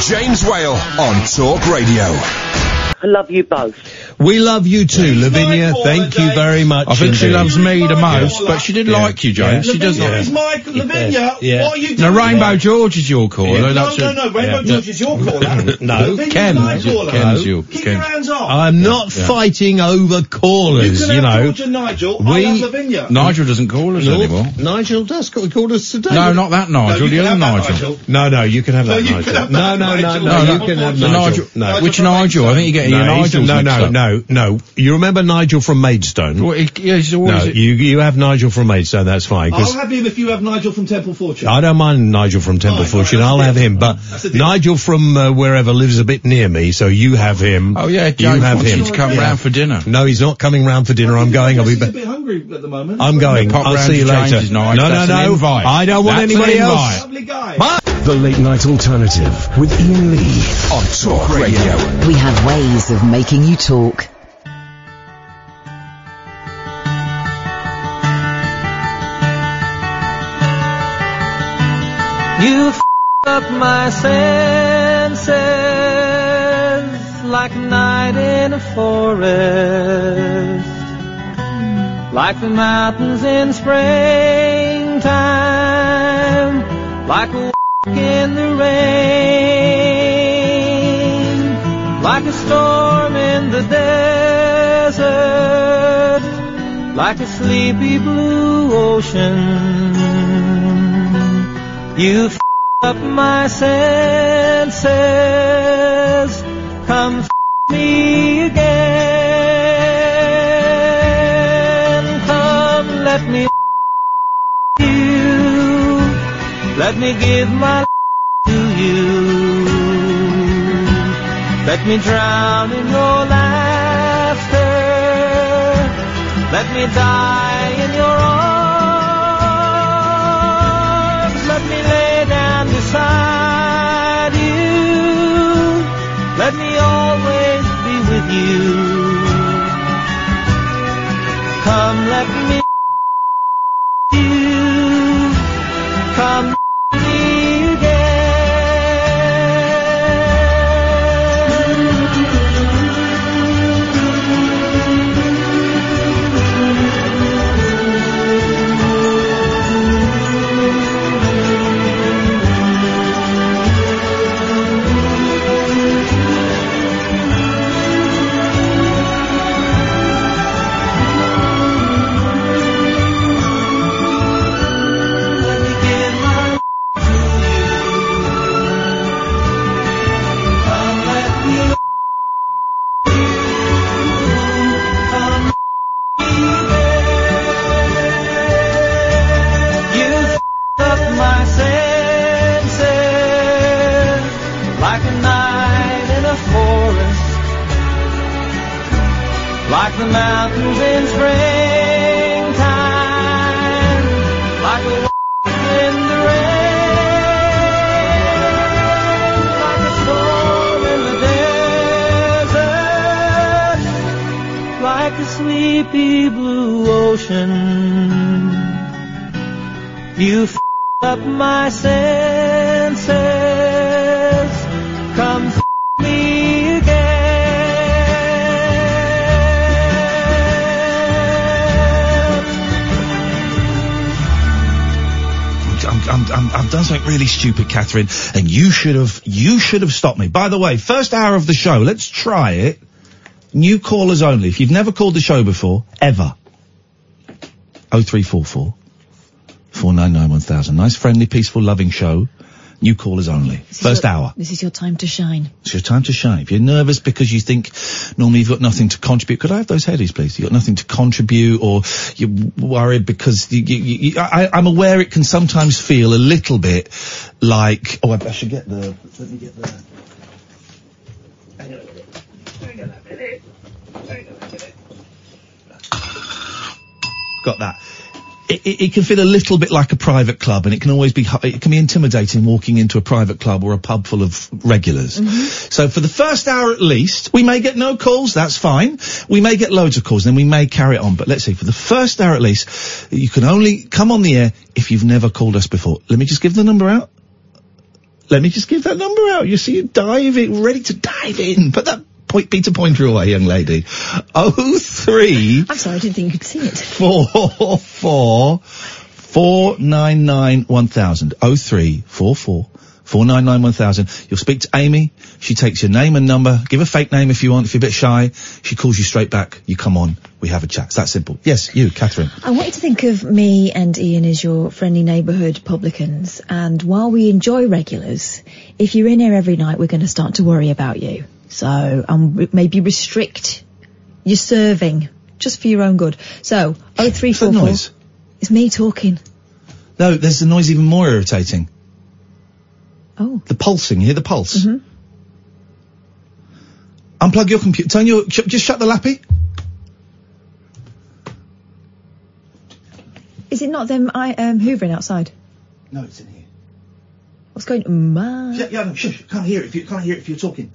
James Whale on Talk Radio. I love you both. We love you too, Lavinia. Thank you very much. I think she indeed. loves me the most, but she did Yeah. like you, James. Yeah. She does Lavinia like is Mike, Lavinia, Yeah. what are you No, doing? Rainbow George is your caller. Yeah. That's no, a- no, no, Rainbow yeah. George is your caller. No. Lavinia's Ken. my caller. Ken's you. Keep Ken. your hands off. I'm not Yeah. fighting over callers, you you, can have know. George and Nigel. I We- have Lavinia. Nigel doesn't call us No, anymore. Nigel does call, called us today. No, not that Nigel. you the can other have that Nigel. Nigel. No, no, you can have No, that you Nigel. have no, that no, no, Nigel. no, No, you can have the Nigel. Nigel. No. Which Nigel? I think you're getting your No, he's- Nigels no, mixed no, up. no, no. You remember Nigel from Maidstone? Well, he, yeah, he's always. no, you you have Nigel from Maidstone. That's fine. 'cause I'll have him if you have Nigel from Temple Fortune. I don't mind Nigel from Temple Fine, Fortune. fine, I'll have him, but That's a deal. Nigel from uh, wherever lives a bit near me, so you have him. oh yeah, you have him. you to come Yeah. round for dinner. No, he's not coming round for dinner. I'm going. I'll be He's a bit hungry at the moment. I'm going. I'll see you later. No, no, no. I don't want anybody else. Lovely guy. The Late Night Alternative with Iain Lee on Talk Radio. We have ways of making you talk. You f- up my senses like a night in a forest, like the mountains in springtime, like a walk in the rain, in the desert, like a sleepy blue ocean. You f- up my senses. Come f- me again. Come, let me f- you. Let me give my to you. Let me drown in your laughter. Let me die in your arms. Let me lay down beside you. Let me always be with you. Come, let me the mountains in springtime, like a in the rain, like a storm in the desert, like a sleepy blue ocean. You f- up my senses. I'm, I've done something really stupid, Catherine, and you should have, you should have stopped me. By the way, first hour of the show, let's try it. New callers only. If you've never called the show before, ever. 0344 499 1000. Nice, friendly, peaceful, loving show. New callers only. This First your- hour. This is your time to shine. It's your time to shine. If you're nervous because you think normally you've got nothing to contribute, could I have those headies, please? You've got nothing to contribute, or you're worried because you, you, you, I, I'm aware it can sometimes feel a little bit like. Oh, I, I should get the. Let me get the. Hang on a minute. Hang on a minute. Hang on a minute. Got that. It, it, it can feel a little bit like a private club, and it can always be it can be intimidating walking into a private club or a pub full of regulars. Mm-hmm. So for the first hour at least, we may get no calls. That's fine. We may get loads of calls, then we may carry it on. But let's see, for the first hour at least, you can only come on the air if you've never called us before. Let me just give the number out. let me just give that number out. You see you diving, ready to dive in. Put that point, Peter Pointer away, young lady. Oh three I'm sorry, I didn't think you could see it. four four four nine nine one thousand. Oh three four four four nine nine one thousand. You'll speak to Amy. She takes your name and number. Give a fake name if you want. If you're a bit shy, she calls you straight back. You come on. We have a chat. It's that simple. Yes, you, Catherine. I want you to think of me and Ian as your friendly neighbourhood publicans, and while we enjoy regulars, if you're in here every night, we're going to start to worry about you. So, um, maybe restrict your serving, just for your own good. So, oh three What's that four four. noise? It's me talking. No, there's the noise even more irritating. Oh. The pulsing. You hear the pulse? Mhm. Unplug your computer. Turn your. Sh- just shut the lappy. Is it not them I um hoovering outside? No, it's in here. What's going on? Yeah, yeah, no, shush. Can't hear it if you can't hear it if you're talking.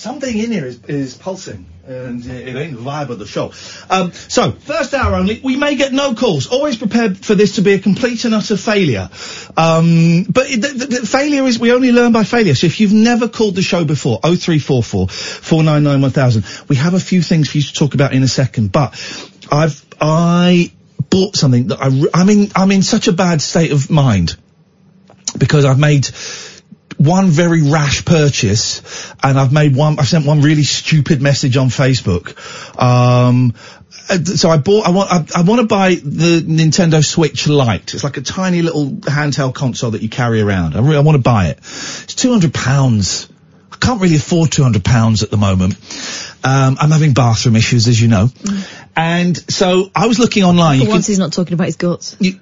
Something in here is, is pulsing, and it ain't the vibe of the show. Um, so, first hour only, we may get no calls. Always prepared for this to be a complete and utter failure. Um, but it, the, the, failure is, we only learn by failure. So if you've never called the show before, 0344 499 1000, we have a few things for you to talk about in a second, but I've, I bought something that I, I'm in, I'm in such a bad state of mind because I've made one very rash purchase and I've made one, I've sent one really stupid message on Facebook. Um, uh, so I bought, I want, I, I want to buy the Nintendo Switch Lite. It's like a tiny little handheld console that you carry around. I, re- I want to buy it. It's two hundred pounds. I can't really afford two hundred pounds at the moment. Um, I'm having bathroom issues, as you know, and so I was looking online. For You once, can- he's not talking about his guts. you,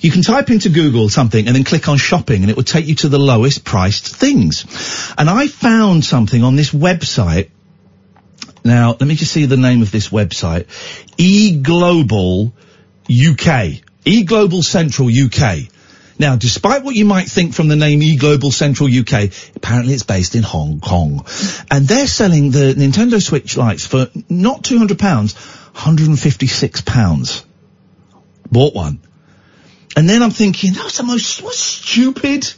you can type into Google something and then click on shopping and it will take you to the lowest priced things. And I found something on this website. Now, let me just see the name of this website. eGlobal UK. eGlobal Central UK. Now, despite what you might think from the name eGlobal Central UK, apparently it's based in Hong Kong. And they're selling the Nintendo Switch lights for not £200, £156. Bought one. And then I'm thinking, that was the most what stupid,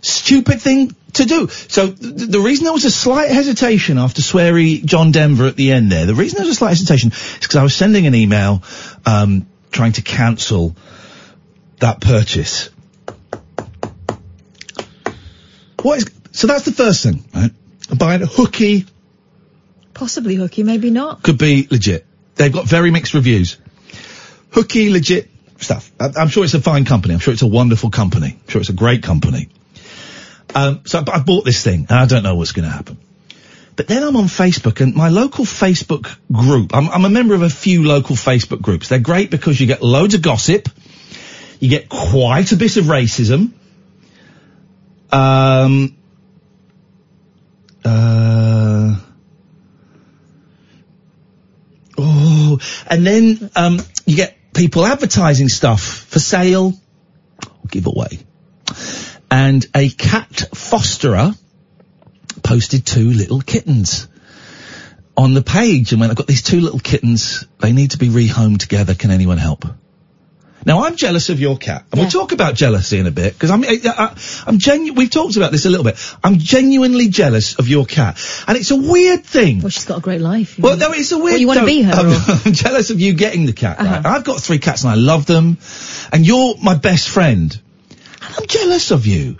stupid thing to do. So th- the reason there was a slight hesitation after sweary John Denver at the end there, the reason there was a slight hesitation is because I was sending an email, um, trying to cancel that purchase. What is, so that's the first thing, right? I'm buying a hooky, Possibly hooky, maybe not. could be legit. They've got very mixed reviews. Hooky, legit stuff. I'm sure it's a fine company. I'm sure it's a wonderful company. I'm sure it's a great company. Um, so I, I bought this thing, and I don't know what's going to happen. But then I'm on Facebook, and my local Facebook group. I'm, I'm a member of a few local Facebook groups. They're great because you get loads of gossip, you get quite a bit of racism. Um. Uh. Oh, and then um, you get people advertising stuff for sale, or giveaway. And a cat fosterer posted two little kittens on the page and went, I've got these two little kittens. They need to be rehomed together. Can anyone help? Now I'm jealous of your cat, and we'll talk about jealousy in a bit because I'm I, I, I'm genu- We've talked about this a little bit. I'm genuinely jealous of your cat, and it's a weird thing. Well, she's got a great life. Well, no, it's a weird. Well, you want to be her? I'm, or- I'm jealous of you getting the cat. Uh-huh. I've got three cats and I love them, and you're my best friend, and I'm jealous of you.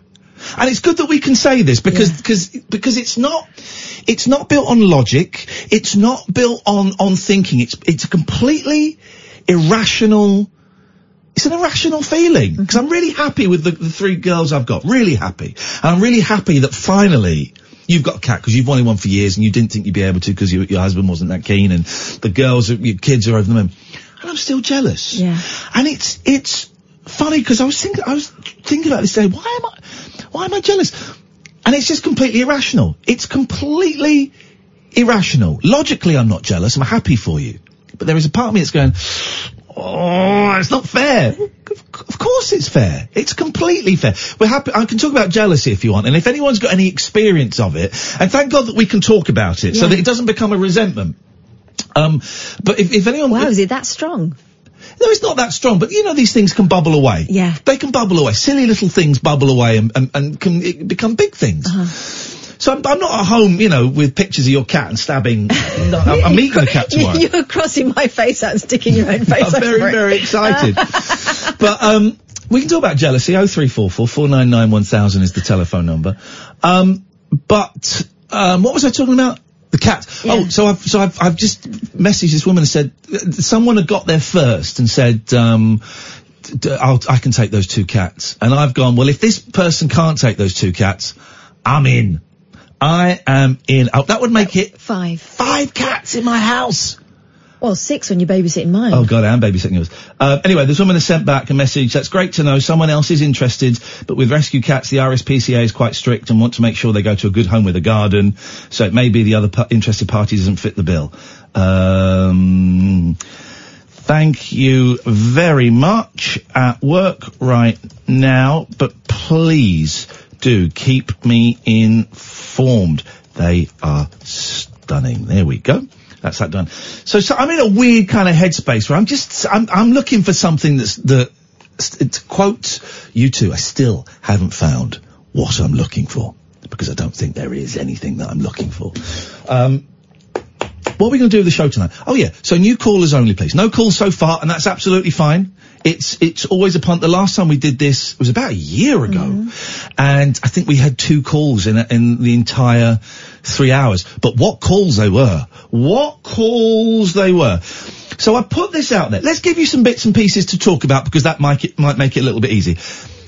And it's good that we can say this because because because it's not it's not built on logic. It's not built on on thinking. It's it's a completely irrational. It's an irrational feeling because I'm really happy with the, the three girls I've got. Really happy, and I'm really happy that finally you've got a cat because you've wanted one for years and you didn't think you'd be able to because your, your husband wasn't that keen and the girls, your kids are over the moon. And I'm still jealous. Yeah. And it's it's funny because I was thinking I was thinking about this day. Why am I why am I jealous? And it's just completely irrational. It's completely irrational. Logically, I'm not jealous. I'm happy for you. But there is a part of me that's going, oh, it's not fair. Of, course it's fair. It's completely fair. We're happy. I can talk about jealousy if you want. And if anyone's got any experience of it, and thank God that we can talk about it so that it doesn't become a resentment. Um, but if, if anyone, Wow, is it that strong? No, it's not that strong, but you know these things can bubble away. Yeah. They can bubble away. Silly little things bubble away and, and, and can become big things. Uh-huh. So I'm, I'm not at home, you know, with pictures of your cat and stabbing. no, I'm, I'm meeting the cat tomorrow. You're crossing my face out and sticking your own face I'm very, very excited. but um, we can talk about jealousy. Oh three four four four nine nine one thousand is the telephone number. Um, but um, what was I talking about? The cat. Oh, so I've so I've I've just messaged this woman and said someone had got there first and said. Um, I'll, I can take those two cats. And I've gone, well, if this person can't take those two cats, I'm in. I am in. Oh, that would make it Five. five cats in my house. Well, six when you're babysitting mine. Oh God, I am babysitting yours. Uh, anyway, this woman has sent back a message. That's great to know. Someone else is interested, but with rescue cats, the RSPCA is quite strict and want to make sure they go to a good home with a garden. So it may be the other pa- interested party doesn't fit the bill. Um, thank you very much. At work right now, but please do keep me informed. They are stunning. There we go. That's that done. So, so I'm in a weird kind of headspace where I'm just, I'm, I'm looking for something that's, that, to quote you two, I still haven't found what I'm looking for because I don't think there is anything that I'm looking for. Um, what are we going to do with the show tonight? Oh yeah, so new callers only, please. No calls so far, and that's absolutely fine. It's it's always a punt. The last time we did this was about a year ago, mm-hmm. and I think we had two calls in in the entire three hours. But what calls they were! What calls they were! So I put this out there. Let's give you some bits and pieces to talk about because that might it, might make it a little bit easy.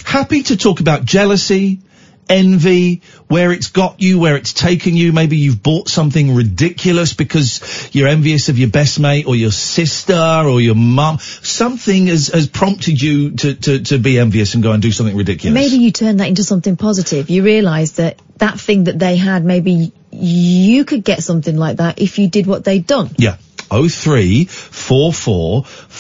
Happy to talk about jealousy, envy, where it's got you, where it's taken you. Maybe you've bought something ridiculous because you're envious of your best mate or your sister or your mum. Something has, has prompted you to, to, to be envious and go and do something ridiculous. Maybe you turn that into something positive. You realise that that thing that they had, maybe you could get something like that if you did what they'd done. Yeah. Oh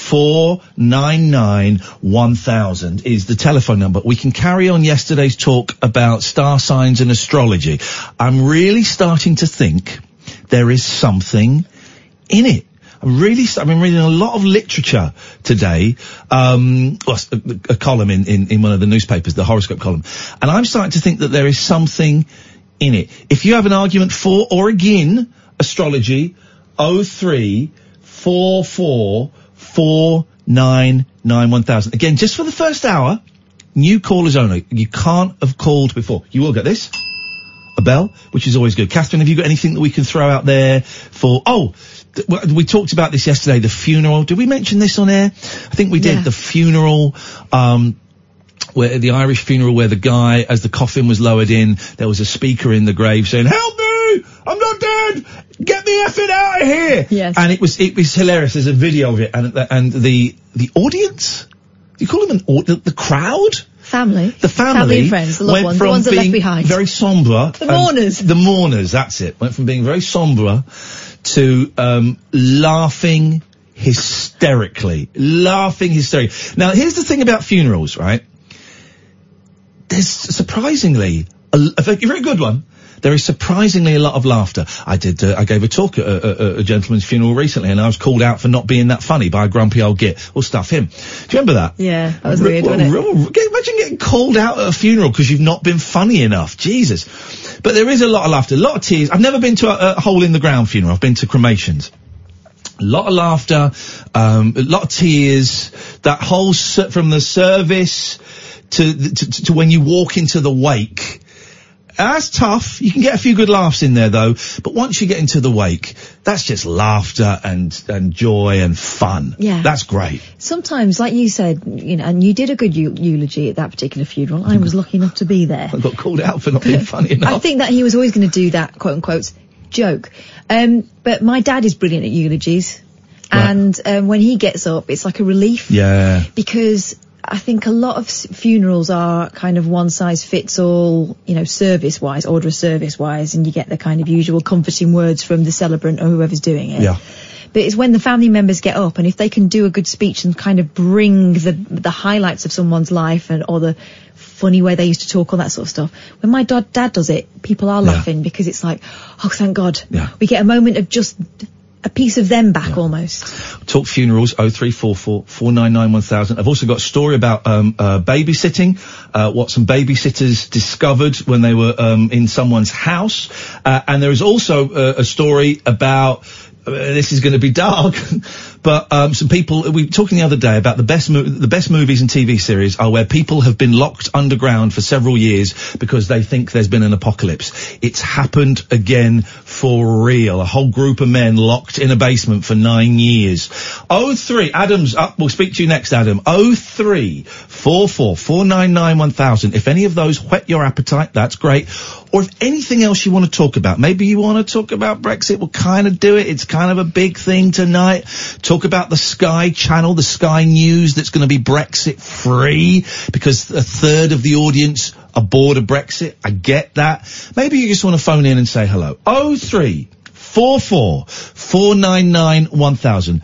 three four four four nine nine one thousand is the telephone number. We can carry on yesterday's talk about star signs and astrology. I'm really starting to think there is something in it. I'm really, I've been reading a lot of literature today, um, well, a, a column in, in, in one of the newspapers, the horoscope column, and I'm starting to think that there is something in it. If you have an argument for or again astrology, oh three four four four nine nine one thousand. Again, just for the first hour, new callers only. You can't have called before. You will get this. A bell, which is always good. Catherine, have you got anything that we can throw out there for, oh, th- we talked about this yesterday, the funeral. Did we mention this on air? I think we did. Yeah. The funeral, um, where the Irish funeral where the guy, as the coffin was lowered in, there was a speaker in the grave saying, help me! I'm not dead! Get the effing out of here! Yes. And it was, it was hilarious. There's a video of it and, the- and the, the audience? Do you call them an, au- the, crowd? Family. The family, and friends, the loved ones, the ones that being left behind. very sombre. The mourners. The mourners, that's it. Went from being very sombre to um, laughing hysterically. Laughing hysterically. Now, here's the thing about funerals, right? There's surprisingly, a, a very good one. There is surprisingly a lot of laughter. I did. Uh, I gave a talk at a, a, a gentleman's funeral recently, and I was called out for not being that funny by a grumpy old git. Well, stuff him. Do you remember that? Yeah, that was Re- weird, it? re- Imagine getting called out at a funeral because you've not been funny enough. Jesus. But there is a lot of laughter, a lot of tears. I've never been to a, a hole in the ground funeral. I've been to cremations. A lot of laughter, um, a lot of tears. That whole from the service to, to to when you walk into the wake. That's tough. You can get a few good laughs in there though. But once you get into the wake, that's just laughter and and joy and fun. Yeah. That's great. Sometimes, like you said, you know, and you did a good eu- eulogy at that particular funeral. I was lucky enough to be there. I got called out for not being funny enough. I think that he was always going to do that, quote unquote, joke. Um, but my dad is brilliant at eulogies. Right. And um, when he gets up, it's like a relief. Yeah. Because I think a lot of funerals are kind of one size fits all, you know, service wise, order of service wise, and you get the kind of usual comforting words from the celebrant or whoever's doing it. Yeah. But it's when the family members get up and if they can do a good speech and kind of bring the the highlights of someone's life and or the funny way they used to talk, all that sort of stuff. When my dad dad does it, people are Yeah. laughing because it's like, oh, thank God, Yeah. we get a moment of just a piece of them back almost. Talk funerals 0344 499 1000. I've also got a story about um, uh, babysitting, uh, what some babysitters discovered when they were um, in someone's house, uh, and there is also uh, a story about. Uh, this is going to be dark, but um, some people we were talking the other day about the best mo- the best movies and TV series are where people have been locked underground for several years because they think there's been an apocalypse. It's happened again for real. A whole group of men locked in a basement for nine years. Oh three, Adam's up. We'll speak to you next, Adam. Oh three four four four nine nine one thousand. If any of those whet your appetite, that's great. Or if anything else you want to talk about, maybe you want to talk about Brexit, we'll kind of do it. It's kind of a big thing tonight. Talk Talk about the Sky channel, the Sky News that's going to be Brexit free because a third of the audience are bored of Brexit. I get that. Maybe you just want to phone in and say hello. 0344 499 1000.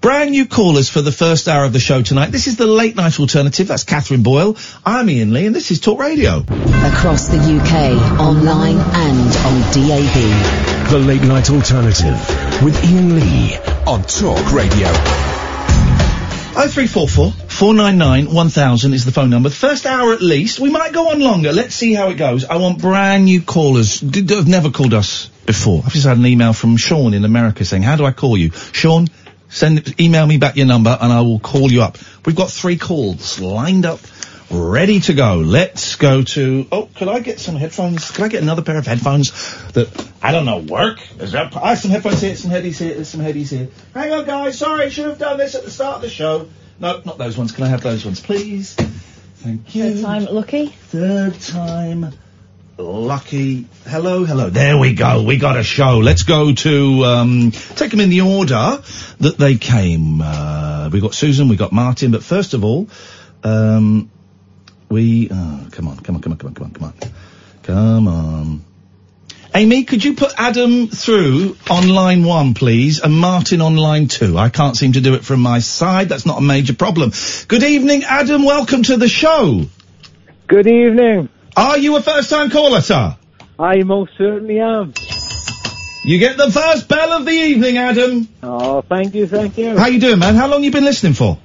Brand new callers for the first hour of the show tonight. This is the late night alternative. That's Catherine Boyle. I'm Iain Lee and this is Talk Radio. Across the UK, online and on DAB. The Late Night Alternative with Iain Lee on Talk Radio. 0344 499 1000 is the phone number. The first hour at least. We might go on longer. Let's see how it goes. I want brand new callers d- that have never called us before. I've just had an email from Sean in America saying, how do I call you? Sean, send, email me back your number and I will call you up. We've got three calls lined up, ready to go. Let's go to, oh, could I get some headphones? Could I get another pair of headphones that, I don't know, work? Is that, I have some headphones here, some headies here, there's some headies here. Hang on guys, sorry, I should have done this at the start of the show. No, not those ones. Can I have those ones, please? Thank you. Third time lucky. Third time lucky. Hello, hello. There we go. We got a show. Let's go to um, take them in the order that they came. Uh, we got Susan, we got Martin, but first of all, um, we. Oh, come on, come on, come on, come on, come on, come on, come on. Amy, could you put Adam through on line one, please, and Martin on line two? I can't seem to do it from my side. That's not a major problem. Good evening, Adam. Welcome to the show. Good evening. Are you a first-time caller, sir? I most certainly am. You get the first bell of the evening, Adam. Oh, thank you, thank you. How you doing, man? How long you been listening for?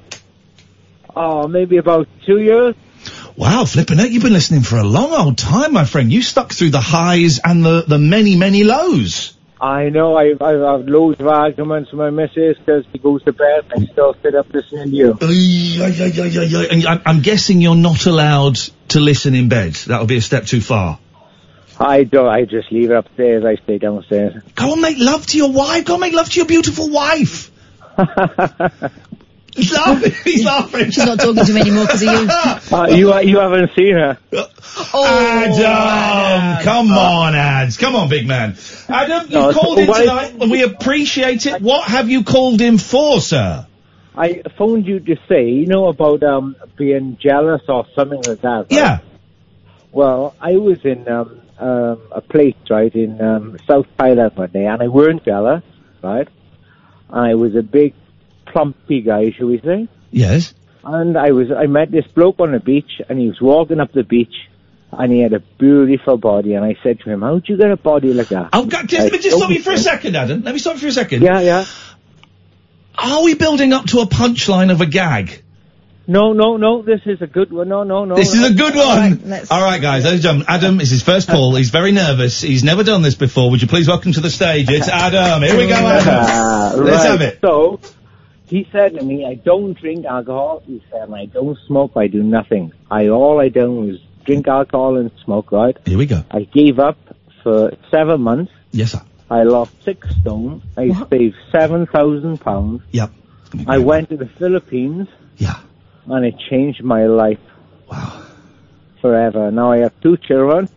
Oh, maybe about two years. Wow, flipping it. You've been listening for a long old time, my friend. You stuck through the highs and the, the many, many lows. I know I've, I've, I've loads of arguments with my missus because he goes to bed and I still sit up listening to you. And I'm guessing you're not allowed to listen in bed. That'll be a step too far. I don't, I just leave it upstairs, I stay downstairs. Go and make love to your wife. Go and make love to your beautiful wife. He's laughing. He's laughing. She's not talking to me anymore because of you. Uh, you, you haven't seen her. Oh, Adam, come on, ads. Come on, big man. Adam, you No, called in why- tonight and we appreciate it. What have you called in for, sir? I phoned you to say, you know, about um, being jealous or something like that. right? Yeah. Well, I was in um, um, a place, right, in um, South Thailand one day, and I weren't jealous, right? I was a big, plumpy guy, shall we say? Yes. And I was, I met this bloke on the beach, and he was walking up the beach, and he had a beautiful body, and I said to him, "How'd you get a body like that?" Oh, God, just, let me just stop you for a second, Adam. Let me stop you for a second. Yeah, yeah. Are we building up to a punchline of a gag? No, no, no. This is a good one. No, no, no. This is a good one. All right, guys, ladies and gentlemen, Adam is his first call. He's very nervous. He's never done this before. Would you please welcome to the stage? It's Adam. Here we go, Adam. Let's right. have it. So, he said to me, I don't drink alcohol. He said, I don't smoke. I do nothing. I, all I do is drink alcohol and smoke, right? Here we go. I gave up for seven months. Yes, sir. I lost six stone. I saved seven thousand pounds. Yep. I went to the Philippines. Yeah. And it changed my life. Wow. Forever. Now I have two children.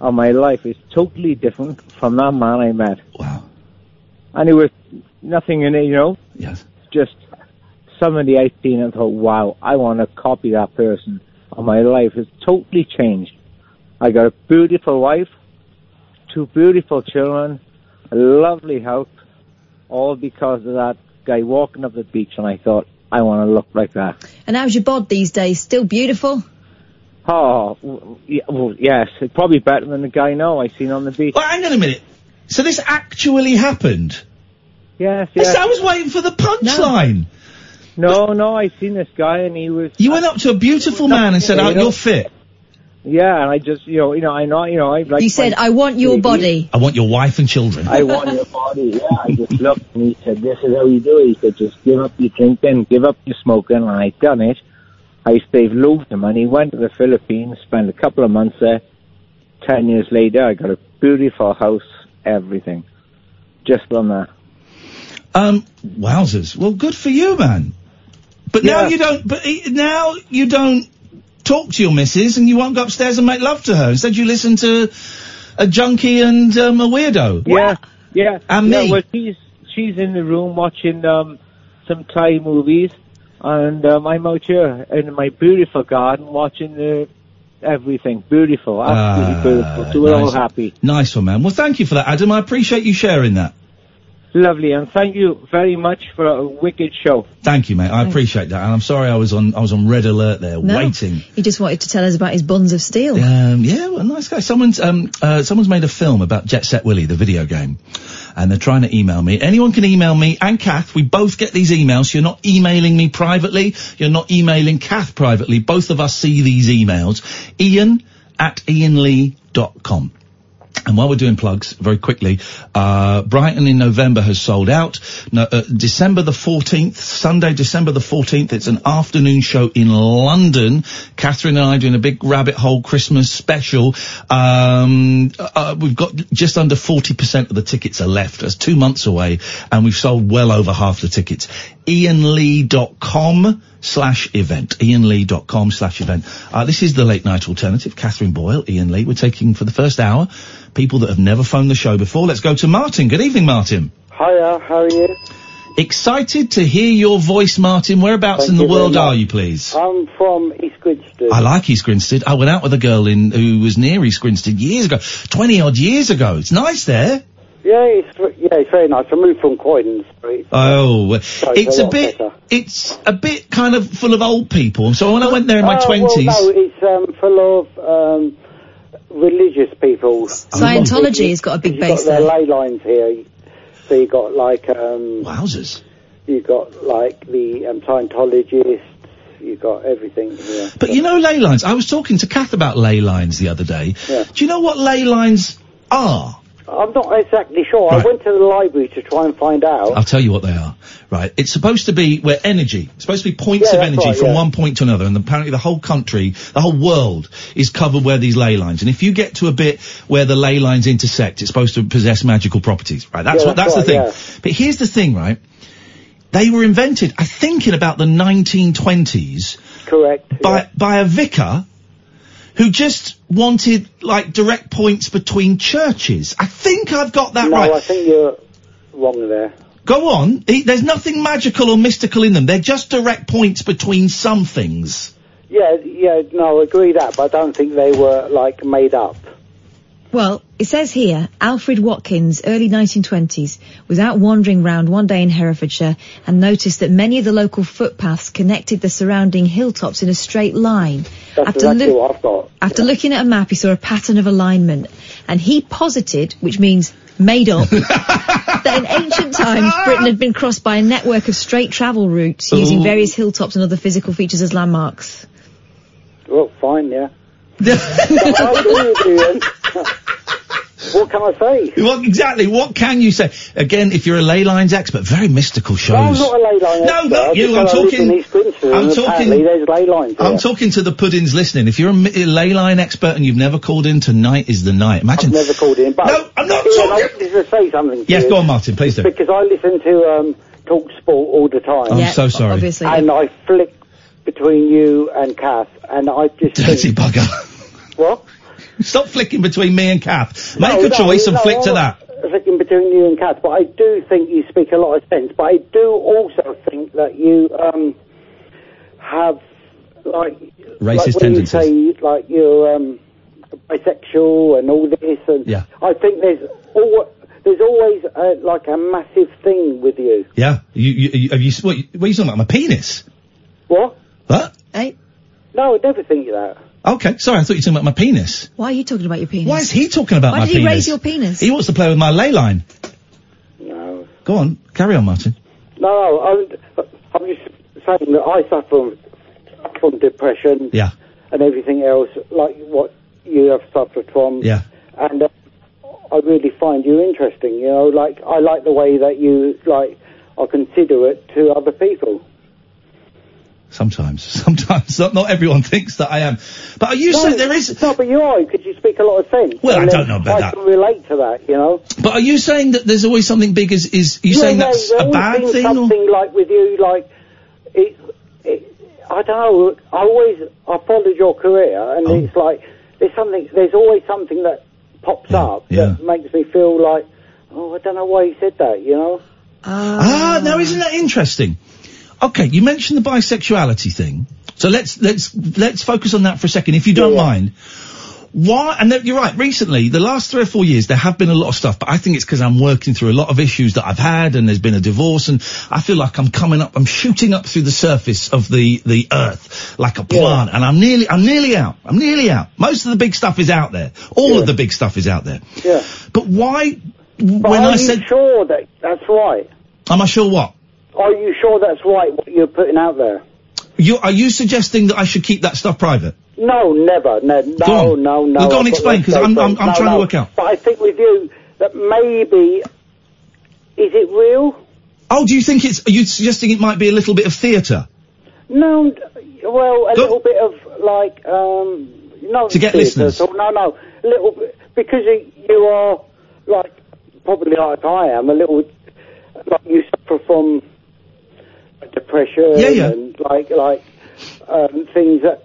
And my life is totally different from that man I met. Wow. And it was nothing in it, you know? Yes. Just somebody I seen and thought, wow, I want to copy that person. And my life has totally changed. I got a beautiful wife, two beautiful children, a lovely house, all because of that guy walking up the beach. And I thought, I want to look like that. And how's your bod these days? Still beautiful? Oh, well, yes, it's probably better than the guy now I've seen on the beach. Well, hang on a minute. So this actually happened? Yes, Yes, yes. I was waiting for the punchline. No, no, I seen this guy and he was. You went up to a beautiful man and said, Yeah, "Oh, you you're fit. Yeah, and I just, you know, you know, I know, you know, I like. You said, I want your body. I want your wife and children." I want your body. Yeah, I just looked and he said, "This is how you do it." He said, "Just give up your drinking, give up your smoking." And I done it. I saved loads of money. Went to the Philippines, spent a couple of months there. Ten years later, I got a beautiful house, everything, just from that. Um, wowzers. Well, good for you, man. But now you don't. But now you don't talk to your missus, and you won't go upstairs and make love to her. Instead, you listen to a junkie and um, a weirdo. Yeah, yeah. And yeah, me. Well, she's she's in the room watching um some Thai movies, and um, I'm out here in my beautiful garden watching the everything. Beautiful, absolutely Ah, beautiful. So we're all happy. Nice one, man. Well, thank you for that, Adam. I appreciate you sharing that. Lovely, and thank you very much for a wicked show. Thank you, mate. I appreciate that. And I'm sorry I was on I was on red alert there, No. waiting. He just wanted to tell us about his buns of steel. Um, yeah, well, nice guy. Someone's um, uh, someone's made a film about Jet Set Willy, the video game, and they're trying to email me. Anyone can email me and Kath. We both get these emails. You're not emailing me privately. You're not emailing Kath privately. Both of us see these emails. Iain at iainlee.com. And while we're doing plugs, very quickly, uh, Brighton in November has sold out. No, uh, December the 14th, Sunday, December the 14th, it's an afternoon show in London. Catherine and I doing a big rabbit hole Christmas special. Um, uh, we've got just under 40% of the tickets are left. That's two months away, and we've sold well over half the tickets. IainLee.com slash event. IainLee.com slash event. Uh, this is the late night alternative. Catherine Boyle, Iain Lee. We're taking for the first hour people that have never phoned the show before. Let's go to Martin. Good evening, Martin. Hiya, how are you? Excited to hear your voice, Martin. Whereabouts Thank in the world are you, please? I'm from East Grinstead. I like East Grinstead. I went out with a girl in who was near East Grinstead years ago, twenty odd years ago. It's nice there. Yeah, it's yeah, it's very nice. I moved from Croydon Street. Oh, it's it's a a bit, better. it's a bit kind of full of old people. So when I went there in my twenties, Well, no, it's um, full of um, religious people. Scientology has got a big You've base got their there. ley lines here. So you got like um, wowzers. You got like the um, Scientologists. You got everything here. But you know ley lines. I was talking to Kath about ley lines the other day. Yeah. Do you know what ley lines are? I'm not exactly sure. Right. I went to the library to try and find out. I'll tell you what they are. Right. It's supposed to be where energy, it's supposed to be points Yeah, of energy right, from yeah. one point to another, and apparently the whole country, the whole world, is covered where these ley lines. And if you get to a bit where the ley lines intersect, it's supposed to possess magical properties. Right. That's Yeah, what. That's that's the right, thing. But here's the thing, right? They were invented, I think, in about the 1920s. Correct. By by a vicar who just wanted like direct points between churches. I think I've got that no, right. I think you're wrong there. Go on. He- There's nothing magical or mystical in them. They're just direct points between some things. Yeah, yeah, no, I agree that, but I don't think they were like made up. Well, it says here, Alfred Watkins, early 1920s, was out wandering round one day in Herefordshire and noticed that many of the local footpaths connected the surrounding hilltops in a straight line. That's After exactly loo- what I've got. After looking at a map, he saw a pattern of alignment, and he posited, which means made up, that in ancient times Britain had been crossed by a network of straight travel routes using Ooh. various hilltops and other physical features as landmarks. Well, fine, yeah. What can I say? What exactly? What can you say? Again, if you're a ley lines expert, very mystical shows. No, I'm not a ley line No, expert. not I you. just I'm said I live talking. in East Grinstead, I'm talking. there's ley lines I'm talking to the puddings listening. If you're a, mi- a ley line expert and you've never called in, tonight is the night. Imagine. I've never called in, but No, I'm not Iain, I talking- wanted to say something. to Yes, you, go on, Martin. Please do. Because I listen to um, Talk Sport all the time. I'm Yeah, so sorry. obviously, yeah. And I flick between you and Kath, and I just Dirty think, bugger. what? Stop flicking between me and Kath. Make No, a no, choice and no, flick to that. Flicking between you and Kath, but I do think you speak a lot of sense. But I do also think that you um, have like Racist like when tendencies. You say like you're um, bisexual and all this, and Yeah. I think there's al- there's always uh, like a massive thing with you. Yeah. You, you, you have you? What, what are you talking about? My penis? What? What? Hey, No, I'd never think of that. Okay. Sorry, I thought you were talking about my penis. why are you talking about your penis? Why is he talking about penis? Why my did he penis? raise your penis? He wants to play with my ley line. No. Go on, carry on, Martin. No, no, I'm, I'm just saying that I suffer from, from depression Yeah, and everything else, like what you have suffered from. yeah. And uh, I really find you interesting. You know, like I like the way that you like are considerate to other people. Sometimes, sometimes not, not everyone thinks that I am. But are you saying there is? No, but you are because you speak a lot of sense. Well, I don't know about I that. can relate to that. You know. But are you saying that there's always something big? Is is are you Yeah, saying yeah, that's there a always bad been thing? Or? Something like with you, like it, it. I don't know. I always I followed your career, and Oh. it's like there's something. There's always something that pops up yeah. that makes me feel like, oh, I don't know why he said that. You know. Ah, now isn't that interesting? Okay, you mentioned the bisexuality thing, so let's let's let's focus on that for a second, if you don't mind. Why? And you're right. Recently, the last three or four years, there have been a lot of stuff, but I think it's because I'm working through a lot of issues that I've had, and there's been a divorce, and I feel like I'm coming up, I'm shooting up through the surface of the the earth like a plant, and I'm nearly I'm nearly out. I'm nearly out. Most of the big stuff is out there. All of the big stuff is out there. Yeah. But why? But when are I you said, sure that that's right? am I sure what? Are you sure that's right what you're putting out there? You, are you suggesting that I should keep that stuff private? No, never. No, Go no, no, no. Well, go on, explain, no 'cause I'm- I'm-. I'm No, trying to work out. But I think with you that maybe is it real? Oh, do you think it's? Are you suggesting it might be a little bit of theatre? No, well, a little bit of like um, no To get listeners. all. No, no, a little bit because you, you are like probably like I am a little like you suffer from depression Yeah, yeah. and like like um, things that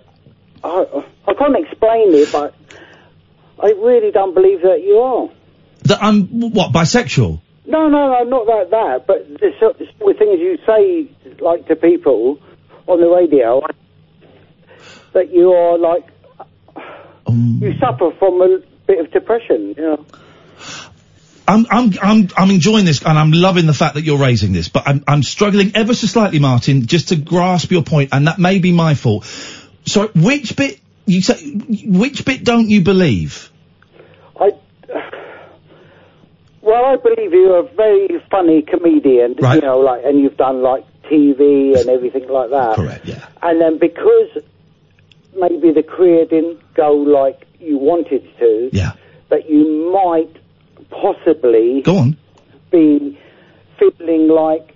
I, I can't explain it, but I really don't believe that you are. That I'm what bisexual? No, no, no, not like that. But the sort sort of things you say, like to people on the radio, that you are like Um. you suffer from a bit of depression. You know. I'm I'm I'm I'm enjoying this and I'm loving the fact that you're raising this, but I'm I'm struggling ever so slightly, Martin, just to grasp your point, and that may be my fault. So, which bit you say? Which bit don't you believe? I. Well, I believe you're a very funny comedian, Right. you know, like, and you've done like TV and everything like that. Correct. Yeah. And then because maybe the career didn't go like you wanted to, Yeah. that you might possibly Go on. be feeling like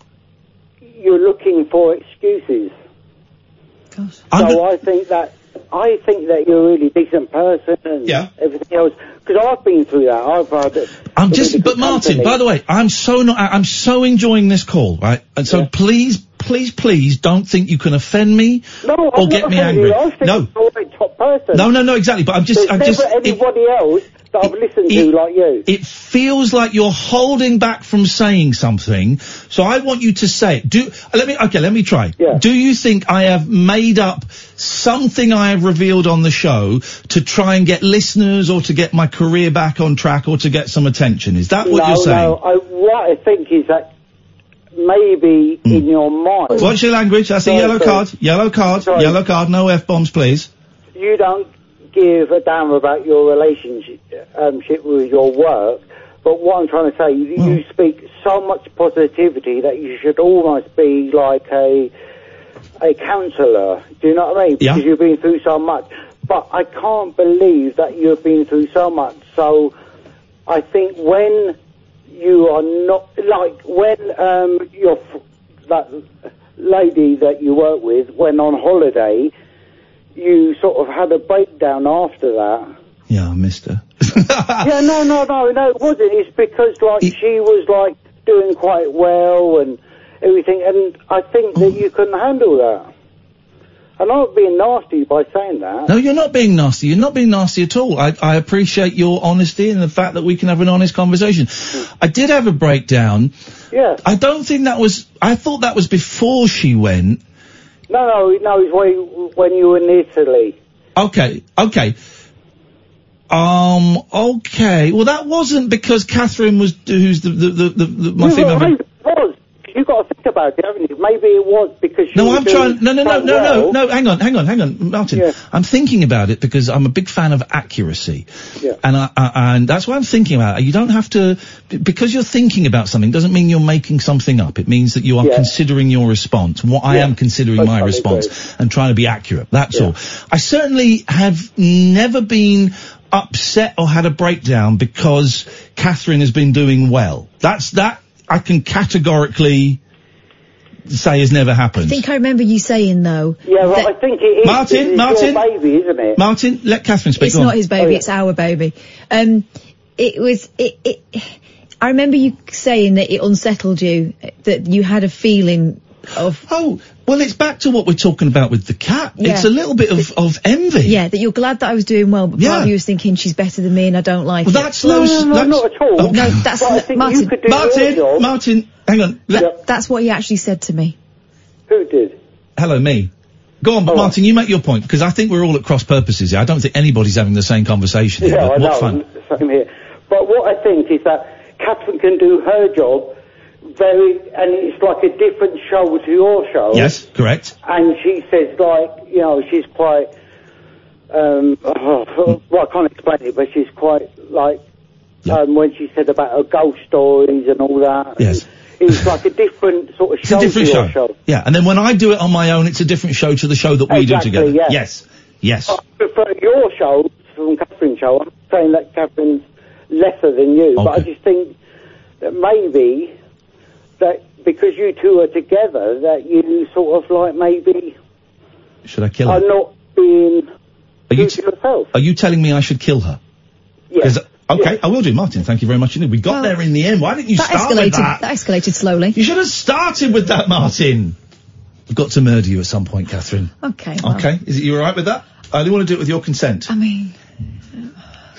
you're looking for excuses. So I think that I think that you're a really decent person and Yeah. everything else. Because I've been through that. I've had. a- I'm just, really but Martin, company. by the way, I'm so not, I'm so enjoying this call, right? And so please, please, please don't think you can offend me no, or I'm get me angry. you. I think No, you're a top person. no, no, no, exactly. But I'm just, There's I'm just, it, anybody else that I've listened to like you. it feels like you're holding back from saying something. So I want you to say it. Do, let me, okay, let me try. Do you think I have made up something I have revealed on the show to try and get listeners or to get my career back on track or to get some attention? Is that what no, you're saying? no. I, what I think is that maybe hmm. in your mind. What's your language? That's a yellow card. Yellow card. Sorry. Yellow card. No F bombs, please. you don't give a damn about your relationship um, with your work. But what I'm trying to say, you, you speak so much positivity that you should almost be like a a counsellor. Do you know what I mean? Yeah. Because you've been through so much. But I can't believe that you've been through so much. So I think when you are not like when um, your that lady that you work with went on holiday, you sort of had a breakdown after that. Yeah, I missed her. yeah, no, no, no, no, it wasn't. It's because like she was like doing quite well and everything, and I think that you couldn't handle that. And I'm not being nasty by saying that. No, you're not being nasty. You're not being nasty at all. I, I appreciate your honesty and the fact that we can have an honest conversation. I did have a breakdown. Yeah. I don't think that was. I thought that was before she went. No, no, no. It's when when you were in Italy. Okay, okay. Um, okay. Well, that wasn't because Catherine was, who's the, the, the, the, my female. I got to think about it, haven't you? Maybe it was because No, I'm trying. No, no, no, no, well. no, no. Hang on, hang on, hang on, Martin. Yeah. I'm thinking about it because I'm a big fan of accuracy, Yeah. and I, I, and that's why I'm thinking about it. You don't have to because you're thinking about something doesn't mean you're making something up. It means that you are Yeah. considering your response. What I am considering my response agree. and trying to be accurate. That's all. I certainly have never been upset or had a breakdown because Catherine has been doing well. That's that I can categorically say has never happened. I think I remember you saying though. Yeah, well, I think it is. Martin, it's Martin? your baby, isn't it? Martin, let Catherine speak. it's Go on. not his baby, Oh, yeah. it's our baby. Um, it was it, it. I remember you saying that it unsettled you, that you had a feeling of Oh, well, it's back to what we're talking about with the cat. Yeah. It's a little bit of, of envy. yeah that you're glad that I was doing well, but Yeah. part of you was thinking she's better than me and I don't like Well, it. that's No, no, no, no, that's, not at all. Oh, No, that's But I n- think Martin. you could do Martin. Martin, hang on. Let- Yeah. That's what he actually said to me. Who did? Hello, me. Go on, but Oh. Martin, you make your point because I think we're all at cross purposes here. I don't think anybody's having the same conversation here. Yeah, but I what know. fun. Same here. But what I think is that Catherine can do her job very, and it's like a different show to your show. Yes, correct. And she says like, you know, she's quite, um, well, I can't explain it, but she's quite like, Yeah. um, when she said about her ghost stories and all that. Yes. It's like a different sort of It's show a different to show. show. Yeah, and then when I do it on my own, it's a different show to the show that we Exactly, do together. yeah. Yes, yes. I prefer your show from Catherine's show. I'm saying that Catherine's lesser than you, but I just think that maybe because you two are together, that you sort of like maybe Should I kill her? are her? not being Are you, true to yourself. are you telling me I should kill her? Yes. 'Cause- Okay, Yes. I will do, Martin. Thank you very much indeed. We got Well, there in the end. Why didn't you That start escalated. with that? That escalated slowly. You should have started with that, Martin. I've got to murder you at some point, Catherine. Okay. well, Okay, is it you all right with that? I only want to do it with your consent. I mean,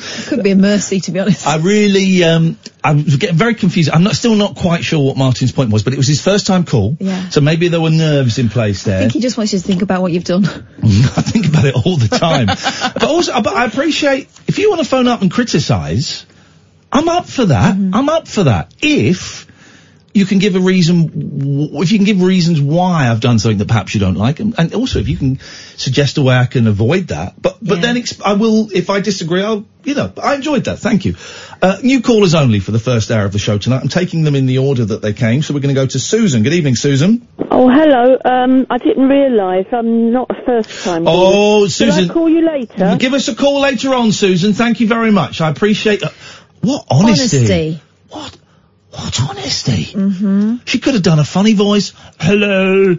it could be a mercy to be honest. I really, um, I was getting very confused. I'm not, still not quite sure what Martin's point was, but it was his first time call. Yeah. So maybe there were nerves in place there. I think he just wants you to think about what you've done. I think about it all the time. but also, but I appreciate if you want to phone up and criticise, I'm up for that. I'm up for that. If you can give a reason, if you can give reasons why I've done something that perhaps you don't like, and, and also if you can suggest a way I can avoid that. But but Yeah. then exp- I will, if I disagree, I'll you know I enjoyed that. Thank you. Uh, new callers only for the first hour of the show tonight. I'm taking them in the order that they came. So we're going to go to Susan. Good evening, Susan. Oh, hello. Um, I didn't realise I'm not a first time. Oh, caller. Susan. Shall I call you later? Give us a call later on, Susan. Thank you very much. I appreciate uh, what honesty. Honesty. What? What honesty? Mm-hmm. She could have done a funny voice. Hello,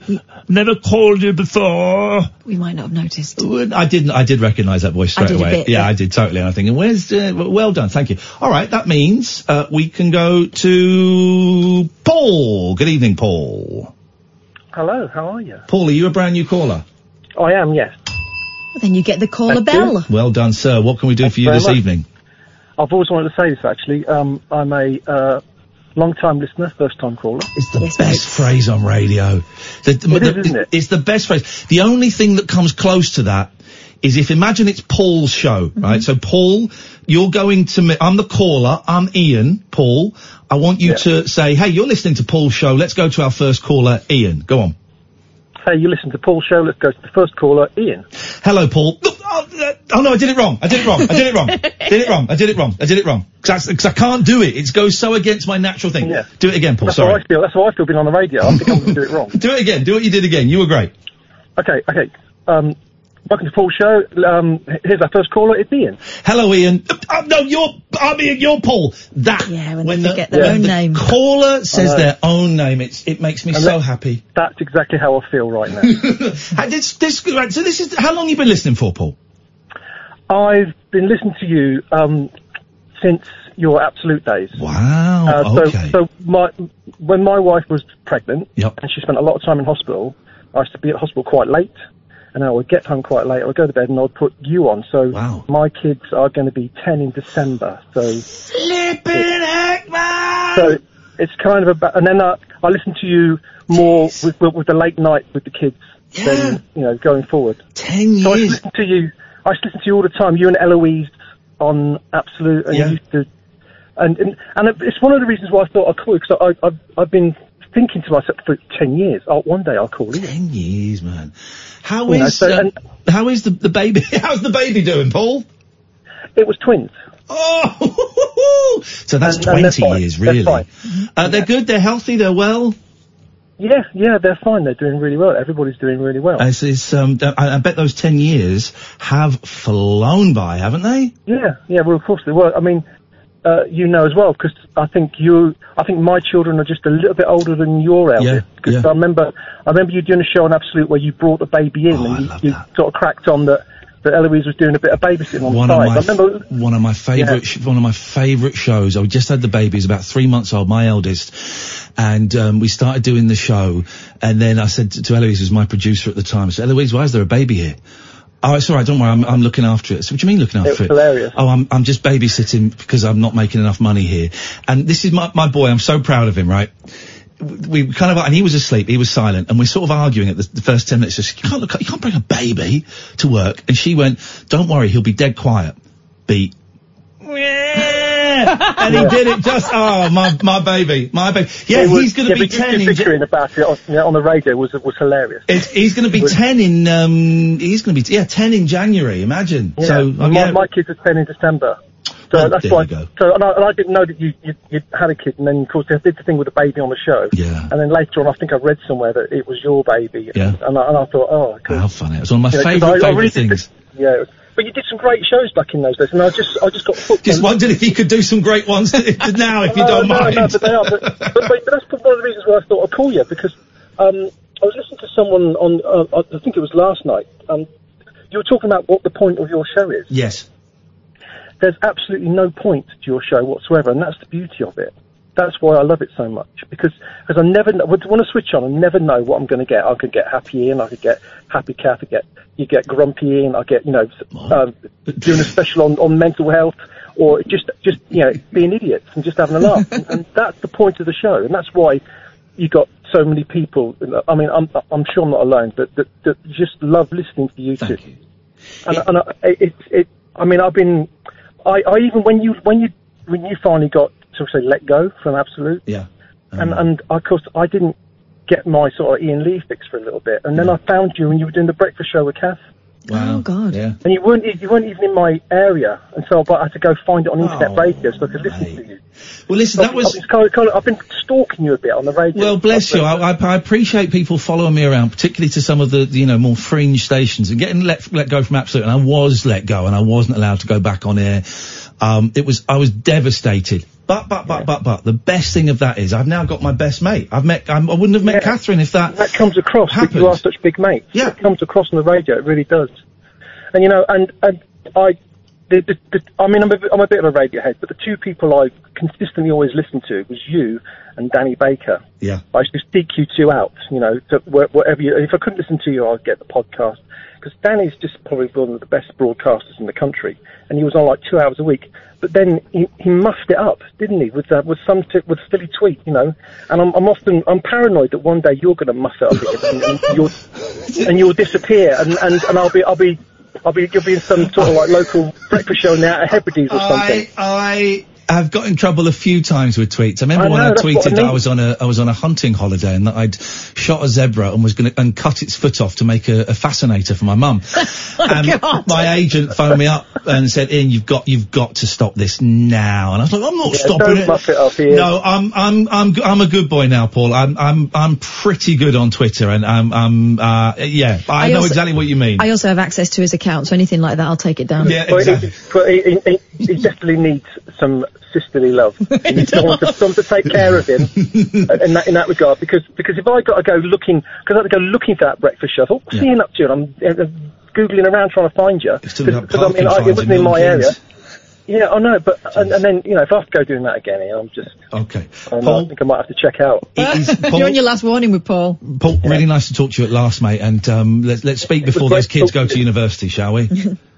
never called you before. We might not have noticed. I didn't. I did recognise that voice I straight did a away. bit, yeah, yeah. I did totally. And I'm thinking, where's? Uh, well done. Thank you. All right, that means uh, we can go to Paul. Good evening, Paul. Hello, how are you? Paul, are you a brand new caller? I am, yes. Well, then you get the caller Thank you. bell. Well done, sir. What can we do Thank for you you this much. evening? I've always wanted to say this actually. Um, I'm a uh, long-time listener, first-time caller. It's the Yes, best phrase on radio. The, the- It is, the- isn't it? It's the best phrase. The only thing that comes close to that is if imagine it's Paul's show, Mm-hmm. right? So Paul, you're going to me. I'm the caller. I'm Iain. Paul. I want you Yeah. to say, hey, you're listening to Paul's show. Let's go to our first caller, Iain. Go on. Hey, you listen to Paul's show. Let's go to the first caller, Iain. Hello, Paul. Oh, uh, oh, no, I did it wrong. I did it wrong. I did it wrong. did it wrong. I did it wrong. I did it wrong. Because I, can't do it. It goes so against my natural thing. Yeah. Do it again, Paul. That's how Sorry. I feel. That's how I feel being on the radio. I think I'm going to do it wrong. Do it again. Do what you did again. You were great. Okay, okay. Um, welcome to Paul's show. Um, here's our first caller. It's Iain. Hello, Iain. Uh, no, you're, I mean, you're Paul. That. Yeah, when they the, forget their when own the name. caller says their own name, it's, it makes me And so that- happy. That's exactly how I feel right now. This, this, right, so this is, how long you been listening for, Paul? I've been listening to you um, since your absolute days. Wow, Uh, so, okay. so my when my wife was pregnant Yep. and she spent a lot of time in hospital, I used to be at hospital quite late, and I would get home quite late. I would go to bed and I'd put you on. So Wow. my kids are going to be ten in December. So Flipping heck, so it's kind of about, and then I, I listen to you more with, with, with the late night with the kids Yeah. than you know going forward. Ten So I listen to you. I to listen to you all the time. You and Eloise on Absolute, and Yeah. you used to. And, and and it's one of the reasons why I thought I'd call you because I I've, I've been thinking to myself for ten years, oh, one day I'll call Iain. Ten years, man. How You know, is so- uh, and- how is the the baby? How's the baby doing, Paul? It was twins. Oh, so that's And- and twenty fine. years, They're really. fine. Uh, they're good. They're healthy. They're well. Yeah, yeah, they're fine. They're doing really well. Everybody's doing really well. It's, it's, um, I, I bet those ten years have flown by, haven't they? Yeah, yeah. Well, of course they were. I mean, uh, you know as well because I think you, I think my children are just a little bit older than your eldest. Because yeah. I remember, I remember you doing a show on Absolute where you brought the baby in and you, you sort of cracked on that that Eloise was doing a bit of babysitting on One the of my I remember. one of my favourite sh- one of my favourite shows. I just had the baby. He's about three months old, my eldest, and um, we started doing the show. And then I said to, to Eloise, who's my producer at the time, I said, Eloise, why is there a baby here? Oh, it's all right. Don't worry. I'm, I'm looking after it. So, what do you mean looking after was it? hilarious. Oh, I'm, I'm just babysitting because I'm not making enough money here. And this is my, my boy. I'm so proud of him, right? We kind of, and he was asleep. He was silent, and we're sort of arguing at the, the first ten minutes. Just you can't look, you can't bring a baby to work. And she went, "Don't worry, he'll be dead quiet." Beat. And he did it just, oh, my, my baby, my baby. Yeah, was- he's going to yeah, be but you- 10 you in, bickering about it on, you know, on the radio was was hilarious. it's, he's going to be 10 in, um, he's going to be, yeah, 10 in January, imagine. Yeah. So, my, yeah. my kids are 10 in December. So Well, that's why. So and I, and I didn't know that you, you you had a kid, and then of course they did the thing with the baby on the show. Yeah. And then later on, I think I read somewhere that it was your baby. Yeah. And I, and I thought, oh, good. How funny. It was one of my You know, favourite, I favourite really did things. Yeah. it was- But you did some great shows back in those days, and I just I just got hooked. Just on- wondered if you could do some great ones now, if you don't no, mind. No, but they are. But, but, but, but that's one of the reasons why I thought I'd call you because um, I was listening to someone on uh, I think it was last night. Um, you were talking about what the point of your show is. Yes. There's absolutely no point to your show whatsoever, and that's the beauty of it. That's why I love it so much because because I never know, want to switch on, I never know what I'm going to get. I could get happy Iain, I could get happy cat, I get you get grumpy Iain, I get you know um, doing a special on, on mental health or just just you know being idiots and just having a laugh, and, and that's the point of the show, and that's why you got so many people. I mean, I'm I'm sure I'm not alone, but that, that just love listening to you two. And, and I, it, it, I mean, I've been, I, I even when you when you when you finally got to say let go from Absolute, Yeah. and and of course I didn't get my sort of Iain Lee fix for a little bit, and then I found you and you were doing the breakfast show with Kath. Wow. Oh God. Yeah. And you weren't you weren't even in my area, and so I had to go find it on internet Oh, radio so I could listen to you. Well, listen, that was. I've been, kind of, kind of, I've been stalking you a bit on the radio. Well, bless you. I, I, I appreciate people following me around, particularly to some of the, you know, more fringe stations and getting let, let go from Absolute. And I was let go and I wasn't allowed to go back on air. Um, it was, I was devastated. But, but, but, but, but, the best thing of that is I've now got my best mate. I've met, I'm, I wouldn't have met Catherine if that. that comes across that you are such big mates. Yeah. It comes across on the radio, it really does. And you know, and, and I, the, the, the, I mean, I'm a, bit- I'm a bit of a Radiohead, but the two people I consistently always listened to was you and Danny Baker. Yeah. I used to seek you two out, you know, to wh- whatever you, if I couldn't listen to you, I'd get the podcast. Because Danny's just probably one of the best broadcasters in the country, and he was on like two hours a week. But then he, he muffed it up, didn't he, with uh, with some t- with silly tweet, you know. And I'm, I'm often I'm paranoid that one day you're going to muff it up again, and, and you'll and you'll disappear, and, and, and I'll be I'll be I'll be you'll be in some sort of like local breakfast show now at Hebrides or something. I, I have got in trouble a few times with tweets. I remember I when I that's what I tweeted that I was on a I was on a hunting holiday and that I'd shot a zebra and was going to and cut its foot off to make a, a fascinator for my mum. and my agent phoned me up and said, "Iain, you've got you've got to stop this now." And I was like, "I'm not Yeah, stopping don't it." muff it up, Iain. No, I'm I'm I'm g- I'm a good boy now, Paul. I'm I'm I'm pretty good on Twitter and I'm I'm uh yeah. I, I know also- exactly what you mean. I also have access to his account, so anything like that, I'll take it down. But he- but he, he, he, he definitely needs some sisterly love. He needs someone to, someone to take care of him in that in that regard. Because because if I got to go looking, because I had to go looking for that breakfast show, I thought, what's Yeah. Iain up to? And I'm uh, googling around trying to find you Still because I mean I, it wasn't in in my Milton area. Yeah, I know, but and, and then you know if I have to go doing that again, I'm just Okay. I, know, I think I might have to check out. You're on your last warning with Paul. Paul, really nice to talk to you at last, mate. And um, let's let's speak before those kids go to to university, shall we?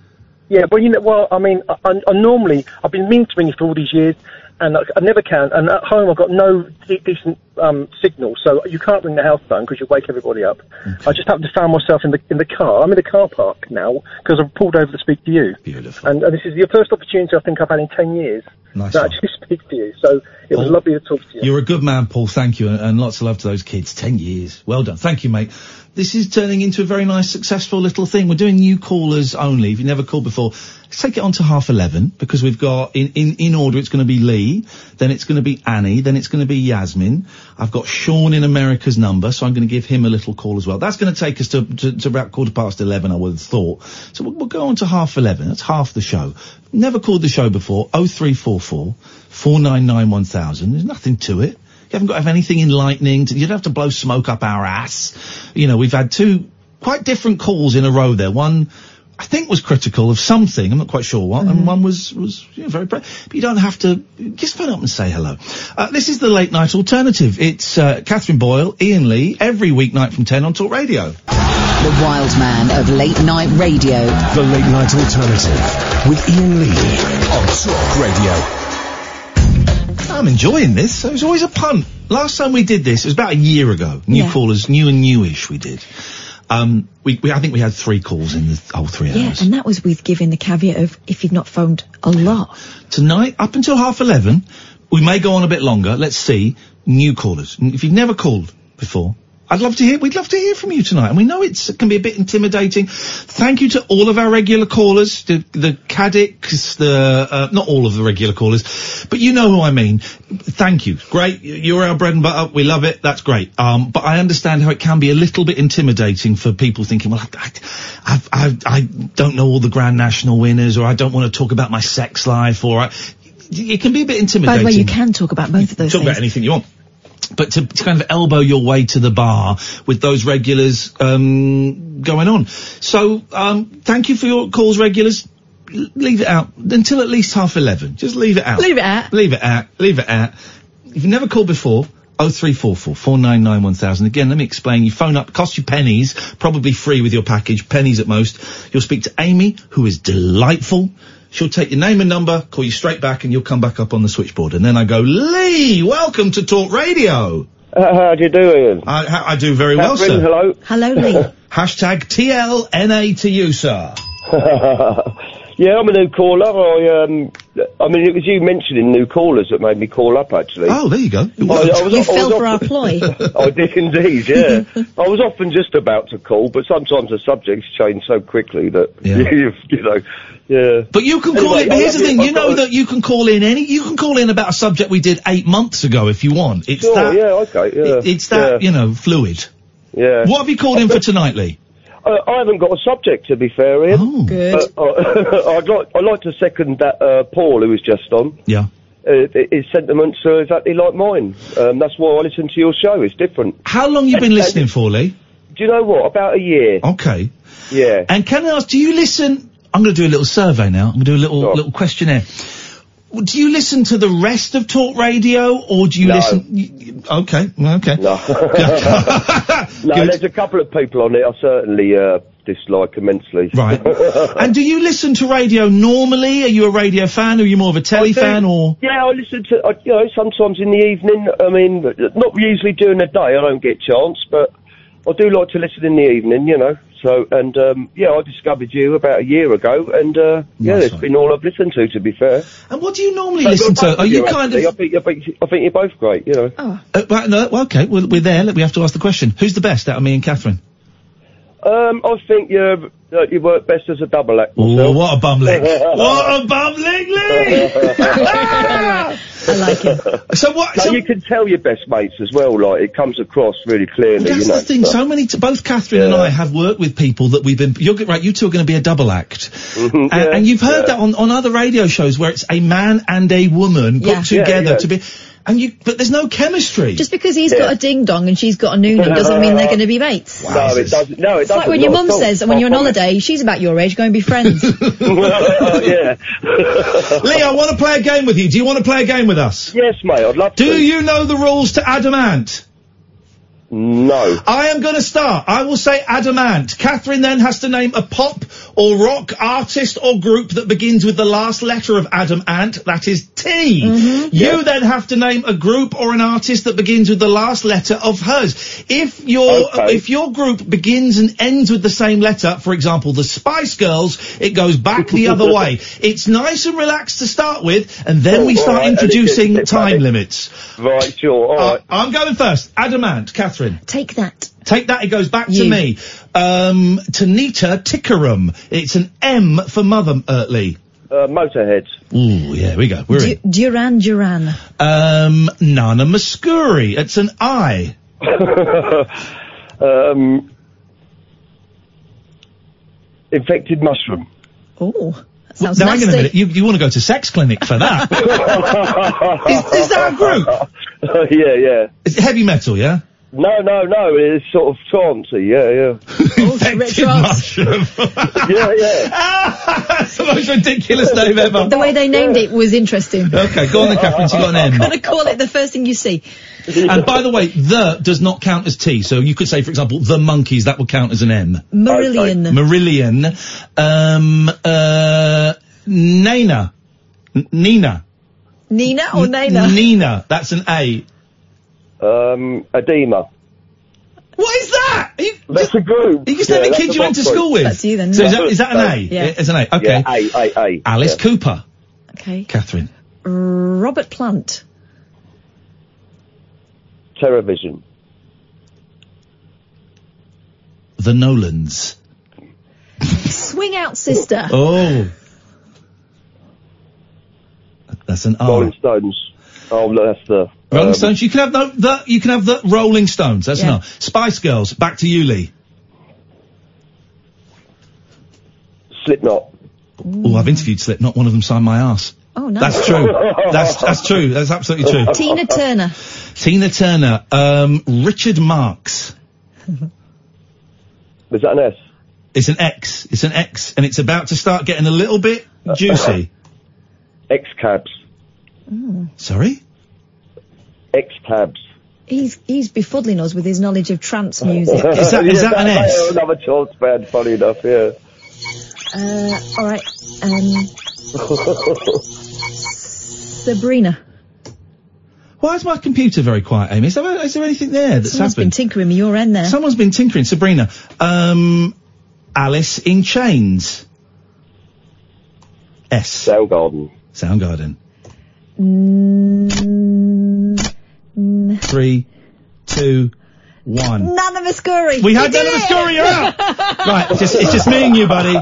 Yeah, well, you know, well, I mean, I, I, I normally I've been meaning to ring you for all these years, and I, I never can. And at home, I've got no de- decent um, signal, so you can't ring the house phone because you wake everybody up. I just happened to find myself in the in the car. I'm in the car park now because I've pulled over to speak to you. Beautiful. And, and this is the first opportunity I think I've had in ten years Nice to actually speak to you. So it was Paul, lovely to talk to you. You're a good man, Paul. Thank you, and, and lots of love to those kids. Ten years, well done. Thank you, mate. This is turning into a very nice, successful little thing. We're doing new callers only. If you've never called before, let's take it on to half eleven because we've got in in, in order. It's going to be Lee, then it's going to be Annie, then it's going to be Yasmin. I've got Sean in America's number, so I'm going to give him a little call as well. That's going to take us to, to, to about quarter past eleven, I would have thought. So we'll, we'll go on to half eleven. That's half the show. Never called the show before. Oh three four four four nine nine one thousand. There's nothing to it. You haven't got to have anything enlightening. To, you don't have to blow smoke up our ass. You know, we've had two quite different calls in a row there. One, I think, was critical of something. I'm not quite sure what. And one was was you know, very. Pre- but you don't have to just phone up and say hello. Uh, this is the late night alternative. It's uh, Catherine Boyle, Iain Lee, every weeknight from ten on Talk Radio. The wild man of late night radio. The Late Night Alternative with Iain Lee on Talk Radio. I'm enjoying this. It was always a punt. Last time we did this, it was about a year ago. New Yeah. callers, new and newish we did. Um, we, we, I think we had three calls in the whole three Yeah, hours. Yeah, and that was with giving the caveat of if you've not phoned a lot. Tonight, up until half eleven, we may go on a bit longer. Let's see. New callers. If you've never called before, I'd love to hear, we'd love to hear from you tonight. And we know it's, it can be a bit intimidating. Thank you to all of our regular callers, the, the Caddicks, the, uh, not all of the regular callers, but you know who I mean. Thank you. Great. You're our bread and butter. We love it. That's great. Um, but I understand how it can be a little bit intimidating for people thinking, well, I, I, I, I, I don't know all the Grand National winners, or I don't want to talk about my sex life, or I, it can be a bit intimidating. By the way, you can talk about both of those talk things. about anything you want. But to, to kind of elbow your way to the bar with those regulars um, going on. So um, thank you for your calls, regulars. L- leave it out until at least half eleven. Just leave it out. Leave it out. Leave it out. Leave it out. If you've never called before. 0344 499 1000. Again, let me explain. You phone up, cost you pennies, probably free with your package, pennies at most. You'll speak to Amy, who is delightful. She'll take your name and number, call you straight back, and you'll come back up on the switchboard. And then I go, Lee, welcome to Talk Radio. Uh, how do you do, Iain? I, how- I do very well, sir. hello. Hello, Lee. Hashtag TLNA to you, sir. yeah, I'm a new caller. I um, I mean, it was you mentioning new callers that made me call up. Actually. Oh, there you go. I, I was, You I fell was for our often- ploy. I did indeed. Yeah, I was often just about to call, but sometimes the subjects change so quickly that Yeah. you, you know. Yeah. But you can call Anyway, in. But here's the thing. you. You know that you can call in any. You can call in about a subject we did eight months ago if you want. It's Sure. that. yeah. Okay. Yeah. it- it's that. Yeah. You know, fluid. yeah. What have you called in for tonight, Lee? Uh, I haven't got a subject to be fair, Iain. Oh, Good. Uh, I'd like I'd like to second that uh, Paul who was just on. yeah. Uh, his sentiments are exactly like mine. Um, that's why I listen to your show. It's different. How long you been listening for, Lee? Do you know what? About a year. Okay. Yeah. And can I ask, do you listen? I'm going to do a little survey now. I'm going to do a little Sure. little questionnaire. Do you listen to the rest of Talk Radio, or do you No. listen? Okay, okay. No. no, Good. there's a couple of people on it I certainly uh, dislike immensely. Right. and do you listen to radio normally? Are you a radio fan? Or are you more of a telly fan? Or Yeah, I listen to, uh, you know, sometimes in the evening. I mean, not usually during the day. I don't get chance, but I do like to listen in the evening. You know. So and um, yeah, I discovered you about a year ago, and uh, yeah, it's been all I've listened to. To be fair, and what do you normally So listen to? Are you kind actually. of? I think, I think I think you're both great. You know. Oh, Uh, no, well, okay, well, we're there. We have to ask the question. Who's the best out of me and Catherine? Um, I think you're uh, you work best as a double act. Oh, myself. what a bum leg! what a bum leg, Lee! I like it. so what? No, So, you can tell your best mates as well. Like it comes across really clearly. that's you know. the thing. So many. T- both Catherine and I have worked with people that we've been. You're right. You two are going to be a double act, Mhm, and, yeah, and you've heard yeah. that on, on other radio shows where it's a man and a woman Yeah. put Yeah, together yeah. to be. And you, but there's no chemistry. Just because he's Yeah. got a ding dong and she's got a noonie doesn't mean they're going to be mates. No, it doesn't. No, it It's doesn't. like when your mum says that when you're on holiday, she's about your age, go and be friends. it. Uh, yeah. Lee, I want to play a game with you. Do you want to play a game with us? yes, mate. I'd love Do to. you know the rules to Adam Ant? No. I am going to start. I will say Adam Ant. Catherine then has to name a pop or rock artist or group that begins with the last letter of Adam Ant, that is T. You then have to name a group or an artist that begins with the last letter of hers. If your if your group begins and ends with the same letter, for example, the Spice Girls, it goes back the other way. It's nice and relaxed to start with, and then we Oh, start alright, and it introducing gets- time limits. Right, sure. All Uh, right. I'm going first. Adam Ant, Catherine. Take that. Take that. It goes back to me. Um, Tanita Tikaram. It's an M for Mother uh, Lee. Uh, Motorhead. Ooh, yeah, we go. We're Du- Duran Duran. Um, Nana Mouskouri. It's an I. um, infected mushroom. Oh, that sounds now, hang on a nasty. minute. You, you want to go to sex clinic for that? is, is that a group? yeah, yeah. It's heavy metal, yeah? No, no, no. It's sort of trancey. Yeah, yeah. Infected mushroom. yeah, yeah. That's the most ridiculous name ever. The way they named it was interesting. Okay, go on then, Catherine. So you got an M. I'm gonna call it the first thing you see. And by the way, the does not count as T. So you could say, for example, the Monkees. That would count as an M. Marillion. Marillion. Um, uh, Nana. N- Nina. Nina or Nana? Nina. That's an A. Um, Adema. What is that? You, That's a group. you just Yeah, naming that's kids you went to rock school with? That's you then. So is that, is that an A? Yeah. It's an A. Okay. Yeah, A, A, A. Alice Yeah. Cooper. Okay. Catherine. Robert Plant. Terrorvision. The Nolans. Swing out sister. Oh. That's an R. Rolling Stones. Oh, that's the. Rolling um, Stones. You can have the, the you can have the Rolling Stones. That's Yeah. no Spice Girls. Back to you, Lee. Slipknot. Oh, I've interviewed Slipknot. One of them signed my ass. Oh, nice. That's true. that's that's true. That's absolutely true. Tina Turner. Tina Turner. Um, Richard Marx. Was that an S? It's an X. It's an X, and it's about to start getting a little bit juicy. X cabs. Sorry. X cabs. He's he's befuddling us with his knowledge of trance music. Is that- is that an S? Another chance band, funny enough, yeah. Uh, all right. Um, Sabrina. Why is my computer very quiet, Amy? Is there, is there anything there that's Someone's been tinkering with your end there. Someone's been tinkering. Sabrina. Um, Alice in Chains. S. Soundgarden. Soundgarden. Mm, Three, two, one. Nana Mouskouri. We had You Nana did it! Mouskouri, you're out. right, it's just, it's just me and you, buddy.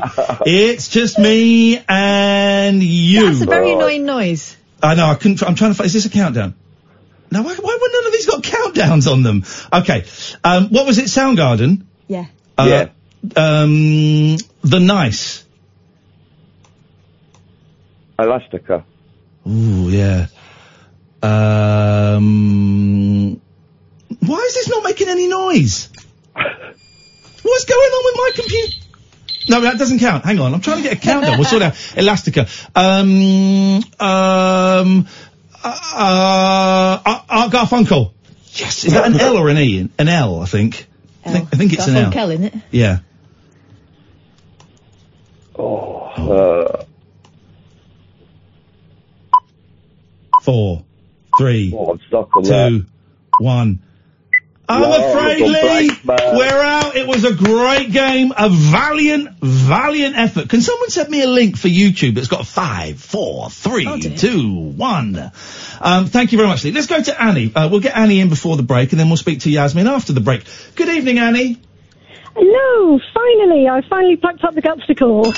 It's just me and you. That's a very annoying noise. I know, I couldn't, tr- I'm trying to find, is this a countdown? No, why, why would none of these got countdowns on them? Okay, um, what was it, Soundgarden? Yeah. Uh, Yeah. Um, The Nice. Elastica. Ooh, yeah. Um, why is this not making any noise? What's going on with my computer? No, that doesn't count. Hang on, I'm trying to get a countdown. We'll sort out Elastica. Um, um, uh, uh, Art Garfunkel. Yes, is that an L or an E? An L, I think. I think, I think it's an L. Garfunkel, isn't it? Yeah. Oh, uh, Four, three, oh, I'm stuck on that. one. I'm No, afraid, Lee, blank, we're out. It was a great game, a valiant, valiant effort. Can someone send me a link for YouTube that's got five, four, three, Oh, dear. two, one? Um, thank you very much, Lee. Let's go to Annie. Uh, we'll get Annie in before the break, and then we'll speak to Yasmin after the break. Good evening, Annie. Hello, finally, I finally plucked up the guts to call.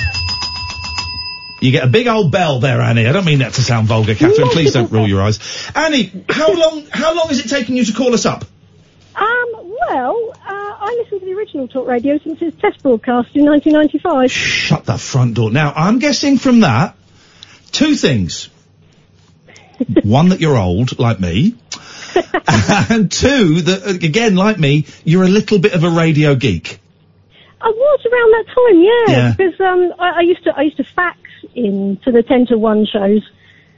You get a big old bell there, Annie. I don't mean that to sound vulgar, Catherine. Please don't roll your eyes. Annie, how long, how long has it taken you to call us up? Um, well, uh, I listened to the original talk radio since its test broadcast in 1995. Shut the front door. Now, I'm guessing from that, two things. One, that you're old, like me. and two, that, again, like me, you're a little bit of a radio geek. I was around that time, yeah, Yeah. because um, I, I used to I used to fax in to the ten to one shows,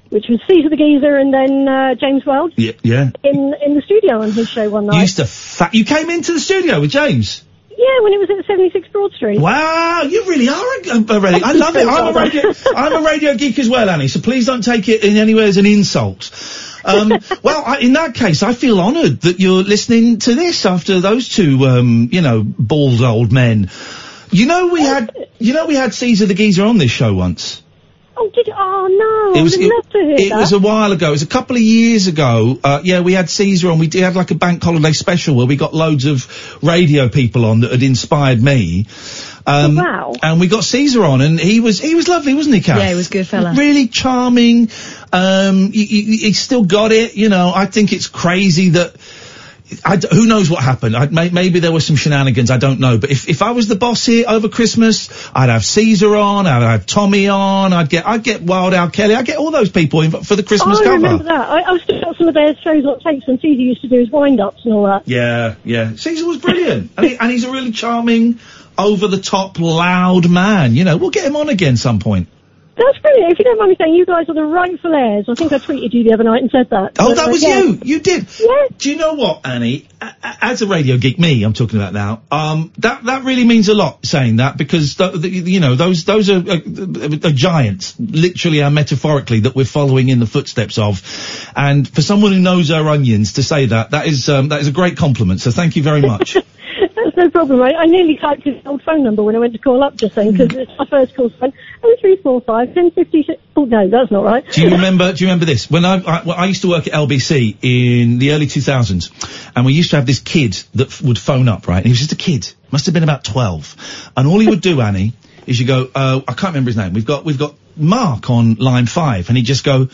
which was Caesar the Geezer and then uh, James Whale Yeah, yeah. in in the studio on his show one You night. used to fa- you came into the studio with James. Yeah, when it was at 76 Broad Street. Wow, you really are a, a radio. I love it. I'm a radio, I'm a radio geek as well, Annie. So please don't take it in any way as an insult. Um, well, I, in that case, I feel honoured that you're listening to this after those two, um, you know, bald old men. You know, we had, you know, we had Caesar the Geezer on this show once. Oh, did you? Oh, no. It was I would it, love to hear it that. was a while ago. It was a couple of years ago. Uh, yeah, we had Caesar on. We did have like a bank holiday special where we got loads of radio people on that had inspired me. Um, wow. And we got Caesar on, and he was he was lovely, wasn't he, Kath? Yeah, he was a good fella. Really charming. Um, he, he, he still got it. You know, I think it's crazy that. I d who knows what happened? I, may, maybe there were some shenanigans. I don't know. But if, if I was the boss here over Christmas, I'd have Caesar on. I'd have Tommy on. I'd get I'd get Wild Al Kelly. I'd get all those people in for the Christmas oh, I cover. remember that. I, I've still got some of their shows on tapes when Caesar used to do his wind-ups and all that. Yeah, yeah. Caesar was brilliant, and, he, and he's a really charming, over the top, loud man. You know, we'll get him on again some point. That's brilliant. If you don't mind me saying, you guys are the rightful heirs. I think I tweeted you the other night and said that. Oh, But, that uh, was yeah. you. You did. Yeah. Do you know what, Annie? As a radio geek, me, I'm talking about now. Um, that that really means a lot saying that because th- th- you know those those are, uh, are giants, literally and metaphorically, that we're following in the footsteps of. And for someone who knows our onions to say that, that is um, that is a great compliment. So thank you very much. That's no problem. I, I nearly typed his old phone number when I went to call up just then because it's my first call phone. Oh three four five ten fifty six. Oh no, that's not right. Do you remember? Do you remember this? When I, I, well, I used to work at LBC in the early 2000s, and we used to have this kid that f- would phone up, right? And he was just a kid, must have been about 12, and all he would do, Annie, is you go, uh, I can't remember his name. We've got we've got Mark on line five, and he'd just go.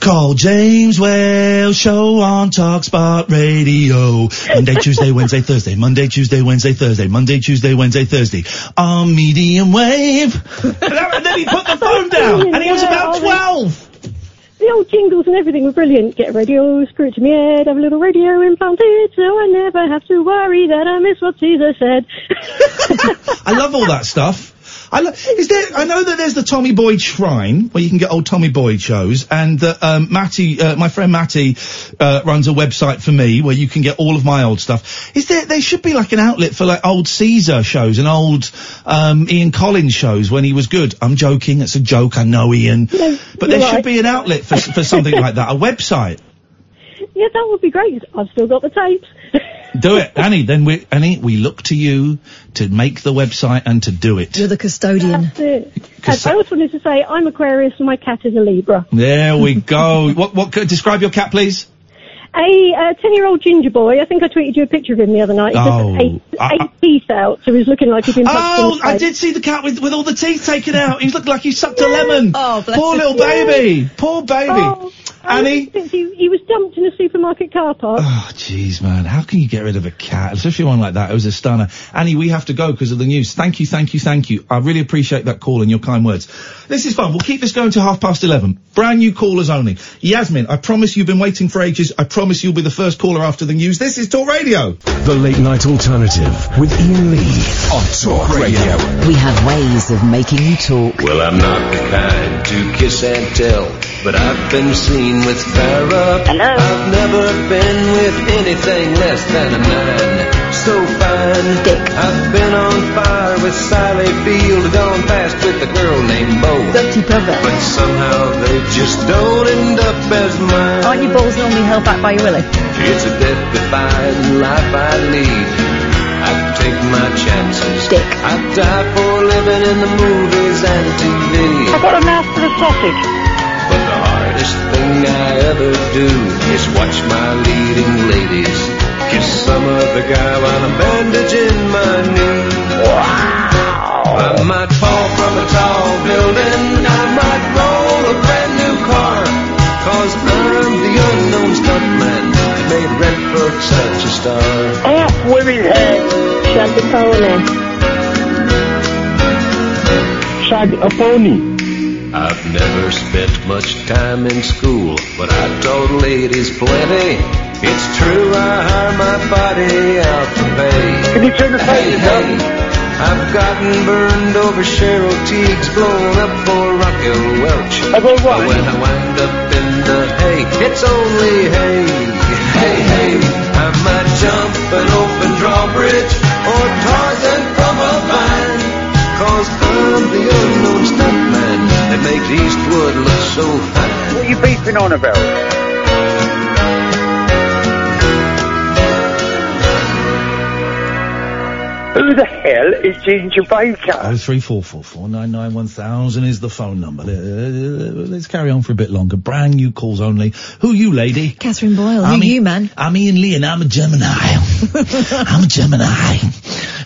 Call James Whale show on Talkspot Radio. Monday, Tuesday, Wednesday, Thursday. Monday, Tuesday, Wednesday, Thursday. Monday, Tuesday, Wednesday, Thursday. On medium wave. and then he put the phone down, and he was about 12. The old jingles and everything were brilliant. Get a radio, screw it to my head, have a little radio implanted, so I never have to worry that I miss what Caesar said. I love all that stuff. I lo- is there? I know that there's the Tommy Boyd Shrine where you can get old Tommy Boyd shows, and that um, Matty, uh, my friend Matty, uh, runs a website for me where you can get all of my old stuff. Is there? There should be like an outlet for like old Caesar shows and old um, Ian Collins shows when he was good. I'm joking. It's a joke. I know Ian, but there you're should be an outlet for for something like that. A website. yeah, that would be great. I've still got the tapes. Do it, Annie. Then we, Annie, we look to you to make the website and to do it. You're the custodian. That's it. And I also wanted to say I'm Aquarius and my cat is a Libra. There we go. what? What? Describe your cat, please. A uh, ten-year-old ginger boy. I think I tweeted you a picture of him the other night. He Oh, just ate, I- ate teeth out, so he's looking like he's been punched in Oh, I did see the cat with with all the teeth taken out. He looked like he sucked a lemon. Oh, bless Poor him. little baby. Poor baby. Oh, Annie. He, he was dumped in a supermarket car park. Oh, jeez, man. How can you get rid of a cat? Especially one like that. It was a stunner. Annie, we have to go because of the news. Thank you, thank you, thank you. I really appreciate that call and your kind words. This is fun. We'll keep this going to half past 11. Brand new callers only. Yasmin, I promise you've been waiting for ages. I promise you'll be the first caller after the news. This is Talk Radio. The Late Night Alternative with Iain Lee on Talk Radio. We have ways of making you talk. Well, I'm not the kind to kiss and tell, but I've been seen with Farrah. Hello? I've never been with anything less than a nine. So fine. Dick. I've been on fire with Sally Field, gone fast with a girl named Bo. Dirty brother. But somehow they just don't end up as mine. Aren't your balls normally held back by your willy? It's a death-defying life I lead. I take my chances. Dick. I die for living in the movies and TV. I've got a mouth for a sausage. Thing I ever do is watch my leading ladies kiss some other guy while I'm bandaging my knee. Wow! I might fall from a tall building, I might roll a brand new car, cause I'm the unknown stuntman that made Redford such a star. Off women's head. Shag the pony. Shag a pony. I've never spent much time in school, but I told ladies plenty. It's true, I hire my body out to pay. Can you turn the hey, hey, I've gotten burned over Cheryl Tiegs, blown up for Raquel Welch. I go what? When I wind up in the hay, it's only hay, hey, hey. I might jump an open drawbridge or Tarzan from a vine, I'm the it makes Eastwood look so fine. What are you beefing on about? Who the hell is Ginger Baker? Oh three four four four nine nine one thousand is the phone number. Let's carry on for a bit longer. Brand new calls only. Who you, lady? Catherine Boyle, I'm who Iain- you, man? I'm Iain Lee, and I'm a Gemini. I'm a Gemini.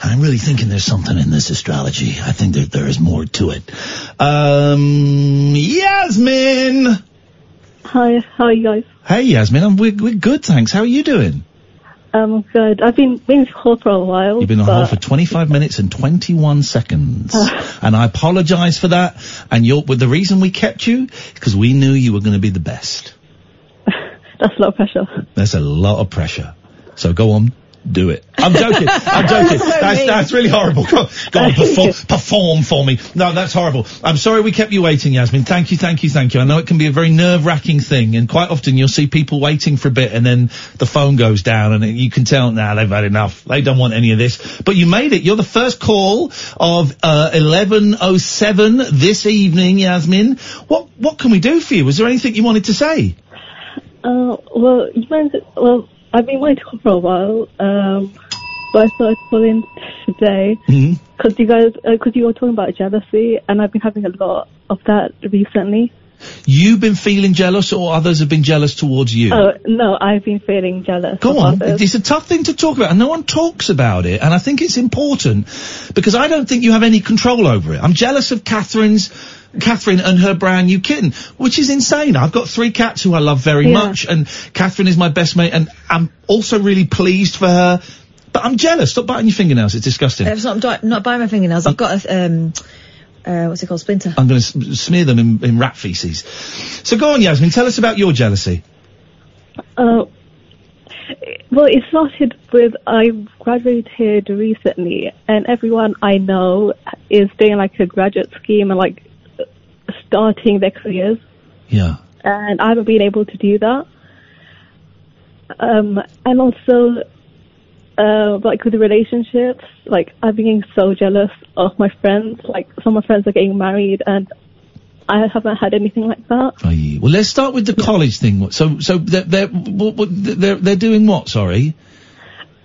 I'm really thinking there's something in this astrology. I think that there is more to it. Um, Yasmin. Hi, how are you guys? Hey, Yasmin. I'm, we're, we're good, thanks. How are you doing? Um, good. I've been been to call for a while. You've been on hold for 25 minutes and 21 seconds. and I apologize for that. And you're, well, the reason we kept you is because we knew you were going to be the best. That's a lot of pressure. That's a lot of pressure. So go on, do it. I'm joking. I'm joking. That's That's, that's really horrible. Go, go on, perform, perform for me. No, that's horrible. I'm sorry we kept you waiting, Yasmin. Thank you, thank you, thank you. I know it can be a very nerve-wracking thing, and quite often you'll see people waiting for a bit, and then the phone goes down, and you can tell, now they've had enough. They don't want any of this. But you made it. You're the first call of uh, 11:07 this evening, Yasmin. What what can we do for you? Was there anything you wanted to say? Uh, well, you meant well, I've been waiting for a while. Um, but I thought I'd call in today because you guys, because you were talking about jealousy, and I've been having a lot of that recently. You've been feeling jealous, or others have been jealous towards you? Oh no, I've been feeling jealous. Go on. others. It's a tough thing to talk about, and no one talks about it. And I think it's important because I don't think you have any control over it. I'm jealous of Catherine's, Catherine and her brand new kitten, which is insane. I've got three cats who I love very Yeah. much, and Catherine is my best mate, and I'm also really pleased for her. But I'm jealous. Stop biting your fingernails. It's disgusting. Uh, It's not, di- not by my fingernails. I've got a, um, uh, what's it called, splinter. I'm going to s- smear them in, in rat feces. So go on, Yasmin. Tell us about your jealousy. Uh, well, it started with I graduated recently, and everyone I know is doing like a graduate scheme and like starting their careers, Yeah. and I haven't been able to do that. Um, and also, uh, like with the relationships, like I've been getting so jealous of my friends. Like some of my friends are getting married, and I haven't had anything like that. Aye. Well, let's start with the college thing. So, so they're they're they're, they're doing what? Sorry.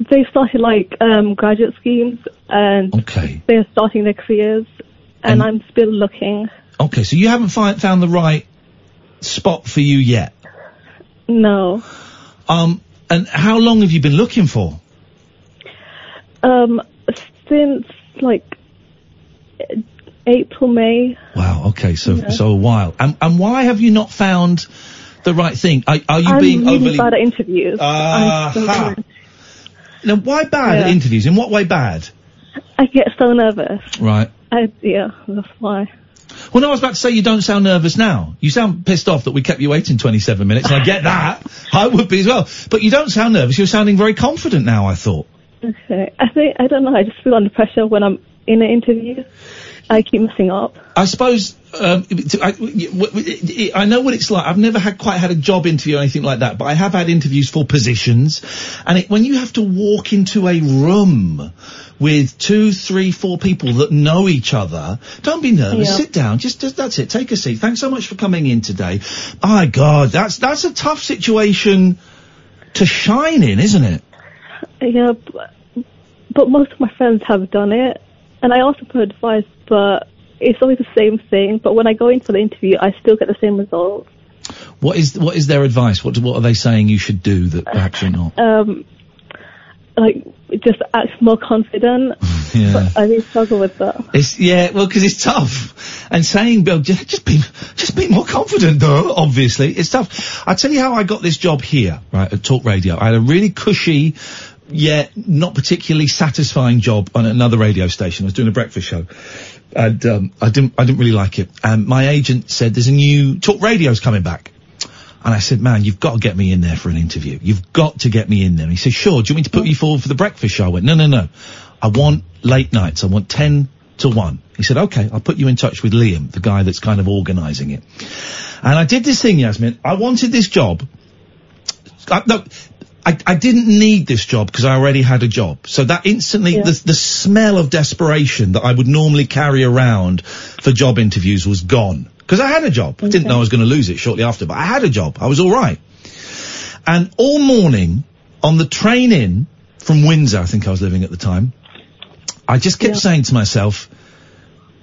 They started like um, graduate schemes, and Okay. they're starting their careers, and, I'm still looking. Okay. So you haven't fi- found the right spot for you yet. No, Um. And how long have you been looking for? um, since like April, May. Wow. Okay. So Yeah. so a while. And and why have you not found the right thing? Are, are you I'm being really overly? bad at interviews. I'm so Now, why bad at interviews? In what way bad? I get so nervous. Right. I, yeah, that's why. Well, no, I was about to say you don't sound nervous now. You sound pissed off that we kept you waiting 27 minutes, and I get that. I would be as well. But you don't sound nervous. You're sounding very confident now, I thought. Okay. I think I don't know. I just feel under pressure when I'm in an interview. I keep messing up. I suppose um, I, I know what it's like. I've never had quite had a job interview or anything like that, but I have had interviews for positions, and it, when you have to walk into a room with two, three, four people that know each other, don't be nervous. Yeah. Sit down. Just, just that's it. Take a seat. Thanks so much for coming in today. My God, that's that's a tough situation to shine in, isn't it? Yeah, but, but most of my friends have done it, and I also put advice, but it's always the same thing. But when I go in for the interview, I still get the same results. What is what is their advice? What do- what are they saying you should do that perhaps you're not? Um, like just act more confident. Yeah. But I really struggle with that. It's yeah, well, because it's tough. And saying, Bill, just, just be, just be more confident, though. Obviously, it's tough. I tell you how I got this job here, right, at Talk Radio. I had a really cushy, yet not particularly satisfying job on another radio station. I was doing a breakfast show, and um, I didn't, I didn't really like it. And my agent said, "There's a new Talk Radio's coming back." And I said, man, you've got to get me in there for an interview. You've got to get me in there. And he said, sure. Do you want me to put you forward for the breakfast show? I went, no, no, no. I want late nights. I want 10 to 1. He said, okay, I'll put you in touch with Liam, the guy that's kind of organising it. And I did this thing, Yasmin. I wanted this job. I, no, I, I didn't need this job because I already had a job. So that instantly, the, the smell of desperation that I would normally carry around for job interviews was gone. Because I had a job. I didn't know I was going to lose it shortly after, but I had a job. I was all right. And all morning on the train in from Windsor, I think I was living at the time, I just kept saying to myself,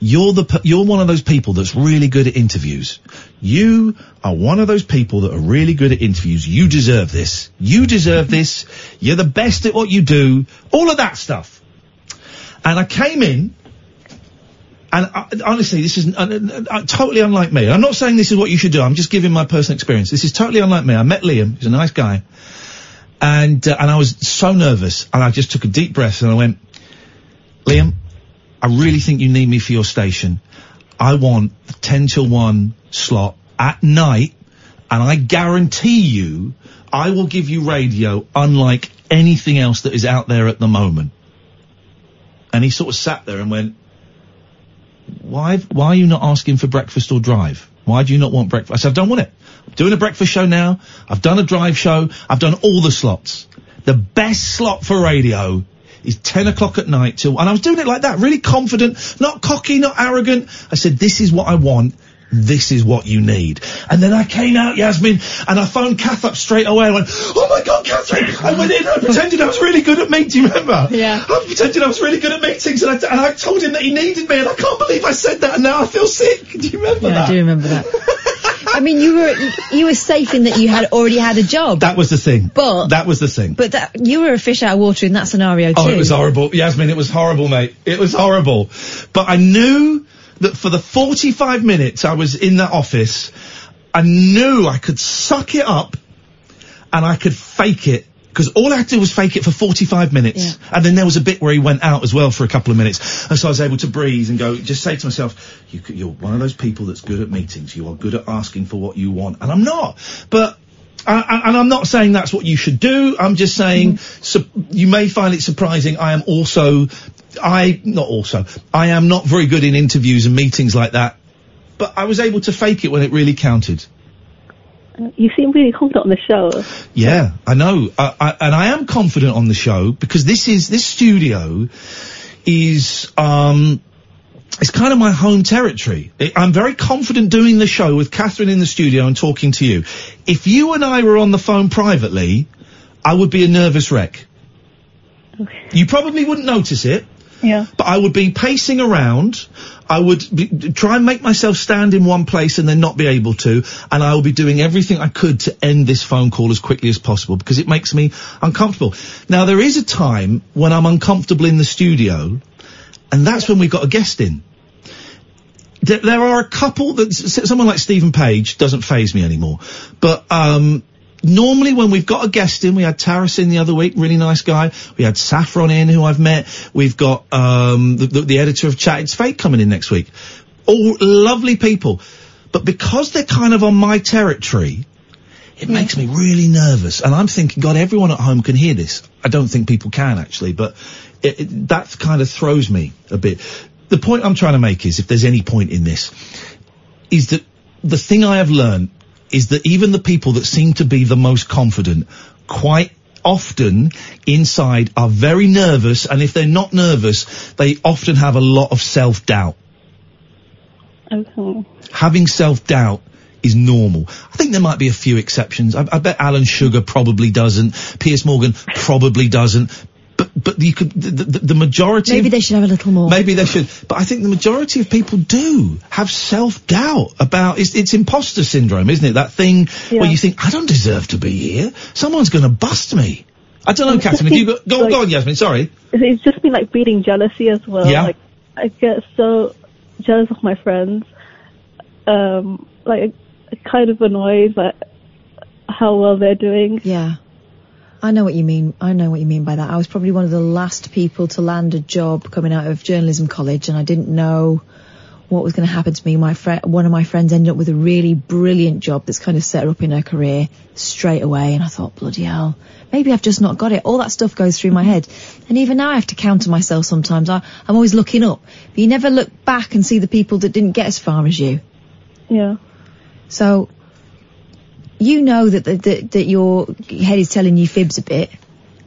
you're the, you're one of those people that's really good at interviews. You are one of those people that are really good at interviews. You deserve this. You deserve this. You're the best at what you do. All of that stuff. And I came in, and I, honestly, this is uh, uh, uh, totally unlike me. I'm not saying this is what you should do. I'm just giving my personal experience. This is totally unlike me. I met Liam. He's a nice guy, and uh, and I was so nervous, and I just took a deep breath and I went, Liam, I really think you need me for your station. I want a 10 till 1 slot at night, and I guarantee you, I will give you radio unlike anything else that is out there at the moment. And he sort of sat there and went, why, why are you not asking for breakfast or drive? Why do you not want breakfast? I said, I don't want it. I'm doing a breakfast show now. I've done a drive show. I've done all the slots. The best slot for radio is 10 o'clock at night till, and I was doing it like that, really confident, not cocky, not arrogant. I said, this is what I want. This is what you need. And then I came out, Yasmin, and I phoned Kath up straight away. I went, oh my god, Catherine! I went in, and I pretended I was really good at meetings, do you remember? Yeah. I pretended I was really good at meetings, and I, and I told him that he needed me, and I can't believe I said that, and now I feel sick. Do you remember Yeah, that? I do remember that. I mean, you were you were safe in that you had already had a job, That was the thing. But- that was the thing. but that you were a fish out of water in that scenario too. Oh, it was horrible. Yasmin, it was horrible, mate. It was horrible. But I knew that for the 45 minutes I was in that office, I knew I could suck it up and I could fake it. Because all I had to do was fake it for 45 minutes. And then there was a bit where he went out as well for a couple of minutes. And so I was able to breathe and go, just say to myself, you, you're one of those people that's good at meetings. You are good at asking for what you want. And I'm not. But I, and I'm not saying that's what you should do. I'm just saying mm-hmm. su- you may find it surprising. I am also, I not also, I am not very good in interviews and meetings like that. But I was able to fake it when it really counted. You seem really confident on the show. Yeah, I know, I, I, and I am confident on the show because this is this studio is um it's kind of my home territory. I'm very confident doing the show with Catherine in the studio and talking to you. If you and I were on the phone privately, I would be a nervous wreck. You probably wouldn't notice it. Yeah. But I would be pacing around. I would be, try and make myself stand in one place and then not be able to. And I will be doing everything I could to end this phone call as quickly as possible because it makes me uncomfortable. Now there is a time when I'm uncomfortable in the studio and that's when we've got a guest in. There, there are a couple that, someone like Stephen Page doesn't phase me anymore. But, um, normally when we've got a guest in, we had Taris in the other week, really nice guy. We had Saffron in, who I've met. We've got um, the, the, the editor of Chat It's Fate coming in next week. All lovely people. But because they're kind of on my territory, it makes me really nervous. And I'm thinking, God, everyone at home can hear this. I don't think people can actually, but it, it, that kind of throws me a bit. The point I'm trying to make is, if there's any point in this, is that the thing I have learned is that even the people that seem to be the most confident, quite often inside are very nervous, and if they're not nervous, they often have a lot of self-doubt. Okay. Having self-doubt is normal. I think there might be a few exceptions. I, I bet Alan Sugar probably doesn't. Piers Morgan probably doesn't. But, but you could, the, the, the majority Maybe of they should have a little more. Maybe they should, but I think the majority of people do have self-doubt about it's, it's imposter syndrome, isn't it? That thing where you think I don't deserve to be here. Someone's going to bust me. I don't know, Catherine. Have you got, go, on, go on, Yasmin. Sorry. It's just been like breeding jealousy as well. Yeah. Like I get so jealous of my friends. Um, like kind of annoyed by how well they're doing. Yeah. I know what you mean. I know what you mean by that. I was probably one of the last people to land a job coming out of journalism college, and I didn't know what was going to happen to me. My friend, one of my friends, ended up with a really brilliant job that's kind of set her up in her career straight away, and I thought, bloody hell, maybe I've just not got it. All that stuff goes through my head, and even now I have to counter myself sometimes. I, I'm always looking up, but you never look back and see the people that didn't get as far as you. Yeah. So you know that that, that, that your head is telling you fibs a bit,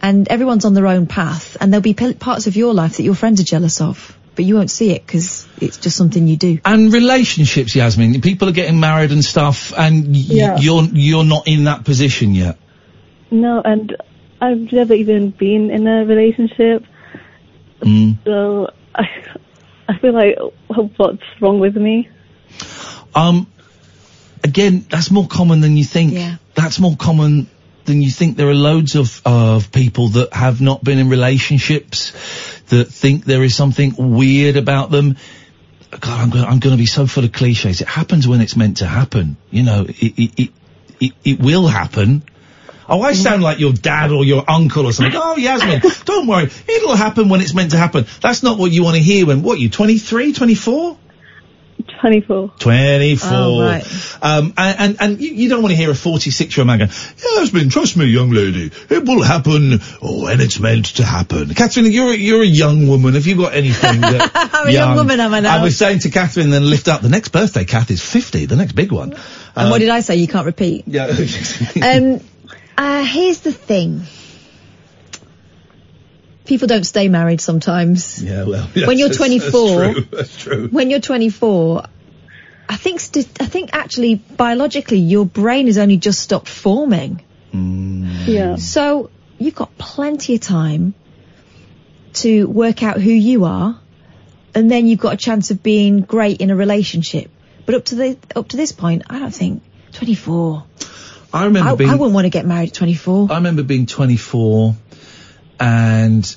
and everyone's on their own path, and there'll be p- parts of your life that your friends are jealous of, but you won't see it because it's just something you do. And relationships, Yasmin. People are getting married and stuff, and y- Yeah. you're you're not in that position yet. No, and I've never even been in a relationship, Mm. so I, I feel like what's wrong with me? Um, again, that's more common than you think. Yeah. That's more common than you think. There are loads of of people that have not been in relationships that think there is something weird about them. God, I'm going, I'm going to be so full of cliches. It happens when it's meant to happen. You know, it it it, it, it will happen. Oh, I sound like your dad or your uncle or something. Oh, Yasmin, don't worry. It'll happen when it's meant to happen. That's not what you want to hear when, what, you 23, 24? 24. 24. Oh, right. Um, and, and, and you, you don't want to hear a 46 year old man going, Yasmin, trust me, young lady, it will happen when it's meant to happen. Catherine, you're, a- you're a young woman. Have you got anything that... I'm a young woman, am I now? I was saying to Catherine, then lift up, the next birthday, Kath, is 50, the next big one. and what did I say? You can't repeat. Yeah. um, uh, here's the thing. People don't stay married sometimes. Yeah, well, When you're 24 That's true. That's true. When you're 24, I think st- I think actually biologically your brain has only just stopped forming. Hmm. Yeah. So you've got plenty of time to work out who you are, and then you've got a chance of being great in a relationship. But up to the up to this point, I don't think 24. I remember I, being... I wouldn't want to get married at 24. I remember being 24 and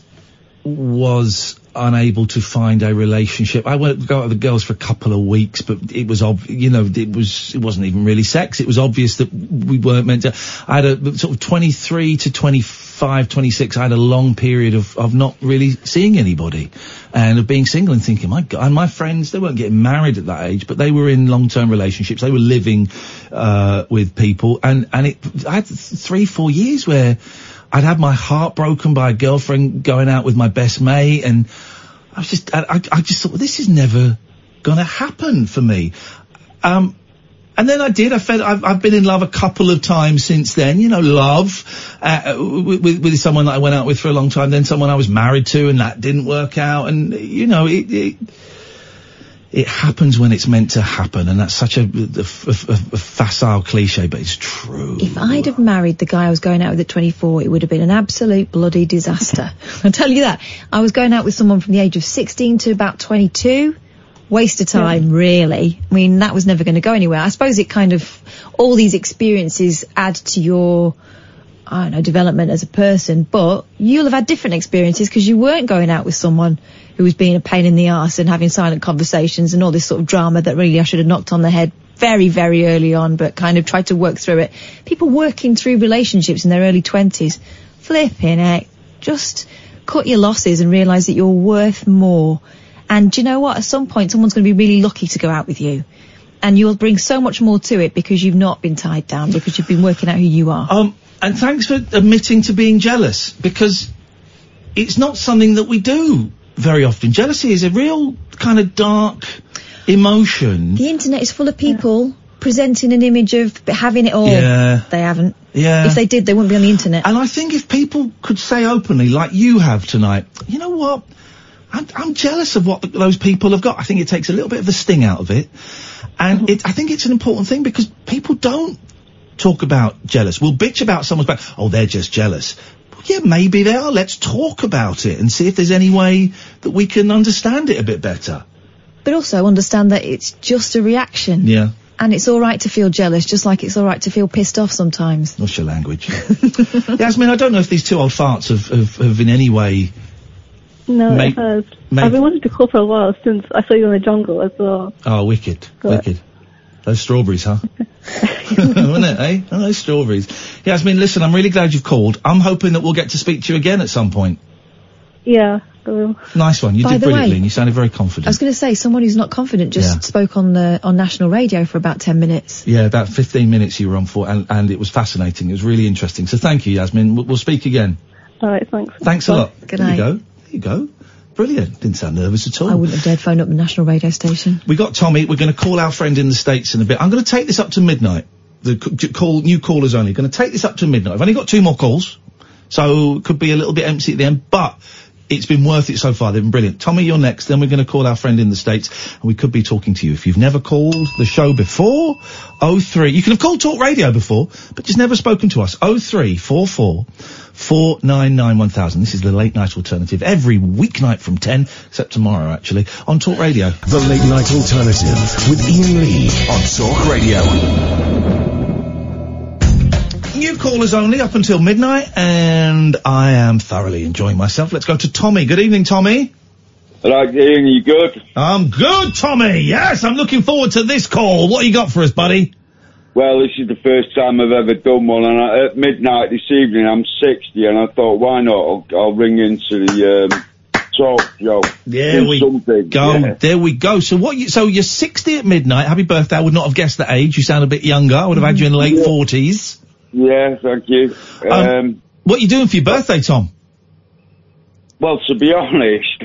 was unable to find a relationship. I went go out with the girls for a couple of weeks, but it was ob- you know it was it wasn't even really sex. It was obvious that we weren't meant to. I had a sort of 23 to 25, 26. I had a long period of of not really seeing anybody and of being single and thinking, my God, and my friends they weren't getting married at that age, but they were in long term relationships. They were living uh, with people, and and it I had th- three four years where. I'd had my heart broken by a girlfriend going out with my best mate, and I was just, I, I, just thought this is never gonna happen for me. Um, and then I did. I felt I've, I've been in love a couple of times since then. You know, love uh, with, with with someone that I went out with for a long time. Then someone I was married to, and that didn't work out. And you know, it. it it happens when it's meant to happen, and that's such a, a, a- a- a facile cliche, but it's true. If I'd have married the guy I was going out with at 24, it would have been an absolute bloody disaster. I'll tell you that. I was going out with someone from the age of 16 to about 22. Waste of time, really. I mean, that was never going to go anywhere. I suppose it kind of, all these experiences add to your, I don't know, development as a person, but you'll have had different experiences because you weren't going out with someone who was being a pain in the ass and having silent conversations and all this sort of drama that really I should have knocked on the head very, very early on, but kind of tried to work through it. People working through relationships in their early twenties, flipping heck, just cut your losses and realise that you're worth more. And do you know what? At some point, someone's going to be really lucky to go out with you. And you'll bring so much more to it because you've not been tied down, because you've been working out who you are. Um, and thanks for admitting to being jealous because it's not something that we do very often. Jealousy is a real kind of dark emotion. The internet is full of people presenting an image of having it all. Yeah. They haven't. Yeah. If they did, they wouldn't be on the internet. And I think if people could say openly, like you have tonight, you know what? I'm, I'm jealous of what those people have got. I think it takes a little bit of the sting out of it. And mm-hmm. it, I think it's an important thing because people don't talk about jealous. We'll bitch about someone's back. Oh, they're just jealous. Well, yeah, maybe they are. Let's talk about it and see if there's any way that we can understand it a bit better. But also understand that it's just a reaction. Yeah. And it's alright to feel jealous, just like it's alright to feel pissed off sometimes. What's your language? Yasmin, I don't know if these two old farts have, have, have in any way No, Mate- it has. mate- I've been wanting to call for a while since I saw you in the jungle as well. Oh, wicked, Good. wicked. Those strawberries, huh? Wasn't it, eh? Oh, those strawberries. Yasmin, listen, I'm really glad you've called. I'm hoping that we'll get to speak to you again at some point. Yeah. Um, Nice one. You By did the brilliantly way- and you sounded very confident. I was going to say, someone who's not confident just Yeah. spoke on the on national radio for about 10 minutes. Yeah, about 15 minutes you were on for, and, and it was fascinating. It was really interesting. So thank you, Yasmin. We'll, we'll speak again. all right, thanks. Thanks a lot. Good night. there you go. There you go. Brilliant. Didn't sound nervous at all. I wouldn't have dared phone up the national radio station. We got Tommy. We're going to call our friend in the States in a bit. I'm going to take this up to midnight. The c- call, new callers only. Going to take this up to midnight. I've only got two more calls, so it could be a little bit empty at the end, but it's been worth it so far. They've been brilliant. Tommy, you're next. Then we're going to call our friend in the States and we could be talking to you. If you've never called the show before, 03, you can have called Talk Radio before, but just never spoken to us. 0344 499 1000. This is the late night alternative every weeknight from 10, except tomorrow actually, on Talk Radio. The Late Night Alternative with Iain Lee on Talk Radio. New callers only up until midnight, and I am thoroughly enjoying myself. Let's go to Tommy. Good evening, Tommy. Right, Iain, you good? I'm good, Tommy. Yes, I'm looking forward to this call. What you got for us, buddy? Well, this is the first time I've ever done one, and I, at midnight this evening, I'm 60, and I thought, why not? I'll, I'll ring into the um, talk show. There we something. go. Yeah. There we go. So what? You, so you're 60 at midnight. Happy birthday. I would not have guessed that age. You sound a bit younger. I would have had you in the late Yeah. 40s. Yeah, thank you. Um, what are you doing for your birthday, Tom? Well, to be honest,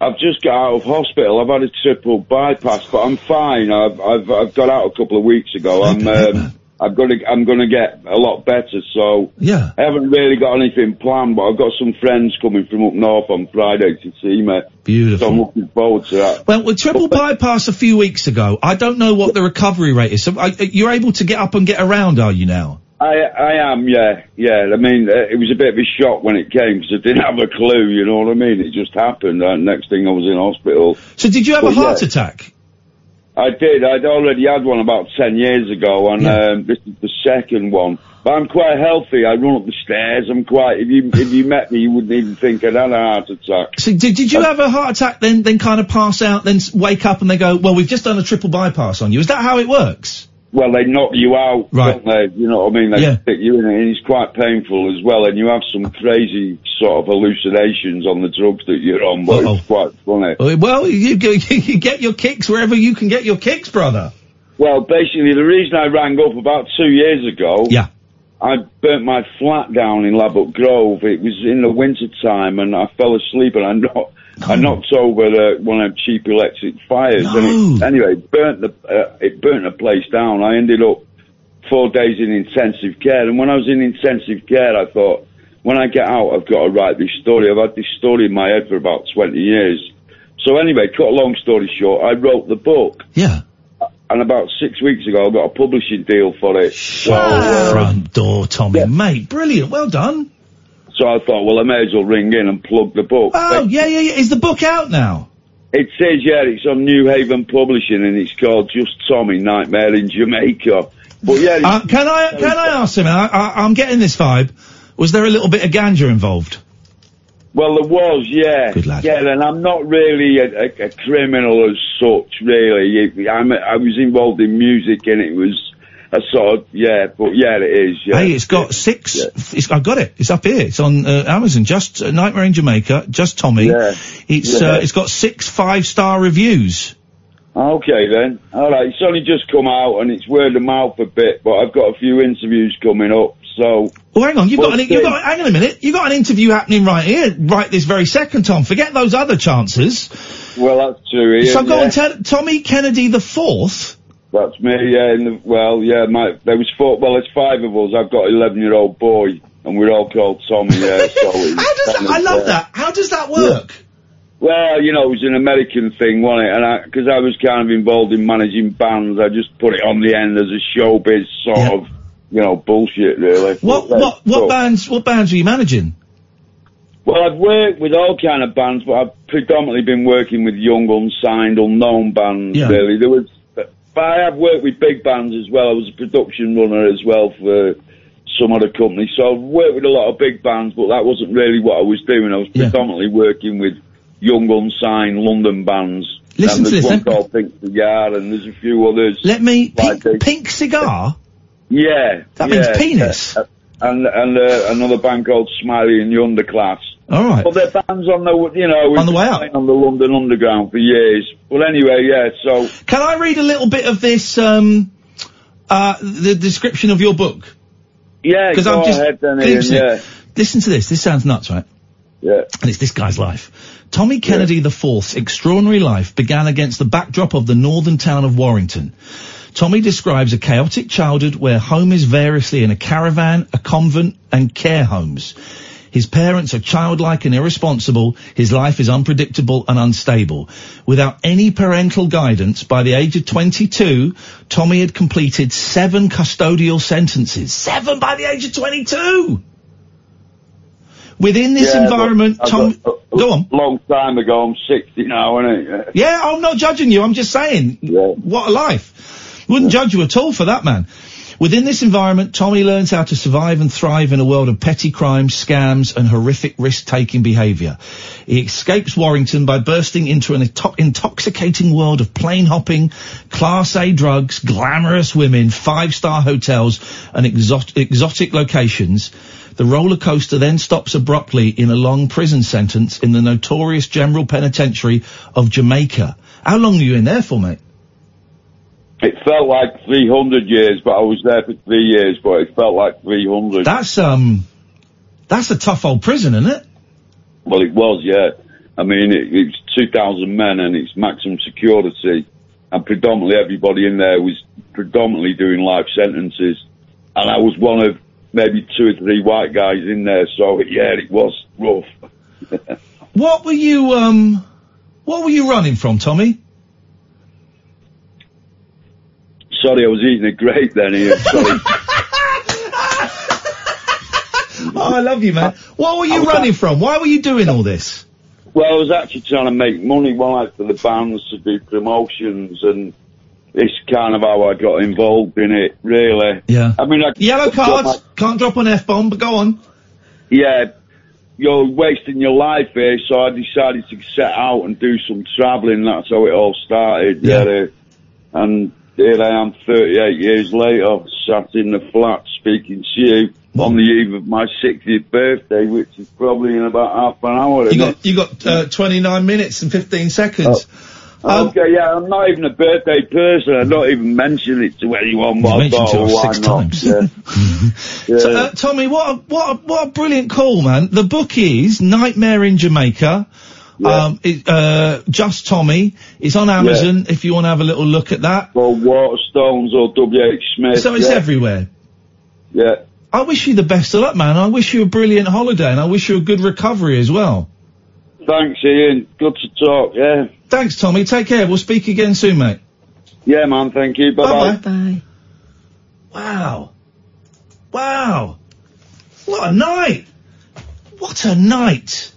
I've just got out of hospital. I've had a triple bypass, but I'm fine. I've I've, I've got out a couple of weeks ago. I'm um, I'm gonna I'm gonna get a lot better. So yeah, I haven't really got anything planned, but I've got some friends coming from up north on Friday to see me. Beautiful. So I'm looking forward to that. Well, with triple bypass a few weeks ago, I don't know what the recovery rate is. So you're able to get up and get around, are you now? I I am, yeah, yeah. I mean, uh, it was a bit of a shock when it came because I didn't have a clue. You know what I mean? It just happened. And next thing I was in hospital. So did you have But a heart yeah. attack? I did. I'd already had one about ten years ago, and um, this is the second one. But I'm quite healthy. I run up the stairs. I'm quite. If you if you met me, you wouldn't even think I'd had a heart attack. So did, did you have a heart attack, then then kind of pass out, then s- wake up and they go, well, we've just done a triple bypass on you. Is that how it works? Well, they knock you out, Right. don't they? You know what I mean? They Yeah. stick you in it, and it's quite painful as well. And you have some crazy sort of hallucinations on the drugs that you're on, but it's quite funny. Well, you, get your kicks wherever you can get your kicks, brother. Well, basically, the reason I rang up about two years ago. Yeah. I burnt my flat down in Ladbroke Grove. It was in the winter time, and I fell asleep, and I knocked, I knocked over the, one of them cheap electric fires. And it, anyway, it burnt the uh, it burnt the place down. I ended up four days in intensive care, and when I was in intensive care, I thought, when I get out, I've got to write this story. I've had this story in my head for about twenty years. So anyway, cut a long story short, I wrote the book. Yeah. And about six weeks ago, I got a publishing deal for it. So, uh, Front door, Tommy, mate, brilliant, well done. So I thought, well, I may as well ring in and plug the book. Oh, yeah, yeah, yeah. Is the book out now? It says, yeah, it's on New Haven Publishing and it's called Just Tommy Nightmare in Jamaica. But yeah, Uh, can I can I ask him? I, I, I'm getting this vibe. Was there a little bit of ganja involved? well, there was, yeah. Good lad. Yeah, and I'm not really a, a, a criminal as such, really. I'm, I was involved in music and it was a sort of, yeah, but yeah, it is, yeah. Hey, it's got six. It's, I got it. It's up here. It's on uh, Amazon. Just uh, Nightmare in Jamaica. Just Tommy. It's Yeah. uh, it's got six five star reviews. Okay then. All right. It's only just come out and it's word of mouth a bit, but I've got a few interviews coming up. So. Well, hang on. You've got an, you've got hang on a minute. You've got an interview happening right here, right this very second, Tom. Forget those other chances. Well, that's true. Iain, so go yeah. on, tell Tommy Kennedy the fourth. That's me. Yeah. In the, well, yeah. My there was four. Well, it's five of us. I've got an eleven-year-old boy, and we're all called Tommy. Yeah. So How does kind that, I love uh, that. How does that work? Well, you know, it was an American thing, wasn't it? And I, because I was kind of involved in managing bands, I just put it on the end as a showbiz sort of, you know, bullshit, really. What But, what what but- bands what bands are you managing? Well, I've worked with all kind of bands, but I've predominantly been working with young, unsigned, unknown bands. Yeah. Really, there was, but I have worked with big bands as well. I was a production runner as well for some other companies, so I've worked with a lot of big bands, but that wasn't really what I was doing. I was predominantly working with young, unsigned London bands. Listen and to there's this, one called Pink Cigar, and there's a few others. Let me Like pink, pink cigar. Yeah, That means penis. Uh, and and uh, another band called Smiley and the Underclass. All right. Well, their bands on the, you know, On the way up. on the London Underground for years. Well, anyway, yeah, so. Can I read a little bit of this? Um, uh, the description of your book. Yeah, Because I'm just ahead then, Iain, yeah. Listen to this. This sounds nuts, right? Yeah. And it's this guy's life. Tommy Kennedy IV's extraordinary life began against the backdrop of the northern town of Warrington. Tommy describes a chaotic childhood where home is variously in a caravan, a convent, and care homes. His parents are childlike and irresponsible. His life is unpredictable and unstable. Without any parental guidance, by the age of 22, Tommy had completed seven custodial sentences. Seven by the age of 22! Within this Yeah, environment, but- Tom, go on. Long time ago, I'm 60 now, innit? Yeah, I'm not judging you. I'm just saying, what a life. Wouldn't judge you at all for that, man. Within this environment, Tommy learns how to survive and thrive in a world of petty crimes, scams, and horrific risk-taking behaviour. He escapes Warrington by bursting into an into- intoxicating world of plane hopping, Class A drugs, glamorous women, five-star hotels, and exot- exotic locations. The roller coaster then stops abruptly in a long prison sentence in the notorious General Penitentiary of Jamaica. How long were you in there for, mate? It felt like 300 years, but I was there for three years, but it felt like 300. That's, um, that's a tough old prison, isn't it? Well, it was, yeah. I mean, it, it's 2,000 men and it's maximum security. And predominantly everybody in there was predominantly doing life sentences. And I was one of maybe two or three white guys in there. So, yeah, it was rough. What were you, um, what were you running from, Tommy? Sorry, I was eating a grape then, Iain. Sorry. Oh, I love you, man. What were you running from? Why were you doing all this? Well, I was actually trying to make money while I for the bands to do promotions, and it's kind of how I got involved in it, really. Yeah. I mean, I Yellow cards. Can't drop an F-bomb, but go on. Yeah, you're wasting your life here, so I decided to set out and do some travelling. That's how it all started. Yeah. Yeah. and here I am, 38 years later, sat in the flat speaking to you on the eve of my 60th birthday, which is probably in about half an hour. You isn't got, you got, uh, 29 minutes and 15 seconds. Um, Okay, yeah, I'm not even a birthday person. I don't even mention it to anyone. But I mentioned thought, it oh, why six not? times. Yeah. So, uh, Tommy, what a, what a, what a brilliant call, man. The book is Nightmare in Jamaica. Um, it, uh, just Tommy. It's on Amazon if you want to have a little look at that. Or Waterstones or W.H. Smith. So it's yeah. everywhere. Yeah. I wish you the best of luck, man. I wish you a brilliant holiday and I wish you a good recovery as well. Thanks, Iain. Good to talk, yeah. Thanks, Tommy. Take care. We'll speak again soon, mate. Yeah, man, thank you. Bye-bye. Bye. Wow. Wow. What a night. What a night.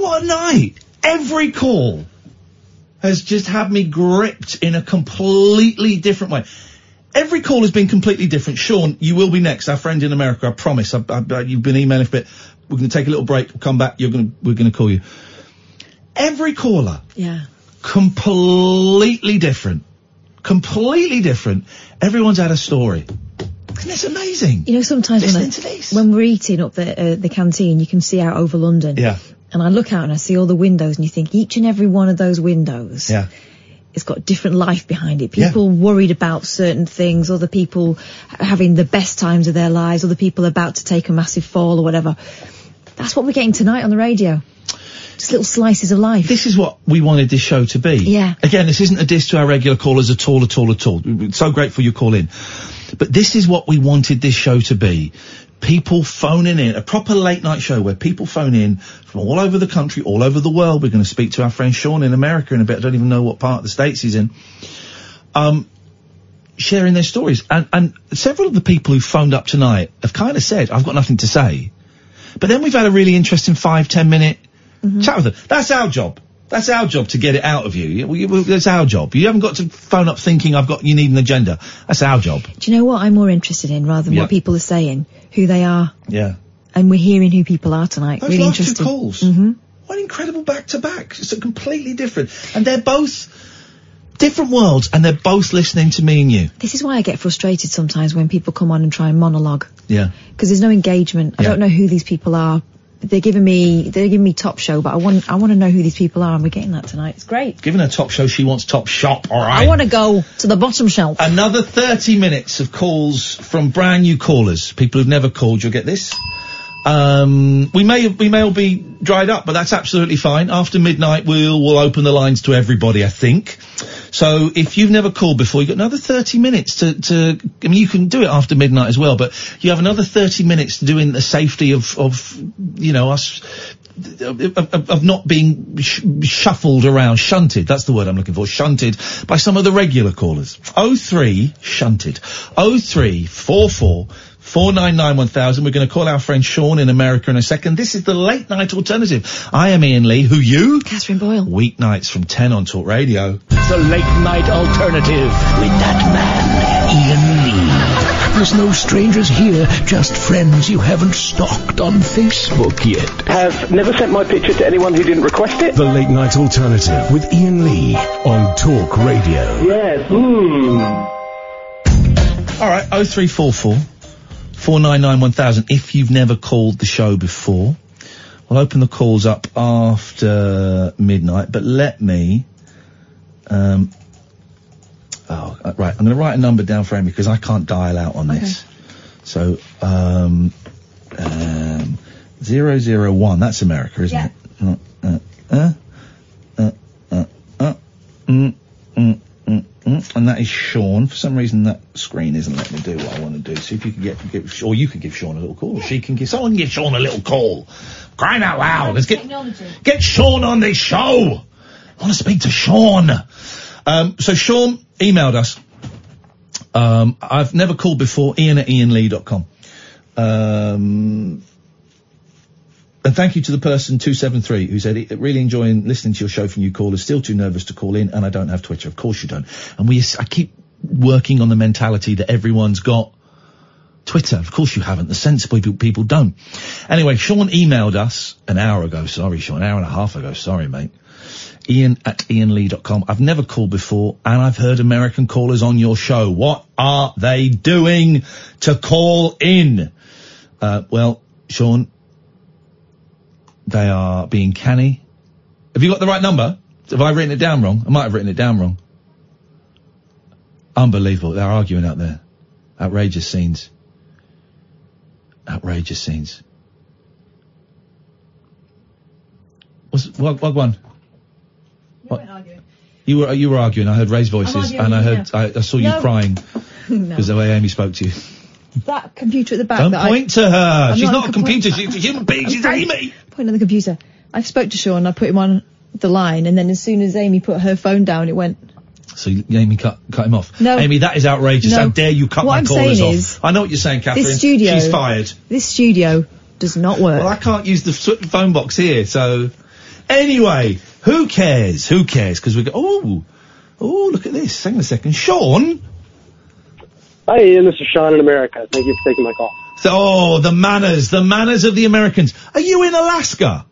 What a night. Every call has just had me gripped in a completely different way. Every call has been completely different. Sean, you will be next. Our friend in America, I promise. I, I, I- you've been emailing for a bit. We're going to take a little break. We'll come back. You're going to, we're going to call you. Every caller Yeah. completely different. Completely different. Everyone's had a story. Isn't this amazing? You know, sometimes when, I, Listening to this. when we're eating up the uh, the canteen, you can see out over London. Yeah. And I look out and I see all the windows, and you think each and every one of those windows Yeah. it's got different life behind it. People worried about certain things, other people having the best times of their lives, other people about to take a massive fall or whatever. That's what we're getting tonight on the radio. Just little slices of life. This is what we wanted this show to be. Yeah. Again, this isn't a diss to our regular callers at all, at all, at all. We're so grateful you call in. But this is what we wanted this show to be. People phoning in, a proper late night show where people phone in from all over the country, all over the world. We're going to speak to our friend Sean in America in a bit. I don't even know what part of the States he's in. Um, sharing their stories. And, and several of the people who phoned up tonight have kind of said, I've got nothing to say. But then we've had a really interesting five, ten minute chat with them. That's our job. That's our job to get it out of you. You- we- we- That's our job. You haven't got to phone up thinking I've got, you need an agenda. That's our job. Do you know what I'm more interested in rather than Yeah. what people are saying? Who they are. Yeah. And we're hearing who people are tonight. Those really last two calls. hmm What incredible back to back. It's a completely different. And they're both different worlds and they're both listening to me and you. This is why I get frustrated sometimes when people come on and try and monologue Yeah. because there's no engagement. Yeah. I don't know who these people are. They're giving me they're giving me top show, but I want I want to know who these people are, and we're getting that tonight. It's great. Given her top show, she wants top shop, alright? I want to go to the bottom shelf. Another 30 minutes of calls from brand new callers. People who've never called, you'll get this. Um, we may we may all be dried up, but that's absolutely fine. After midnight, we'll we'll open the lines to everybody. I think. So if you've never called before, you've got another thirty minutes to to. I mean, you can do it after midnight as well, but you have another thirty minutes to do in the safety of of you know us. Of, of, of not being sh- shuffled around, shunted. That's the word I'm looking for. Shunted by some of the regular callers. Oh three shunted. Oh three four four 499 1000. We're going to call our friend Sean in America in a second. This is the late night alternative. I am Iain Lee. Who you? Catherine Boyle. Weeknights from 10 on Talk Radio. The late night alternative with that man, Iain Lee. There's no strangers here, just friends you haven't stalked on Facebook yet. Have never sent my picture to anyone who didn't request it. The late night alternative with Iain Lee on Talk Radio. Yes. Hmm. All right, 0344 499 1000. If you've never called the show before, we'll open the calls up after midnight, but let me. Um, oh, uh, right. I'm going to write a number down for Amy because I can't dial out on this. So, um, um, 001, that's America, isn't it? Uh, uh, uh, uh, uh, mm, mm. And that is Sean. For some reason, that screen isn't letting me do what I want to do. See if you can get, give, or you can give Sean a little call, she can give, someone give Sean a little call. Crying out loud. Let's get, get Sean on this show. I want to speak to Sean. Um, so Sean emailed us. Um, I've never called before. Iain at iainlee.com. Um, and thank you to the person 273 who said, really enjoying listening to your show from you callers, still too nervous to call in and I don't have Twitter. Of course you don't. And we, I keep working on the mentality that everyone's got Twitter. Of course you haven't. The sensible people, don't. Anyway, Sean emailed us an hour ago. Sorry, Sean. An hour and a half ago. Sorry, mate. Iain at iainlee.com. I've never called before and I've heard American callers on your show. What are they doing to call in? Uh, well, Sean, they are being canny. Have you got the right number? Have I written it down wrong? I might have written it down wrong. Unbelievable. They're arguing out there. Outrageous scenes. Outrageous scenes. What's, what, what one? What? You were you were arguing. I heard raised voices, and I heard yeah. I, I saw you No. crying no. because the way Amy spoke to you. That computer at the back. Don't that I- point to her. I'm She's not not a computer. She's a human being. She's Amy. Point on the computer. I spoke to Sean. I put him on the line, and then as soon as Amy put her phone down, it went. So Amy cut cut him off. No. Amy, that is outrageous. No. How dare you cut What my I'm callers saying off? is, I know what you're saying, Catherine. This studio. She's fired. This studio does not work. Well, I can't use the phone box here, so anyway, who cares? Who cares? Because we go. Oh, oh, look at this. Hang on a second, Sean. Hi, Iain. This is Sean in America. Thank you for taking my call. So, oh, the manners, the manners of the Americans. Are you in Alaska?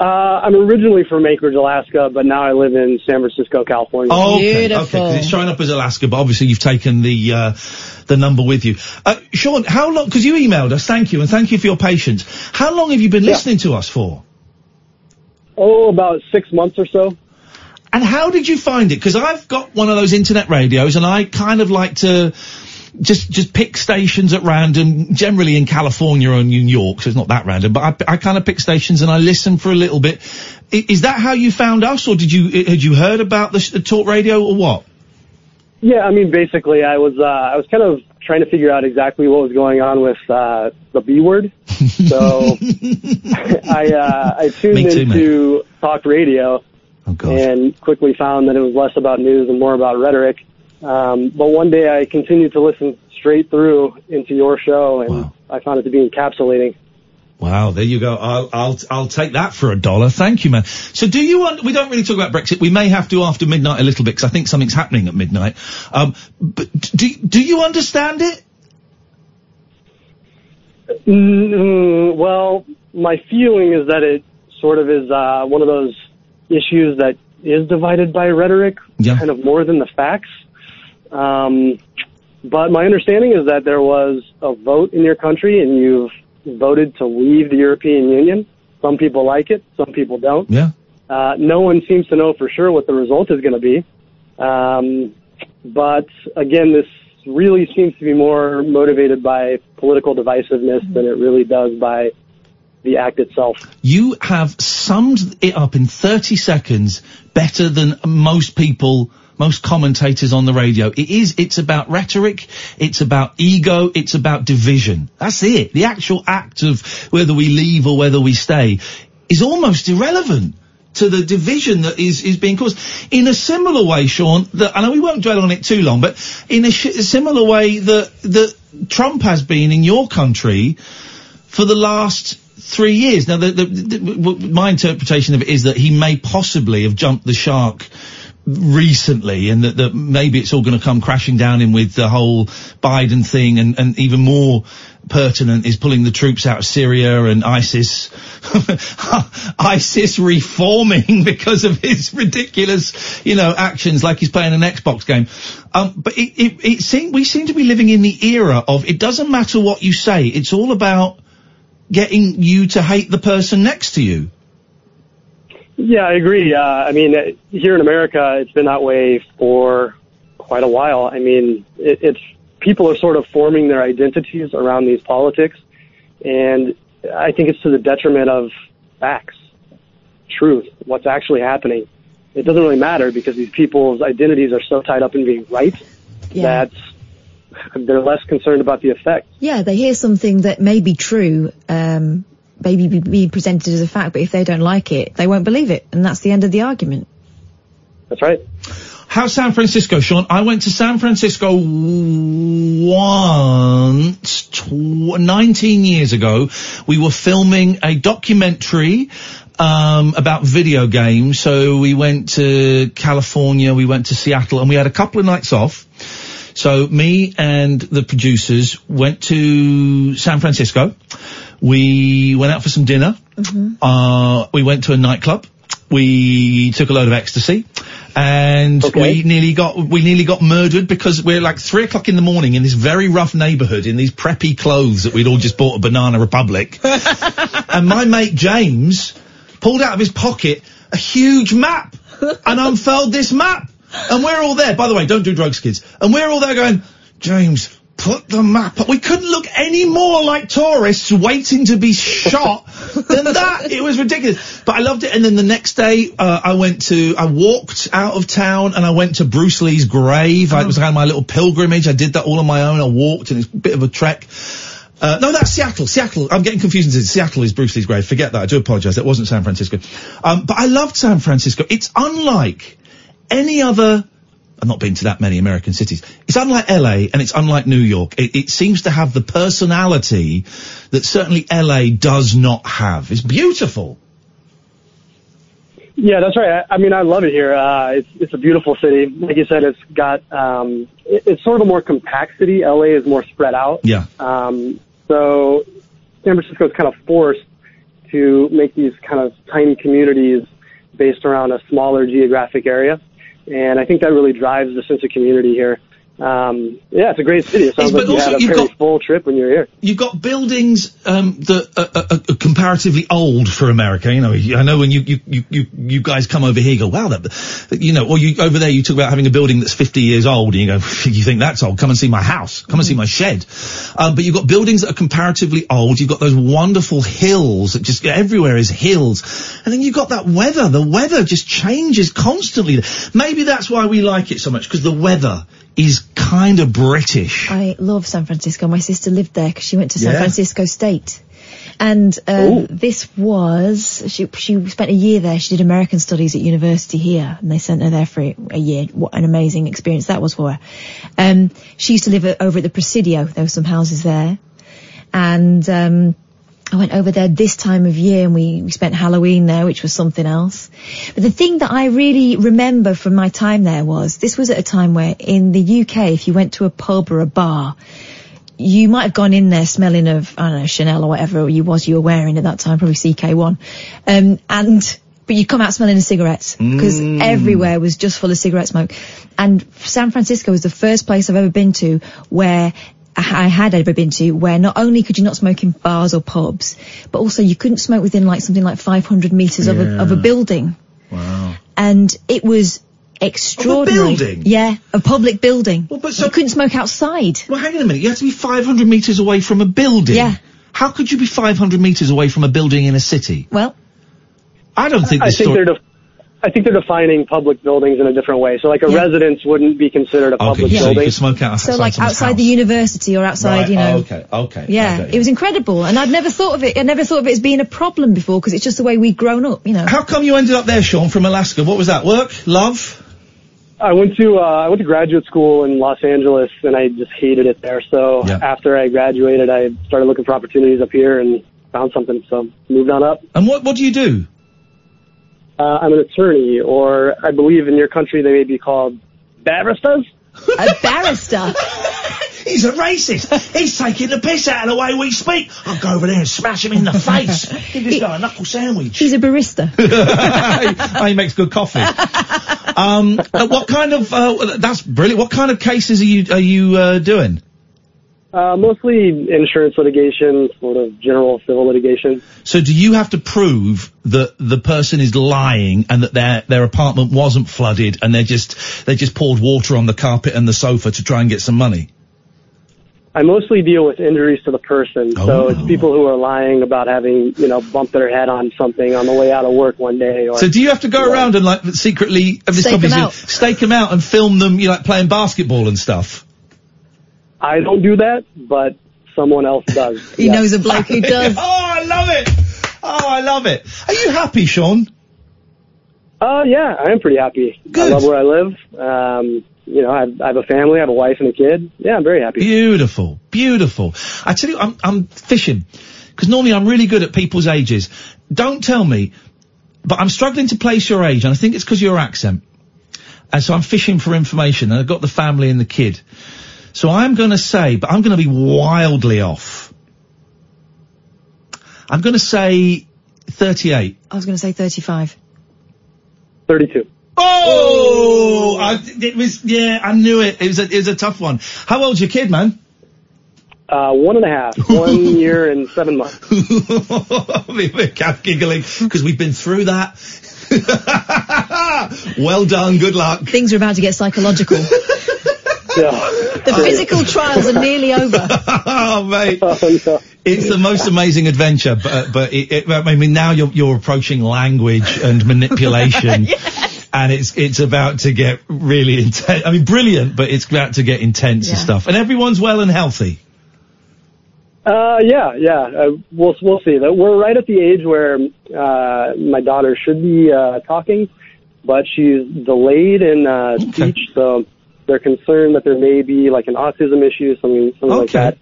Uh, I'm originally from Anchorage, Alaska, but now I live in San Francisco, California. Oh, okay, okay. 'cause it's showing up as Alaska, but obviously you've taken the uh, the number with you. Uh, Sean, how long? Because you emailed us. Thank you, and thank you for your patience. How long have you been listening to us for? Oh, about six months or so. And how did you find it? Because I've got one of those internet radios, and I kind of like to just just pick stations at random, generally in California or New York, so it's not that random. But I, I kind of pick stations and I listen for a little bit. I, is that how you found us, or did you had you heard about the, sh- the talk radio, or what? Yeah, I mean, basically, I was uh, I was kind of trying to figure out exactly what was going on with uh, the B word. So I uh, I tuned too, into talk radio Oh, and quickly found that it was less about news and more about rhetoric. Um, but one day I continued to listen straight through into your show, and I found it to be encapsulating. Wow, there you go. I'll I'll I'll take that for a dollar. Thank you, man. So, do you? want, we don't really talk about Brexit. We may have to after midnight a little bit because I think something's happening at midnight. Um, but do do you understand it? Mm, well, my feeling is that it sort of is uh, one of those issues that is divided by rhetoric, kind of more than the facts. Um, but my understanding is that there was a vote in your country, and you've voted to leave the European Union. Some people like it, some people don't. Yeah. Uh, no one seems to know for sure what the result is going to be. Um, but again, this really seems to be more motivated by political divisiveness than it really does by the act itself. You have summed it up in 30 seconds better than most people, most commentators on the radio. It is, it's about rhetoric, it's about ego, it's about division. That's it. The actual act of whether we leave or whether we stay is almost irrelevant to the division that is, is being caused. In a similar way, Sean, that, I know we won't dwell on it too long, but in a, sh- a similar way that, that Trump has been in your country for the last three years. Now, the, the, the, my interpretation of it is that he may possibly have jumped the shark recently and that, that maybe it's all going to come crashing down in with the whole Biden thing and, and even more pertinent is pulling the troops out of Syria and ISIS, ISIS reforming because of his ridiculous, you know, actions like he's playing an Xbox game. Um, but it, it, it seem, we seem to be living in the era of it doesn't matter what you say, it's all about getting you to hate the person next to you. Yeah, I agree. Uh, I mean, uh, here in America, it's been that way for quite a while. I mean, it, it's people are sort of forming their identities around these politics, and I think it's to the detriment of facts, truth, what's actually happening. It doesn't really matter because these people's identities are so tied up in being right Yeah. that they're less concerned about the effect. Yeah, they hear something that may be true, um, maybe be, be presented as a fact, but if they don't like it, they won't believe it, and that's the end of the argument. That's right. How's San Francisco, Sean? I went to San Francisco once, tw- 19 years ago. We were filming a documentary um, about video games. So we went to California, we went to Seattle, and we had a couple of nights off. So me and the producers went to San Francisco. We went out for some dinner. Uh, we went to a nightclub. We took a load of ecstasy, and we nearly got we nearly got murdered because we're like three o'clock in the morning in this very rough neighbourhood in these preppy clothes that we'd all just bought at Banana Republic, and my mate James pulled out of his pocket a huge map and unfurled this map, and we're all there. By the way, don't do drugs, kids. And we're all there going, James, put the map up. We couldn't look any more like tourists waiting to be shot than that. It was ridiculous. But I loved it. And then the next day, uh, I went to, I walked out of town and I went to Bruce Lee's grave. I, it was kind of my little pilgrimage. I did that all on my own. I walked and it's a bit of a trek. Uh, no, that's Seattle. Seattle. I'm getting confused. Seattle is Bruce Lee's grave. Forget that. I do apologise. That wasn't San Francisco. Um, but I loved San Francisco. It's unlike any other. I've not been to that many American cities. It's unlike LA and it's unlike New York. It, it seems to have the personality that certainly LA does not have. It's beautiful. Yeah, that's right. I, I mean, I love it here. Uh, it's it's a beautiful city. Like you said, it's got um, it, it's sort of a more compact city. LA is more spread out. Yeah. Um, so San Francisco is kind of forced to make these kind of tiny communities based around a smaller geographic area, and I think that really drives the sense of community here. Um, yeah, it's a great city. It sounds But like you also had a you've very got- full trip when you were here. You've got buildings um, that are, are, are comparatively old for America. You know, I know when you you, you, you you guys come over here, you go, wow, that, you know, or you over there, you talk about having a building that's 50 years old, and you go, you think that's old? Come and see my house. Come and see my shed. Um, but you've got buildings that are comparatively old. You've got those wonderful hills that just everywhere is hills, and then you've got that weather. The weather just changes constantly. Maybe that's why we like it so much because the weather is kind of British. I love San Francisco. My sister lived there because she went to San Yeah. Francisco State. And uh, this was she. She spent a year there. She did American studies at university here, and they sent her there for a year. What an amazing experience that was for her. Um, she used to live over at the Presidio. There were some houses there, and um, I went over there this time of year, and we, we spent Halloween there, which was something else. But the thing that I really remember from my time there was this was at a time where in the UK, if you went to a pub or a bar, you might have gone in there smelling of, I don't know, Chanel or whatever you was you were wearing at that time, probably CK1. Um, and, but you come out smelling of cigarettes because Mm. everywhere was just full of cigarette smoke. And San Francisco was the first place I've ever been to where I had ever been to where not only could you not smoke in bars or pubs, but also you couldn't smoke within like something like 500 meters of, a, of a building. Wow. And it was extraordinary. A building? Yeah, a public building. Well, but so you couldn't smoke outside. Well, hang on a minute. You have to be 500 metres away from a building. Yeah. How could you be 500 metres away from a building in a city? Well, I don't think I this think story. they're def- I think they're defining public buildings in a different way. So like a Yeah. residence wouldn't be considered a Okay, public so you building. could smoke out so like outside the university or outside, Right, you know. oh, okay, okay. Yeah, okay. it was incredible, and I'd never thought of it. I never thought of it as being a problem before because it's just the way we'd grown up, you know. How come you ended up there, Sean, from Alaska? What was that? Work? Love? I went to uh, I went to graduate school in Los Angeles, and I just hated it there. So after I graduated, I started looking for opportunities up here and found something. So moved on up. And what what do you do? Uh, I'm an attorney, or I believe in your country they may be called barristers. A barrister. He's a racist. He's taking the piss out of the way we speak. I'll go over there and smash him in the face. Give this guy a knuckle sandwich. He's a barista. oh, he makes good coffee. Um, uh, what kind of? Uh, that's brilliant. What kind of cases are you are you uh, doing? Uh, mostly insurance litigation, sort of general civil litigation. So, do you have to prove that the person is lying and that their their apartment wasn't flooded and they just they just poured water on the carpet and the sofa to try and get some money? I mostly deal with injuries to the person. So it's people who are lying about having, you know, bumped their head on something on the way out of work one day. Or So, do you have to go around and like secretly Stake them out. stake them out and film them, you know, like playing basketball and stuff? I don't do that, but someone else does. He Yeah. knows a bloke who does. oh, I love it. Oh, I love it. Are you happy, Sean? Uh, yeah, I am pretty happy. I love where I live. Um, you know, I have, I have a family, I have a wife and a kid. Yeah, I'm very happy. Beautiful, beautiful. I tell you, I'm, I'm fishing because normally I'm really good at people's ages. Don't tell me, but I'm struggling to place your age, and I think it's because your accent. And so I'm fishing for information, and I've got the family and the kid. So I'm going to say, but I'm going to be wildly off. I'm going to say 38. I was going to say 35. 32. Oh, I, it was yeah, I knew it. It was a, it was a tough one. How old's your kid, man? Uh, one and a half, one year and seven months. We're cap giggling because we've been through that. well done. Good luck. Things are about to get psychological. The physical trials are nearly over. oh mate, it's the most amazing adventure. But but it, it, I mean now you're you're approaching language and manipulation. And it's it's about to get really intense. I mean, brilliant, but it's about to get intense and stuff. And everyone's well and healthy. Uh, yeah, yeah. Uh, we'll we'll see. We're right at the age where uh, my daughter should be uh, talking, but she's delayed in uh, speech, so they're concerned that there may be like an autism issue, something something like that.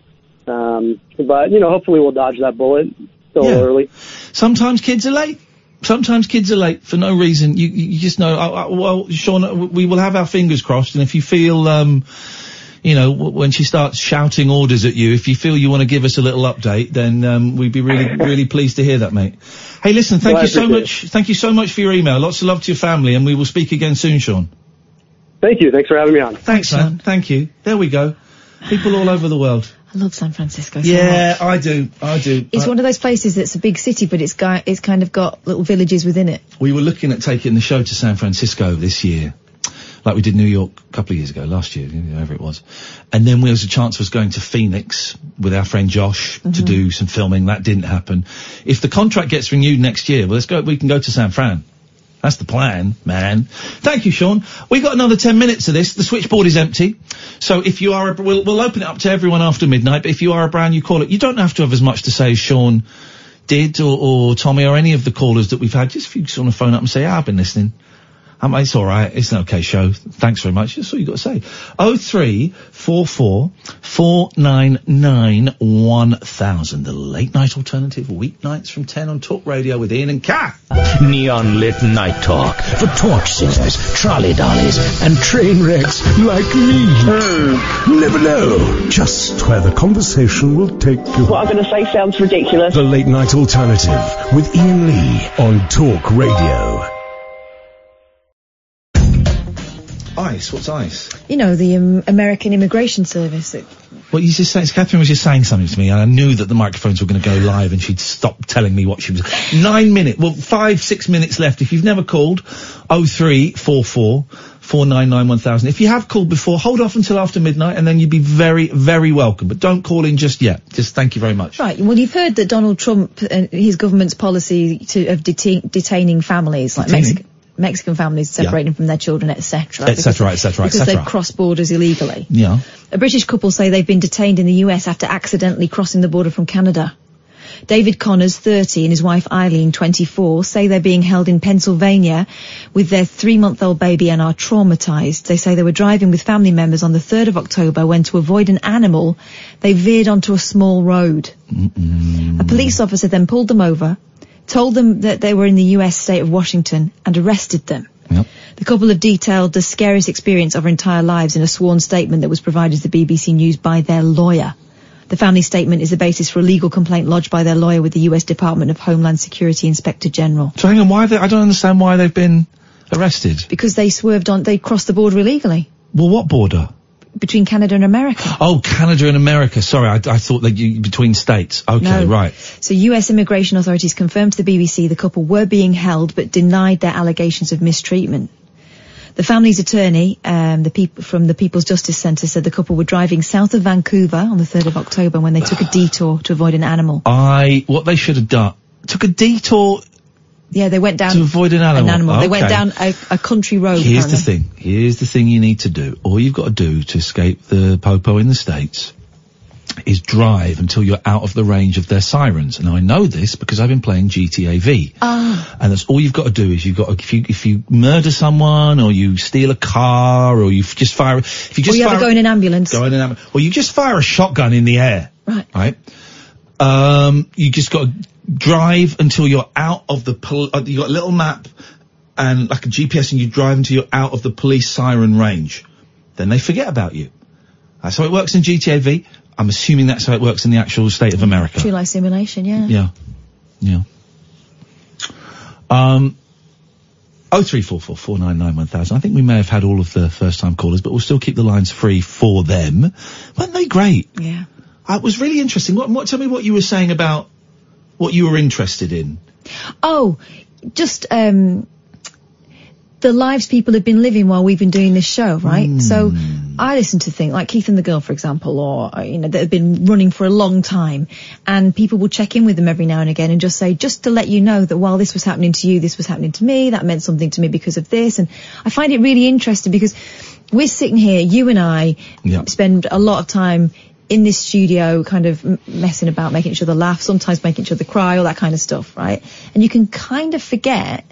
Um, but you know, hopefully we'll dodge that bullet. Still Yeah. early. Sometimes kids are late. Sometimes kids are late for no reason. You, you just know. Oh, oh, well, Sean, we will have our fingers crossed, and if you feel, um, you know, when she starts shouting orders at you, if you feel you want to give us a little update, then um, we'd be really, really pleased to hear that, mate. Hey, listen, thank Well, you so much. Thank you so much for your email. Lots of love to your family, and we will speak again soon, Sean. Thank you. Thanks for having me on. Thanks, man. Thank you. There we go. People all over the world. I love San Francisco so Yeah, much. I do. I do. It's I- one of those places that's a big city, but it's got, it's kind of got little villages within it. We were looking at taking the show to San Francisco this year, like we did New York a couple of years ago, last year, whatever it was. And then there was a chance of us going to Phoenix with our friend Josh to Mhm. do some filming. That didn't happen. If the contract gets renewed next year, well, let's go. We can go to San Fran. That's the plan, man. Thank you, Sean. We got another 10 minutes of this. The switchboard is empty. So if you are, a, we'll, we'll open it up to everyone after midnight, but if you are a brand new caller, you don't have to have as much to say as Sean did or, or Tommy or any of the callers that we've had. Just if you just want to phone up and say, ah, I've been listening. Um, it's all right. It's an okay show. Thanks very much. That's all you got to say. Oh three four four four nine nine one thousand. The late night alternative weeknights from ten on Talk Radio with Iain and Kath. Neon lit night talk for torch singers, trolley dollies, and train wrecks like me. Hmm. Never know just where the conversation will take you. What I'm going to say sounds ridiculous. The Late Night Alternative with Iain Lee on Talk Radio. Ice. What's ice? You know, the um, American Immigration Service. That, Well, you just saying, Catherine was just saying something to me, and I knew that the microphones were going to go live, and she'd stop telling me what she was. Nine minutes, well, five, six minutes left. If you've never called, oh three four four Four nine nine one thousand. If you have called before, hold off until after midnight, and then you'd be very, very welcome. But don't call in just yet. Just thank you very much. Right. Well, you've heard that Donald Trump and his government's policy to, of detain, detaining families, like Detaining? Mexican, Mexican families, separating from their children, etc. etc. etc. et Because they've crossed borders illegally. Yeah. A British couple say they've been detained in the US after accidentally crossing the border from Canada. David Connors, 30, and his wife Eileen, 24, say they're being held in Pennsylvania with their three-month-old baby and are traumatized. They say they were driving with family members on the 3rd of October when to avoid an animal, they veered onto a small road. A police officer then pulled them over, told them that they were in the US state of Washington and arrested them. The couple have detailed the scariest experience of their entire lives in a sworn statement that was provided to the BBC News by their lawyer. The family statement is the basis for a legal complaint lodged by their lawyer with the US Department of Homeland Security Inspector General. So hang on, why they, I don't understand why they've been arrested. Because they swerved on, they crossed the border illegally Well, what border? Between Canada and America. Oh, Canada and America. Sorry, I, I thought that you between states. Okay, No. right. So US immigration authorities confirmed to the BBC the couple were being held but denied their allegations of mistreatment. The family's attorney, um, the peop- from the People's Justice Centre, said the couple were driving south of Vancouver on the 3rd of October when they took a detour to avoid an animal. I what they should have done took a detour Yeah, they went down to avoid an animal. They went down a, a country road. Here's the thing. Here's the thing you need to do. All you've got to do to escape the popo in the States is drive until you're out of the range of their sirens. And I know this because I've been playing GTA V. Ah, And that's all you've got to do is you've got to, if you if you murder someone or you steal a car or you just fire if you or just you fire go in an ambulance. go in an ambulance, or you just fire a shotgun in the air. Right. Right. Um, you just got to drive until you're out of the pol- uh, you got a little map and like a GPS and you drive until you're out of the police siren range. Then they forget about you. That's how it works in GTA V. I'm assuming that's how it works in the actual state of America. True life simulation, yeah. Yeah. Yeah. Um, oh three four four four nine nine one thousand. I think we may have had all of the first time callers, but we'll still keep the lines free for them. Weren't they great? Yeah. Uh, it was really interesting. What, what, tell me what you were saying about what you were interested in. Oh, just um, the lives people have been living while we've been doing this show, right? So I listen to things like Keith and the Girl, for example, or uh, you know that have been running for a long time, and people will check in with them every now and again and just say, just to let you know that while this was happening to you, this was happening to me. That meant something to me because of this, and I find it really interesting because we're sitting here, you and I spend a lot of time in this studio kind of messing about, making each other laugh, sometimes making each other cry, all that kind of stuff, right? And you can kind of forget,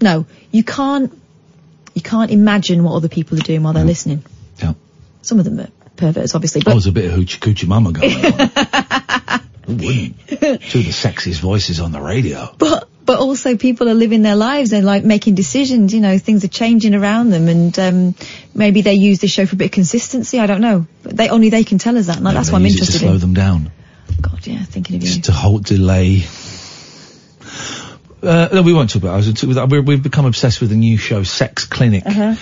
no, you can't, you can't imagine what other people are doing while they're mm. listening. Yeah. Some of them are perverts, obviously, but was a bit of hoochie coochie mama going on. Who wouldn't? Two of the sexiest voices on the radio. but but also people are living their lives they're like making decisions you know things are changing around them and um maybe they use this show for a bit of consistency i don't know but they only they can tell us that and Maybe that's what i'm interested to slow in them down. god yeah thinking of you Just to halt delay. Uh, no, we won't talk about it. We're- We've become obsessed with the new show, Sex Clinic. uh-huh.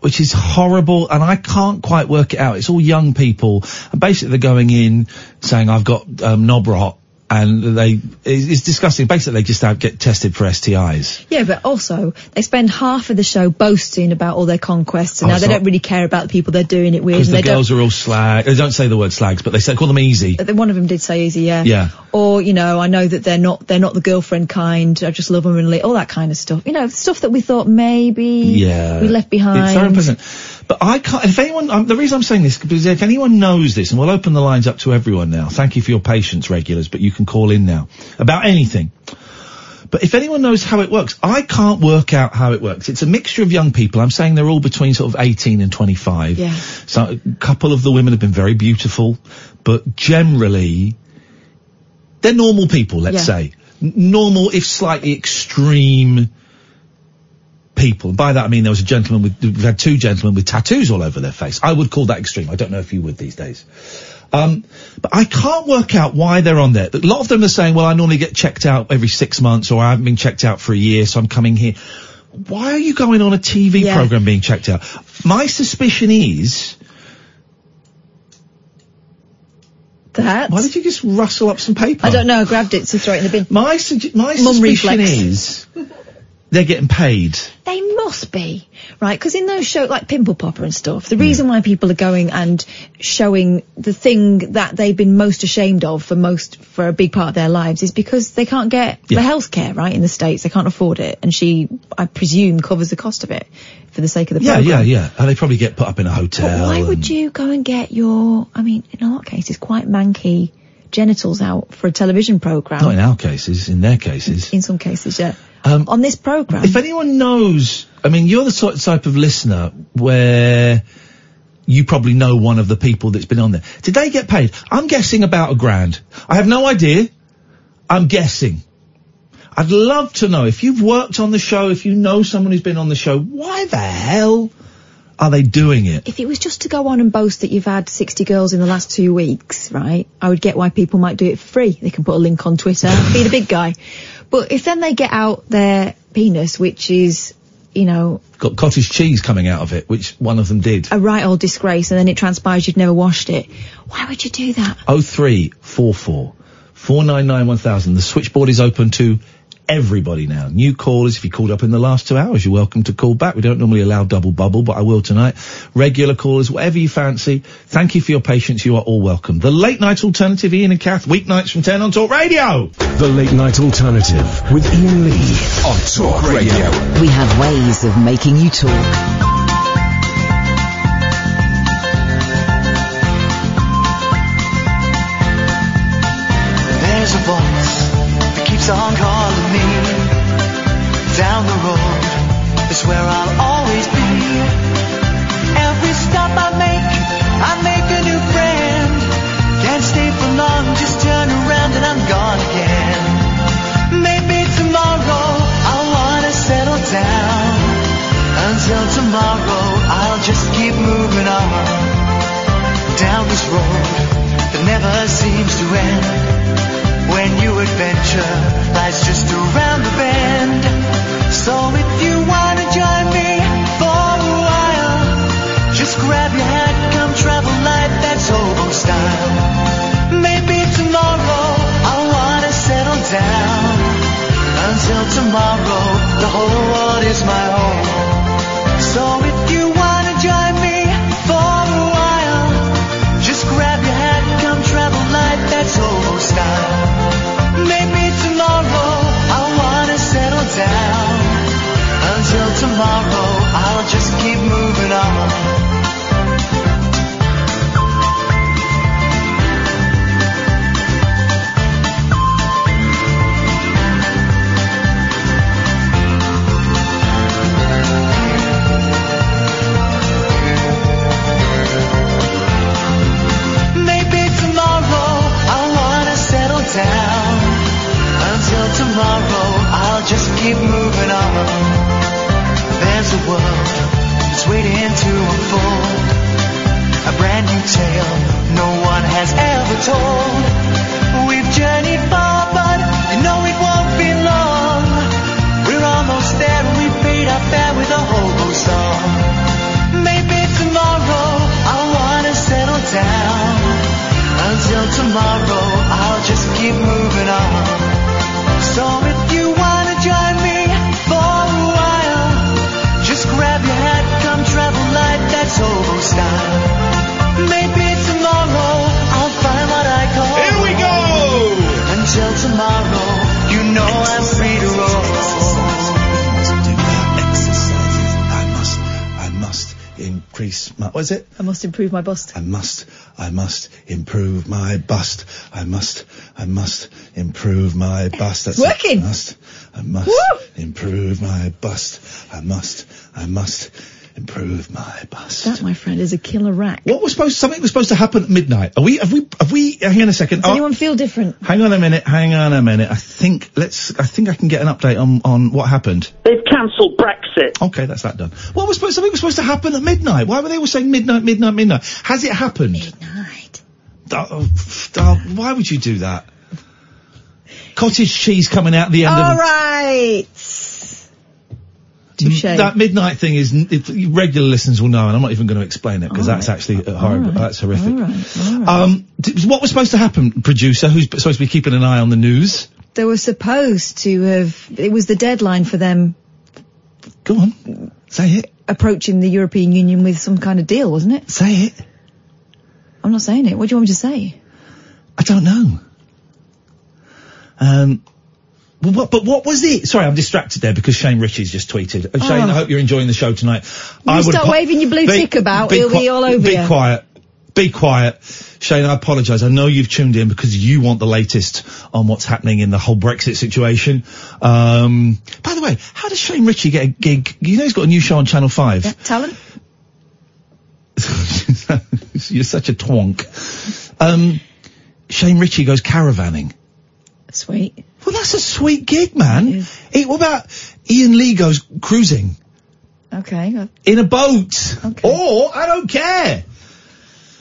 which is horrible, and I can't quite work it out. It's all young people, and basically they're going in saying, "I've got um, knob rot," and they it's, it's disgusting. Basically, they just get tested for STIs. yeah but also they spend half of the show boasting about all their conquests and Oh, now they it's don't really care about the people they're doing it with Because the they girls are all slag. They don't say the word slags, but they say call them easy. Uh, one of them did say easy yeah Yeah. or you know i know that they're not they're not the girlfriend kind i just love them and all that kind of stuff you know stuff that we thought maybe Yeah, we left behind It's unpleasant. But I can't. If anyone, um, the reason I'm saying this because if anyone knows this, and we'll open the lines up to everyone now. Thank you for your patience, regulars, but you can call in now about anything. But if anyone knows how it works, I can't work out how it works. It's a mixture of young people. I'm saying they're all between sort of 18 and 25. Yeah. So a couple of the women have been very beautiful, but generally, they're normal people, let's Yeah. say. Normal, if slightly extreme people. And by that I mean there was a gentleman with, we've had two gentlemen with tattoos all over their face. I would call that extreme. I don't know if you would these days. Um, but I can't work out why they're on there. A lot of them are saying, well, I normally get checked out every six months or I haven't been checked out for a year, so I'm coming here. Why are you going on a TV Yeah. program being checked out? My suspicion is, that why did you just rustle up some paper? i don't know i grabbed it to throw it in the bin My, sugge- my Mum suspicion reflex. is they're getting paid. They must be, right? Because in those shows like Pimple Popper and stuff, the reason why people are going and showing the thing that they've been most ashamed of for most, for a big part of their lives is because they can't get the health care, right? In the States, they can't afford it. And she, I presume, covers the cost of it for the sake of the Yeah, program. yeah, yeah. And they probably get put up in a But hotel. why and- would you go and get your, I mean, in a lot of cases, quite manky genitals out for a television program? Not in our cases, in their cases. In some cases, yeah. Um, On this program. If anyone knows, I mean, you're the sort type of listener where you probably know one of the people that's been on there. Did they get paid? I'm guessing about a grand. I have no idea. I'm guessing. I'd love to know if you've worked on the show, if you know someone who's been on the show, why the hell are they doing it? If it was just to go on and boast that you've had 60 girls in the last two weeks, right, I would get why people might do it for free. They can put a link on Twitter, be the big guy. But if then they get out their penis, which is, you know, Got cottage cheese coming out of it, which one of them did. a right old disgrace and then it transpires you've never washed it, why would you do that? Oh three four four four nine nine one thousand. The switchboard is open to everybody now. New callers, if you called up in the last two hours, you're welcome to call back. We don't normally allow double bubble, but I will tonight. Regular callers, whatever you fancy. Thank you for your patience. You are all welcome. The late night alternative, Iain and Kath, weeknights from 10 on Talk Radio. The Late Night Alternative with Iain Lee on Talk Radio. We have ways of making you talk. Improve my bust. I must, I must improve my bust. I must, I must improve my bust. That's working. I must, I must improve my bust. I must, I must improve my bust. That, my friend, is a killer rack. What was supposed, something was supposed to happen at midnight. Are we, have we, have we, uh, hang on a second. Does Oh, anyone feel different? hang on a minute, hang on a minute. I think, let's, I think I can get an update on, on what happened. They've cancelled Brexit. Okay, that's that done. What was supposed, something was supposed to happen at midnight. Why were they all saying midnight, midnight, midnight? Has it happened? Midnight. Uh, uh, why would you do that? Cottage cheese coming out the end All of right. Touche. That midnight thing is, regular listeners will know, and I'm not even going to explain it because that's actually uh, horrible. That's horrific. Um, d- what was supposed to happen, producer, who's supposed to be keeping an eye on the news? They were supposed to have, it was the deadline for them Go on. Say it. Approaching the European Union with some kind of deal, wasn't it? Say it. I'm not saying it. What do you want me to say? I don't know. Um, what, but what was it? Sorry, I'm distracted there because Shane Richie's just tweeted. Uh, Shane, Oh. I hope you're enjoying the show tonight. You would start waving your blue tick about, he'll be all over Be you. quiet. Be quiet. Shane, I apologise. I know you've tuned in because you want the latest on what's happening in the whole Brexit situation. Um, by the way, how does Shane Richie get a gig? You know he's got a new show on Channel 5. Talent? You're such a twonk. Um, Shane Richie goes caravanning. Sweet. Well, that's a sweet gig, man. Hey, what about Iain Lee goes cruising Okay. in a boat? Okay. Or, I don't care.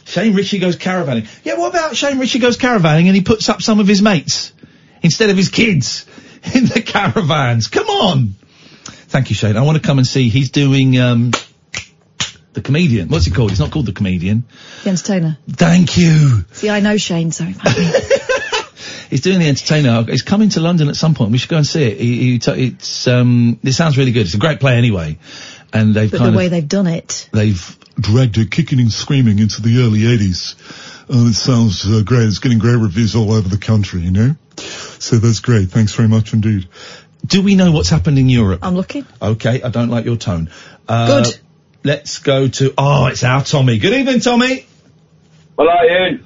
Shane Richie goes caravanning. Yeah, what about Shane Richie goes caravanning and he puts up some of his mates instead of his kids in the caravans? Come on. Thank you, Shane. I want to come and see. He's doing, um, the comedian. What's he called? He's not called the comedian. The entertainer. Thank you. See, I know Shane, so He's doing the entertainer. He's coming to London at some point. We should go and see it. He, he t- it's um, it sounds really good. It's a great play anyway, and they've but kind the way of they've done it. they've dragged it kicking and screaming into the early 80s. Uh, it sounds uh, great. It's getting great reviews all over the country, you know? So that's great. Thanks very much indeed. Do we know what's happened in Europe? I'm looking. Okay, I don't like your tone. Uh, Good. Let's go to. Oh, it's our Tommy. Good evening, Tommy. Hello, I Iain.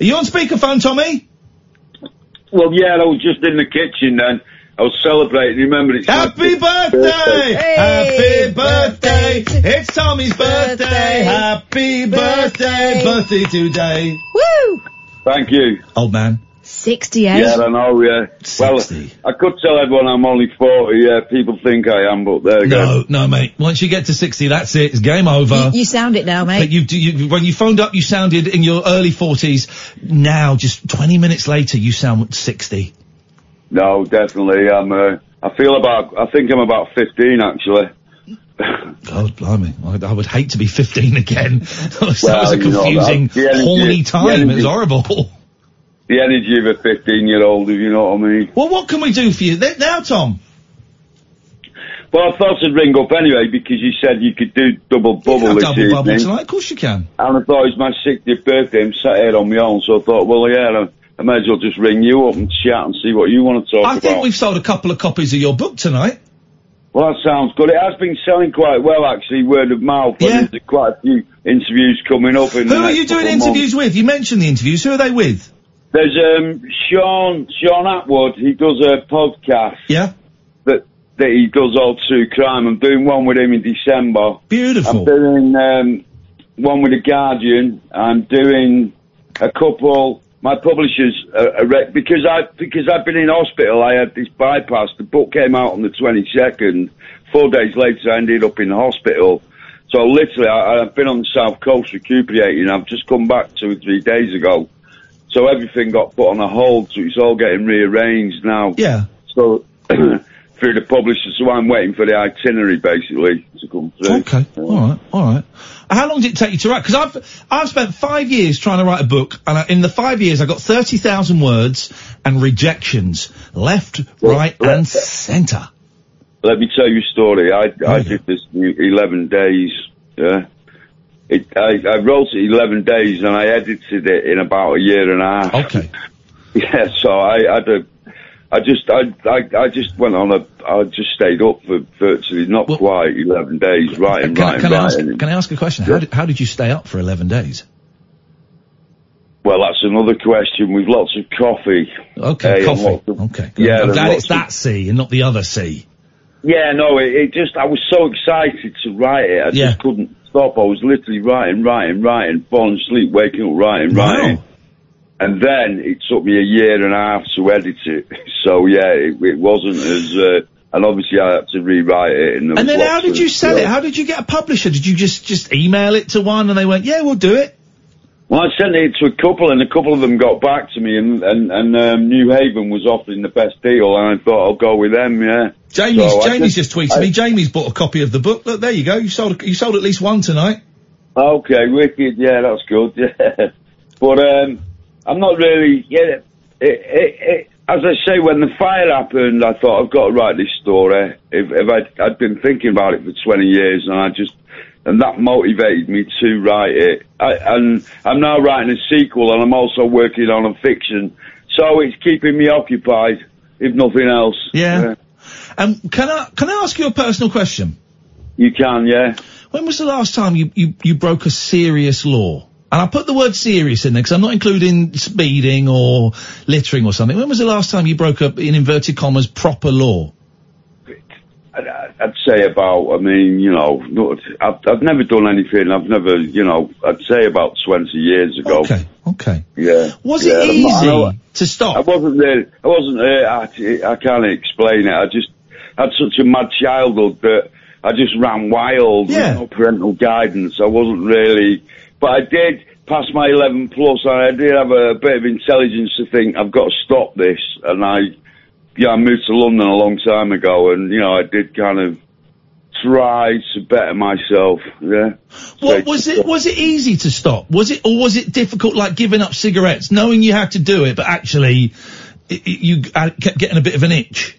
Are you on speakerphone, Tommy? Well, yeah, I was just in the kitchen then. I was celebrating. Remember, it's Happy birthday! Happy birthday! It's Tommy's birthday! Happy birthday! Birthday today! Woo! Thank you. Old man. 68. Yeah, I know, yeah. Well, I could tell everyone I'm only 40, yeah, people think I am, but there you No, go. no, no, mate. Once you get to 60, that's it. It's game over. You, you sound it now, mate. But you, you, when you phoned up, you sounded in your early 40s. Now, just 20 minutes later, you sound 60. No, definitely, I'm, uh, I feel about, I think I'm about 15 actually. God, blimey. I, I would hate to be 15 again. that was Well, a you know, confusing, that- the energy- horny the time. It was horrible. The energy of a 15 year old, if you know what I mean. Well, what can we do for you now, Tom? Well, I thought I'd ring up anyway because you said you could do double bubble I'll this double evening. bubble tonight. Of course you can. And I thought it was my 60th birthday. I'm sat here on my own, so I thought, well, yeah, I, I may as well just ring you up and chat and see what you want to talk I about. I think we've sold a couple of copies of your book tonight. Well, that sounds good. It has been selling quite well, actually, word of mouth. Yeah. And there's quite a few interviews coming up. In Who are you doing interviews with? You mentioned the interviews. Who are they with? There's um, Sean Shaun Attwood. He does a podcast. Yeah. That that he does all true crime. I'm doing one with him in December. Beautiful. I'm doing um, one with the Guardian. I'm doing a couple. My publishers are, are re- because I because I've been in hospital. I had this bypass. The book came out on the 22nd. Four days later, I ended up in the hospital. So literally, I, I've been on the south coast recuperating. I've just come back two or three days ago. So everything got put on a hold. So it's all getting rearranged now. Yeah. So through the publisher. So I'm waiting for the itinerary basically to come through. Okay. All right. All right. How long did it take you to write? Because I've I've spent five years trying to write a book, and I, in the five years I got thirty thousand words and rejections left, right, and centre. Let me tell you a story. I, I did this in 11 days. Yeah. It, I, I wrote it 11 days and I edited it in about a year and a half. Okay. yeah, so I had a, I just, I, I, I just went on a, I just stayed up for virtually not quite 11 days writing, Can, writing, can, I ask, writing. can I ask a question? How did, how did you stay up for eleven days? Well, that's another question with lots of coffee. Okay, uh, Hey, coffee. of- Okay. Yeah, I'm glad it's of- that C and not the other C. Yeah, no, it, it just, I was so excited to write it. I Yeah. just couldn't stop. I was literally writing, writing, writing, falling asleep, waking up, writing, Wow. writing. And then it took me a year and a half to edit it. So yeah, it, it wasn't as, uh, and obviously I had to rewrite it. And, And then how did you sell it? How did you get a publisher? Did you just just email it to one and they went, yeah, we'll do it? Well, I sent it to a couple, and a couple of them got back to me, and and, and um, New Haven was offering the best deal, and I thought I'll go with them. Yeah. Jamie's So I Jamie's just, tweeted I- me. Jamie's bought a copy of the book. Look, there you go. You sold you sold at least one tonight. Okay, wicked. Yeah, that's good. Yeah, but um, I'm not really. Yeah, it, it, it, as I say, when the fire happened, I thought I've got to write this story. If, if I'd, I'd been thinking about it for 20 years, and I just and that motivated me to write it. I, and I'm now writing a sequel, and I'm also working on a fiction, so it's keeping me occupied, if nothing else. Yeah. Um, can I can I ask you a personal question? You can, yeah. When was the last time you, you, you broke a serious law? And I put the word serious in there because I'm not including speeding or littering or something. When was the last time you broke up, in inverted commas, proper law? I'd, I'd say about, I mean, you know, I've, I've never done anything. I've never, you know, I'd say about 20 years ago. Okay, okay. Yeah. Was yeah, it I'm I easy to stop? I wasn't there. I wasn't there. I, I can't explain it. I just had such a mad childhood that I just ran wild Yeah. with no parental guidance. I wasn't really, but I did pass my 11 plus and I did have a bit of intelligence to think I've got to stop this. And I, yeah, I moved to London a long time ago and, you know, I did kind of try to better myself. Yeah. What was it? Was it easy to stop? Was it, or was it difficult, like giving up cigarettes, knowing you had to do it, but actually i i- you uh, kept getting a bit of an itch?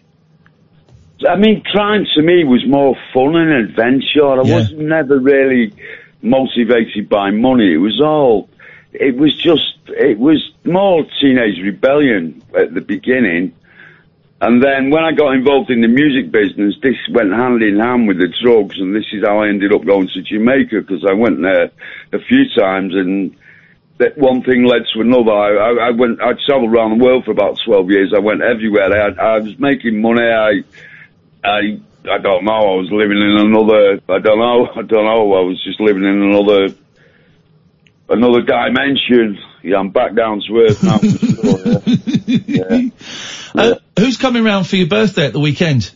I mean, crime to me was more fun and adventure. I was never really motivated by money. It was all, it was just, it was more teenage rebellion at the beginning. And then when I got involved in the music business, this went hand in hand with the drugs, and this is how I ended up going to Jamaica because I went there a few times, and that one thing led to another. I, I, went, I travelled around the world for about twelve years. I went everywhere. I, had, I was making money. I, I, I don't know. I was living in another. I don't know. I don't know. I was just living in another, another dimension. Yeah, I'm back down to earth now. For sure, yeah. yeah. Uh, who's coming round for your birthday at the weekend?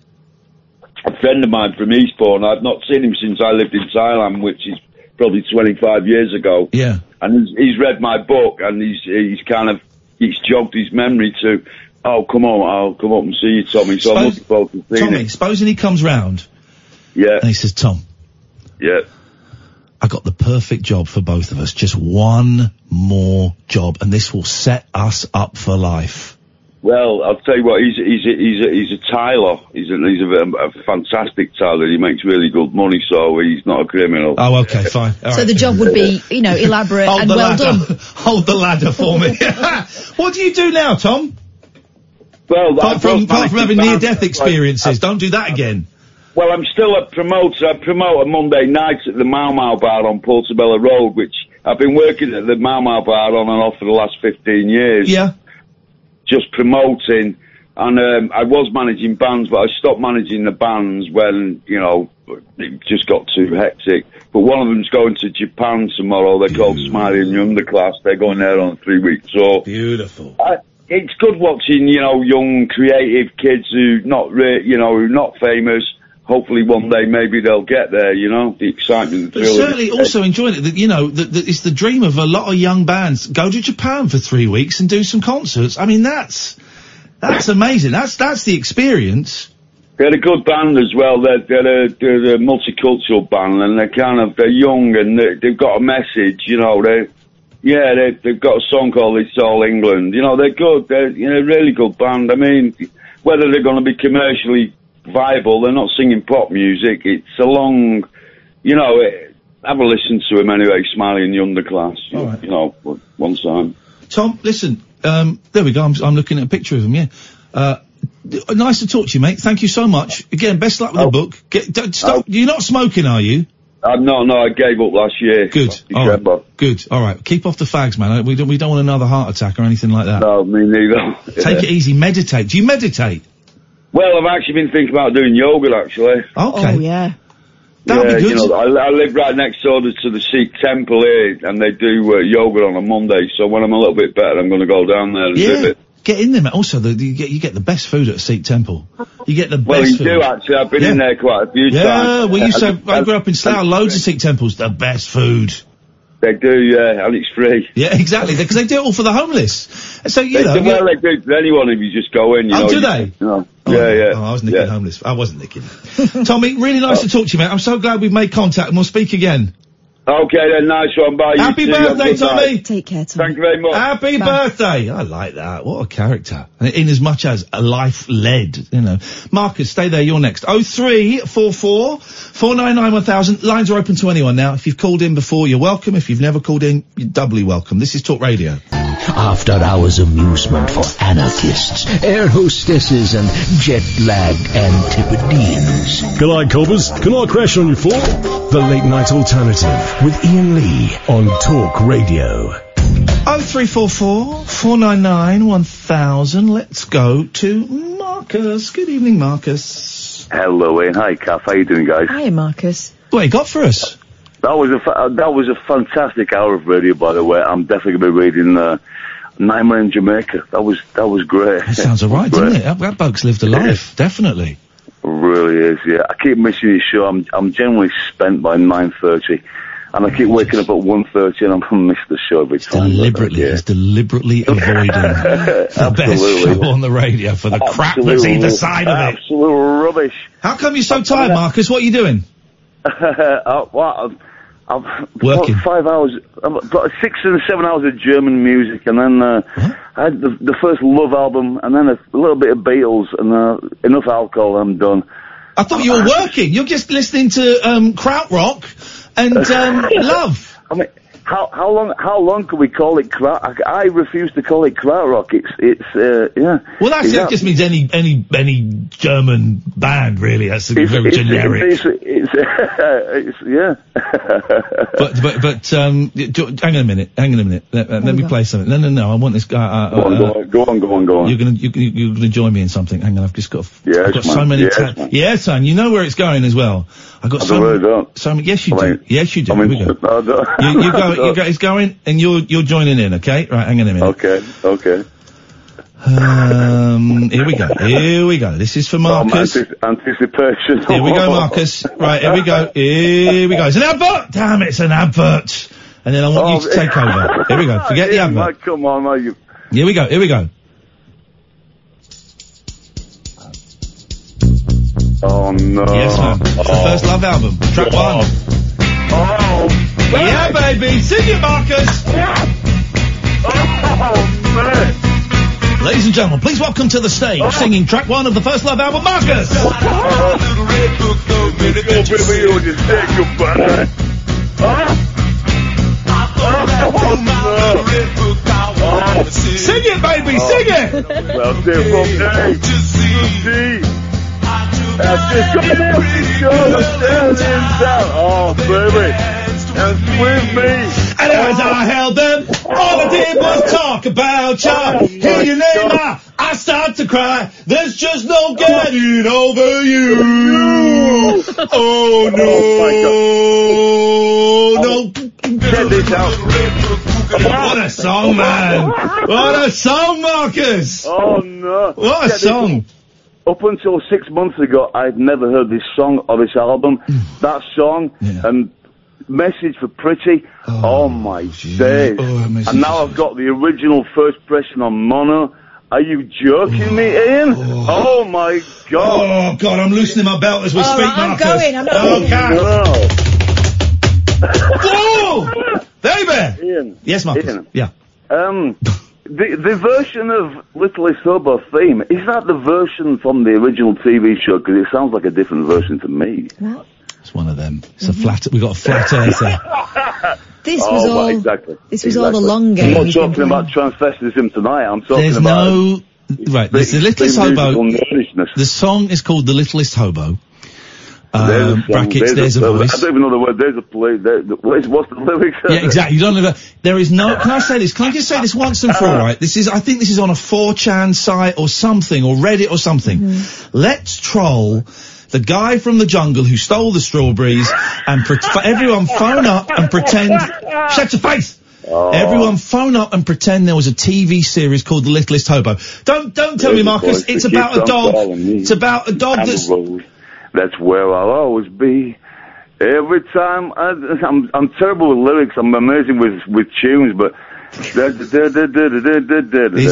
a friend of mine from Eastbourne. I've not seen him since I lived in Thailand, which is probably 25 years ago. Yeah. And he's, he's read my book and he's he's kind of he's jogged his memory to, oh come on, I'll come up and see you, Tommy. So I'm looking forward to seeing Tommy, it. supposing he comes round Yeah, and he says, Tom, yeah. I got the perfect job for both of us. Just one more job, and this will set us up for life. Well, I'll tell you what, he's he's a, he's a, he's a tiler. He's a, he's a, a fantastic tiler. He makes really good money, so he's not a criminal. Oh, okay, fine. All so right. the job would be, you know, elaborate and well ladder. done. Hold the ladder for me. what do you do now, Tom? Well, apart from, apart from having near-death bands, experiences, don't do that again. Well, I'm still a promoter. I promote a Monday nights at the Mau Mau Bar on Portobello Road, which I've been working at the Mau Mau Bar on and off for the last 15 years. Yeah. Just promoting. And um, I was managing bands, but I stopped managing the bands when, you know, it just got too hectic. But one of them's going to Japan tomorrow. They're called Smiley and the Underclass. They're going there on three weeks. So Beautiful. I, it's good watching, you know, young creative kids who not, re- you know, who not famous. Hopefully one day maybe they'll get there, you know, the excitement, the But certainly also enjoying it. That, you know, that that it's the dream of a lot of young bands. Go to Japan for three weeks and do some concerts. I mean, that's that's amazing. That's that's the experience. They're a good band as well. They're, they're, a, they're a multicultural band and they're kind of, they're young and they, they've got a message, you know, they, yeah, they, they've got a song called It's All England. You know, they're good. They're, you know, a really good band. I mean, whether they're going to be commercially viable, they're not singing pop music. It's a long, you know, it, have a listen to him anyway, Smiley and the Underclass. You, you know, one time. Tom, listen. Um, there we go. I'm, I'm looking at a picture of him. Yeah. Uh, nice to talk to you, mate. Thank you so much. Again, best luck with the book. Get, don't stop. You're not smoking, are you? Uh, no, no, I gave up last year. Good. All right. Good. All right. Keep off the fags, man. We don't. We don't want another heart attack or anything like that. No, me neither. Take it easy. Meditate. Do you meditate? Well, I've actually been thinking about doing yoga, actually. Okay. Oh, yeah. That'll yeah, be good. You know, I, I live right next door to the Sikh temple here, and they do uh, yoga on a Monday. So when I'm a little bit better, I'm going to go down there and do Yeah. it. Get in there, mate. Also, the, you get you get the best food at Sikh Temple. You get the best. Well, you food. do actually. I've been in there quite a few Yeah, times. we used to. And- Have, I grew up in Slough. Loads of Sikh temples. The best food. They do, yeah, and it's free. Yeah, exactly. Because they do it all for the homeless. So you they know. do, well, they do to anyone if you just go in. You Oh, know, do you- they? you know. Oh, yeah, yeah. Oh, I was nicking yeah. homeless. I wasn't nicking. Tommy, really nice oh. to talk to you, mate. I'm so glad we've made contact and we'll speak again. Okay then, nice one. Bye. you Happy two. Have a birthday, good night. Tommy. Take care, Tommy. Thank you very much. Happy birthday! I like that. What a character. In as much as a life led, you know. Marcus, stay there. You're next. Oh three four four four nine nine one thousand. Lines are open to anyone now. If you've called in before, you're welcome. If you've never called in, you're doubly welcome. This is Talk Radio. After hours amusement for anarchists, air hostesses, and jet lag antipodeans. G'day, coppers. Can I crash on your floor? The Late Night Alternative with Iain Lee on Talk Radio. Oh three four four four nine nine one thousand. Let's go to Marcus. Good evening, Marcus. Hello, Iain. Hi, Kath. How are you doing, guys? Hi, Marcus. What you got for us? That was a fa- that was a fantastic hour of radio, by the way. I'm definitely going to be reading uh, Nightmare in Jamaica. That was that was great. That sounds alright, doesn't it? That, that bloke's lived a life, definitely. Really is, yeah. I keep missing your show. I'm I'm generally spent by nine thirty, and I keep waking up at one thirty, and I'm gonna miss the show every time. Deliberately, he's deliberately avoiding the best show on the radio for the crap that's either side of it. Absolute rubbish. How come you're so tired, Marcus? What are you doing? uh, well, I've, I've Working. five hours, I've got six and seven hours of German music, and then uh, I had the, the first Love album, and then a, little bit of Beatles, and uh, enough alcohol. I'm done. I thought you were working. You're just listening to um, krautrock and um, love. I mean, how how long how long can we call it kraut? I, I refuse to call it krautrock. It's it's uh, yeah. Well, that's, Is that just means any any any German band, really. That's it's, very it's, generic. It's, it's, it's, yeah. but but but um, do- hang on a minute. Hang on a minute. Let, let me play something. No no no. I want this guy. Uh, Go on, uh, go on, go on, go on, go on. You're gonna you, you- you're gonna join me in something. Hang on. I've just got. Yes, I've got so many. Yes, ta- man. yeah, son. You know where it's going as well. I've got I so don't many. really don't. So many. Yes, you I do. yes, you do. I mean, Here we go. I don't- You, you go. You go. It's going, and you're you're joining in. Okay. Right. Hang on a minute. Okay, okay. Um. Here we go. Here we go. This is for Marcus. Um, antici- anticipation. Here we go, Marcus. Right, here we go. Here we go. It's an advert! Damn, it, it's an advert! And then I want you to take over. Here we go. Forget the advert. mate, come on, mate. You, Here we go. Here we go. Oh no. Yes, man. It's the Oh. first Love album. Track one. Oh. Yeah, baby. Sing it, Marcus. Oh, man. Ladies and gentlemen, please welcome to the stage, singing track one of the first Love album, Marcus. Sing it, baby. Sing it. Well, they're from day to see. I just got there, show down down. Oh, baby. Dance with me. And as I held them, all I did was talk about you. Hear your name I, I start to cry. There's just no getting over you. Oh no, no. Check this out. What a song, man. What a song, Marcus. Oh no. What a song. Up until six months ago, I'd never heard this song or this album. that song and message for Pretty. Oh, my days! and now I've got the original first pressing on mono. Are you joking me, Iain? Oh my God! Oh God, I'm loosening my belt as we All speak, right, I'm Marcus. going, I'm oh, going. Kath. Whoa! Baby! Iain. Yes, Marcus. Iain. Yeah. Um, the the version of Littlest Hobo theme is that the version from the original TV show? Because it sounds like a different version to me. What? It's one of them. It's a flat. We got a flat earther. This oh, was right, all. exactly. This was all the exactly. long game. I'm not talking about transvestism tonight. I'm talking There's about no right. There's the the littlest musical hobo. nerdishness. The song is called "The Littlest Hobo." There's a Um, song, brackets. There's, a voice. I don't even know the word. There's a play. There, the, what's, what's the lyrics? Yeah, exactly. You don't know that. There is no. Can I say this? Can I just say this once and for all? Right. This is. I think this is on a 4chan site or something, or Reddit or something. Let's troll the guy from the jungle who stole the strawberries and pre- for everyone phone up and pretend. Shut your face. Everyone phone up and pretend there was a TV series called The Littlest Hobo. Don't don't tell me, There's a Marcus. voice It's about a dog. It's about a dog I'm that's. A road. That's where I'll always be. Every time I, I'm, I'm terrible with lyrics. I'm amazing with with tunes, but He's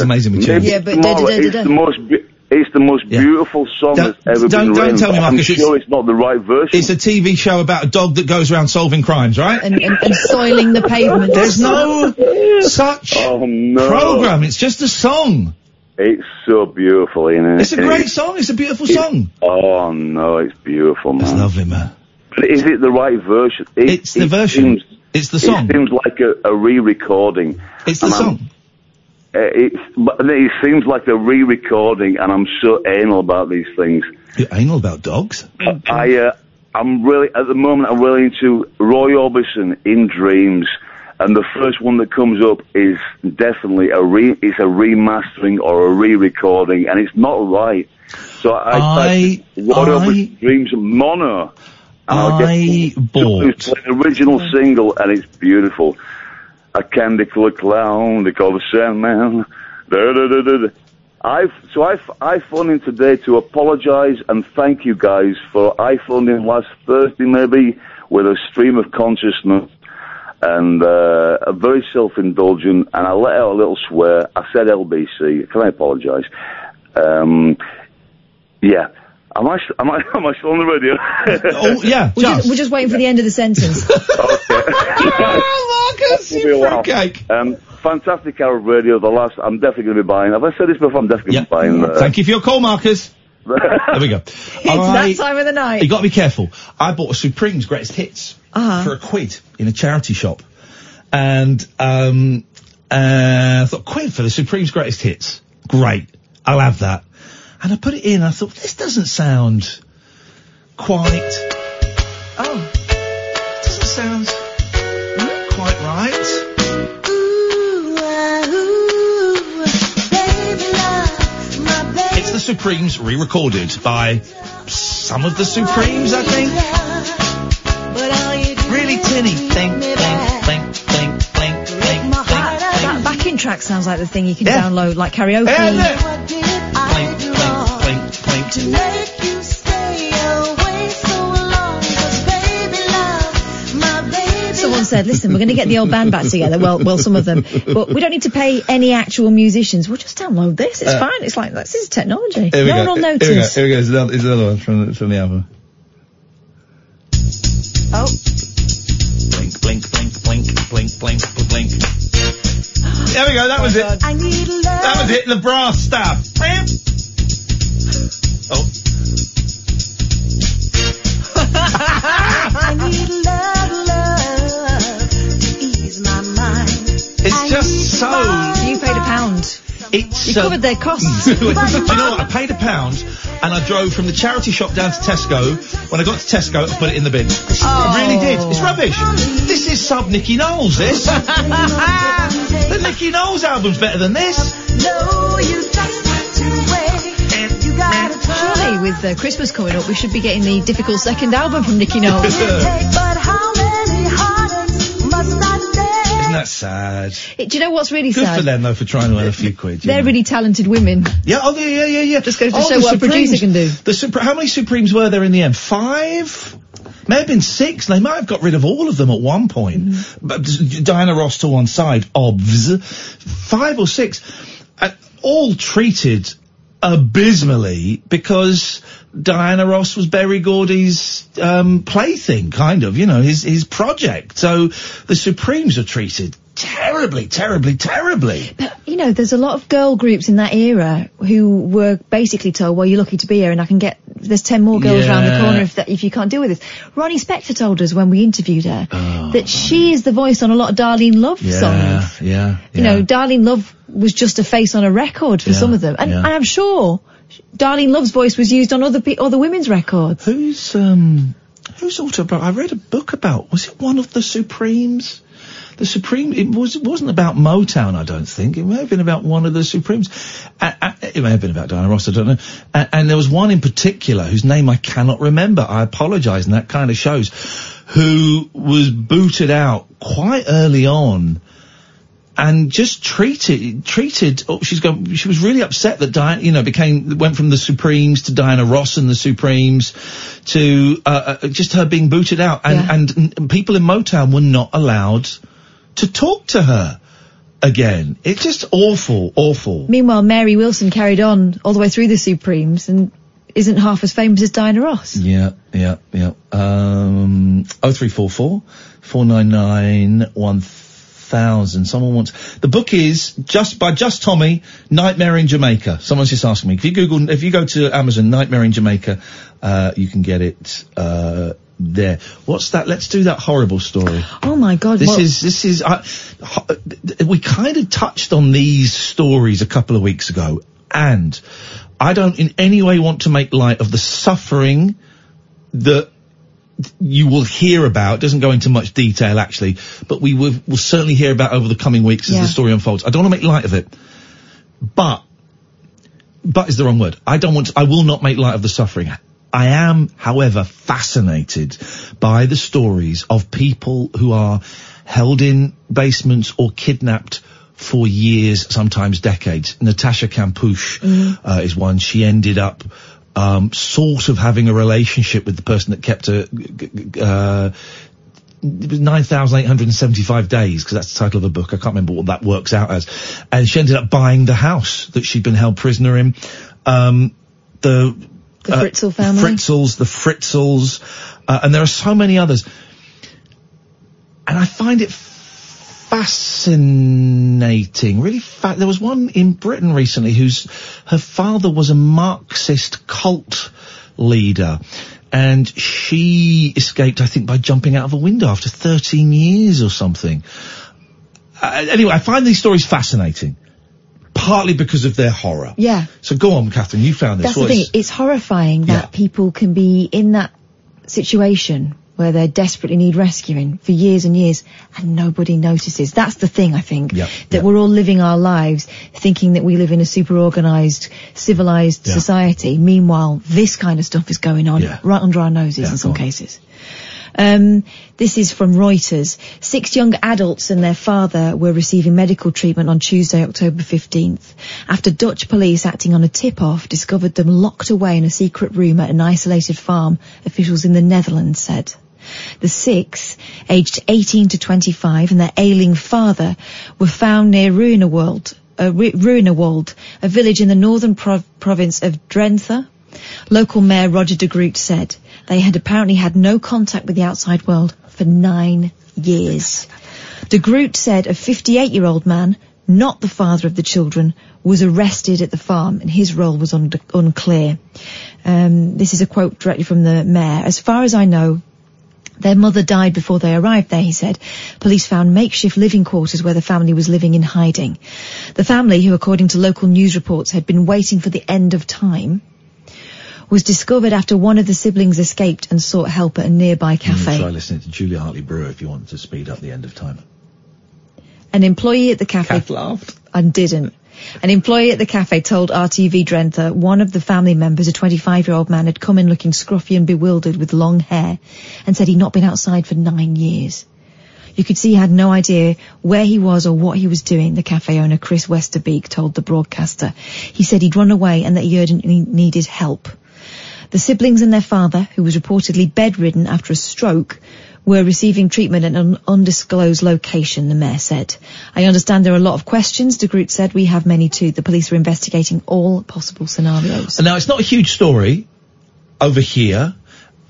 amazing with tunes. Yeah, but it's the most. be- It's the most beautiful song Don't- that's ever don't- been don't written. tell me, Marcus, I'm it's- sure it's not the right version. It's a TV show about a dog that goes around solving crimes, right? And, and, and soiling the pavement. There's no such oh, no. program. It's just a song. It's so beautiful, isn't it? It's a great song. It's a beautiful song. Oh no, it's beautiful, man. It's lovely, man. But is it the right version? It, It's the version. it's the song. It seems like a, a re-recording. It's the And I'm- song. Uh, it's, but it seems like a re-recording, and I'm so anal about these things. You're anal about dogs? I, uh, I'm really at the moment. I'm really into Roy Orbison in Dreams, and the first one that comes up is definitely a re. It's a remastering or a re-recording, and it's not right. So I, I- Roy I- Dreams Mono. I get bought- the original single, and it's beautiful. A candy colored clown, they call the Sandman. Da, da, da, da, da. I've, so I, I phoned in today to apologise and thank you guys for, I phoned in last Thursday maybe with a stream of consciousness and uh, a very self-indulgent and I let out a little swear. I said LBC. Can I apologise? Um, yeah. Am I, s- am I, am I still on the radio? oh, yeah, We're just, we're just waiting for the end of the sentence. oh, Marcus, you fruitcake. Um, fantastic hour of radio. The last, I'm definitely going to be buying. Have I said this before? I'm definitely going to be buying. Uh, Thank you for your call, Marcus. there we go. it's that time of the night. You got to be careful. I bought a Supreme's greatest hits Uh-huh. for a quid in a charity shop, and um, uh, I thought quid for the Supreme's greatest hits. Great, I'll have that. And I put it in. I thought this doesn't sound quite. Oh, doesn't sound quite right. It's the Supremes re-recorded by some of the Supremes, I think. Really tinny. Think, think, think, think, think, think, That backing track sounds like the thing you can Yeah. download, like karaoke. Someone said, "Listen, we're going to get the old band back together." Well, well, some of them, but we don't need to pay any actual musicians. We'll just download this. It's Uh, fine. It's like this is technology. Here we no go. one will Here we go. notice. Here we go. Here's another, here's another one from the, from the album. Oh. Blink, blink, blink, blink, blink, blink, blink. There we go. That was it. That was it. The brass stuff. Oh. It's just so. It's You covered their costs. Do you know what? I paid a pound and I drove from the charity shop down to Tesco. When I got to Tesco, I put it in the bin. I really did. It's rubbish. This is sub Nicky Knowles, this. the Nicky Knowles album's better than this. No, Surely, with uh, Christmas coming up, we should be getting the difficult second album from Nicky Knowles. Isn't that sad? It- do you know what's really Good sad? for them though for trying to earn a few quid. They're know. really talented women. Yeah, oh yeah, yeah, yeah, yeah. Just goes to Oh, show the what a producer can do. The Supre- how many Supremes were there in the end? Five? May have been six. They might have got rid of all of them at one point. Mm-hmm. But Diana Ross to one side, obvs. Five or six. Uh, all treated abysmally because Diana Ross was Berry Gordy's um, plaything, kind of, you know, his his project. So the Supremes are treated terribly, terribly, terribly. But you know, there's a lot of girl groups in that era who were basically told, well, you're lucky to be here and I can get, there's 10 more girls around the corner if, that, if you can't deal with this. Ronnie Spector told us when we interviewed her that she is the voice on a lot of Darlene Love songs. Yeah, yeah. You know, Darlene Love was just a face on a record for Yeah, some of them. And, yeah. and I'm sure Darlene Love's voice was used on other pe- other women's records. Who's, um, who's autobiography? I read a book about, was it one of the Supremes? The Supreme, it was, it wasn't about Motown, I don't think. It may have been about one of the Supremes. Uh, uh, it may have been about Diana Ross, I don't know. Uh, and there was one in particular whose name I cannot remember. I apologise, and that kind of shows. Who was booted out quite early on and just treated treated. Oh, she's gone. She was really upset that Diana, you know, became went from the Supremes to Diana Ross and the Supremes to uh, uh, just her being booted out, and, and and people in Motown were not allowed to talk to her. again. It's just awful, awful. Meanwhile, Mary Wilson carried on all the way through the Supremes and isn't half as famous as Diana Ross. Yeah, yeah, yeah. Um, 0344 499 1000. Someone wants, the book is just by Just Tommy, Nightmare in Jamaica. Someone's just asking me. If you Google, if you go to Amazon, Nightmare in Jamaica, uh, you can get it, uh, there. What's that? Let's do that horrible story. Oh my God! This is this is I, we kind of touched on these stories a couple of weeks ago, and I don't in any way want to make light of the suffering that you will hear about. It doesn't go into much detail actually, but we will, will certainly hear about over the coming weeks as Yeah. the story unfolds. I don't want to make light of it, but but is the wrong word. I don't want. To, I will not make light of the suffering. I am, however, fascinated by the stories of people who are held in basements or kidnapped for years, sometimes decades. Natasha Kampusch uh, is one. She ended up um, sort of having a relationship with the person that kept her. Uh, it 9,875 days, because that's the title of the book. I can't remember what that works out as. And she ended up buying the house that she'd been held prisoner in. Um, the, The Fritzl family? Fritzels, the Fritzels, uh, and there are so many others. And I find it fascinating, really fa- there was one in Britain recently whose, her father was a Marxist cult leader. And she escaped, I think, by jumping out of a window after 13 years or something. Uh, anyway, I find these stories fascinating. Partly because of their horror. Yeah. So go on, Catherine, you found this. That's the thing. It's horrifying that people can be in that situation where they desperately need rescuing for years and years and nobody notices. That's the thing, I think. Yep, That we're all living our lives thinking that we live in a super organised, civilised Yeah. society. Meanwhile, this kind of stuff is going on Yeah. right under our noses Yeah, in some cases. Um, this is from Reuters. Six young adults and their father were receiving medical treatment on Tuesday, October 15th, after Dutch police acting on a tip-off discovered them locked away in a secret room at an isolated farm, officials in the Netherlands said. The six, aged 18 to 25, and their ailing father were found near Ruinerwold, uh, a village in the northern prov- province of Drenthe. Local Mayor Roger de Groot said they had apparently had no contact with the outside world for nine years. De Groot said a 58-year-old man, not the father of the children, was arrested at the farm and his role was un- unclear. Um, this is a quote directly from the mayor. As far as I know, their mother died before they arrived there, he said. Police found makeshift living quarters where the family was living in hiding. The family, who according to local news reports had been waiting for the end of time, was discovered after one of the siblings escaped and sought help at a nearby cafe. Try listening to Julia Hartley Brewer if you want to speed up the end of time. An employee at the cafe Kath laughed. and didn't. An employee at the cafe told RTV Drenthe one of the family members, a 25-year-old man, had come in looking scruffy and bewildered with long hair and said he'd not been outside for nine years. You could see he had no idea where he was or what he was doing, the cafe owner Chris Westerbeek told the broadcaster. He said he'd run away and that he urgently needed help. The siblings and their father, who was reportedly bedridden after a stroke, were receiving treatment at an undisclosed location, the mayor said. I understand there are a lot of questions, De Groot said. We have many too. The police are investigating all possible scenarios. Now it's not a huge story over here,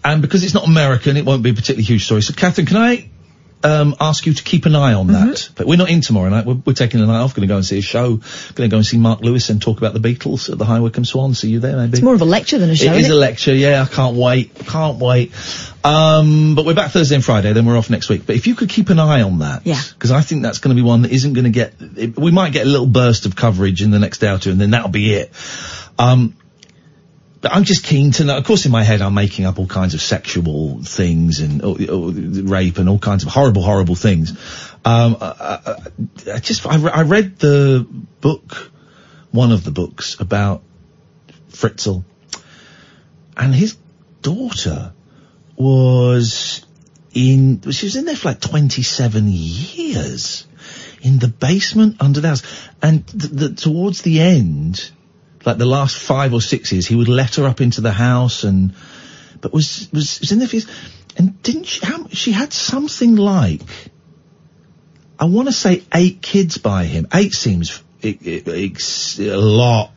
and because it's not American, it won't be a particularly huge story. So, Catherine, can I um, ask you to keep an eye on that? But we're not in tomorrow night. We're, we're taking the night off. Going to go and see a show. Going to go and see Mark Lewis and talk about the Beatles at the High Wycombe Swan. See you there, maybe. It's more of a lecture than a show, It is isn't a lecture, yeah. I can't wait. Can't wait. Um, but we're back Thursday and Friday, then we're off next week. But if you could keep an eye on that, Yeah. because I think that's going to be one that isn't going to get. It, we might get a little burst of coverage in the next day or two, and then that'll be it. Um, but I'm just keen to know. Of course, in my head, I'm making up all kinds of sexual things and uh, uh, rape and all kinds of horrible, horrible things. Um, I, I, I just I, re- I read the book, one of the books about Fritzl, and his daughter was in. She was in there for like 27 years in the basement under the house, and th- towards the end like the last five or six years, he would let her up into the house and, but was, was, was in the years. And didn't she, how, she had something like, I want to say eight kids by him. Eight seems it, it, it's a lot.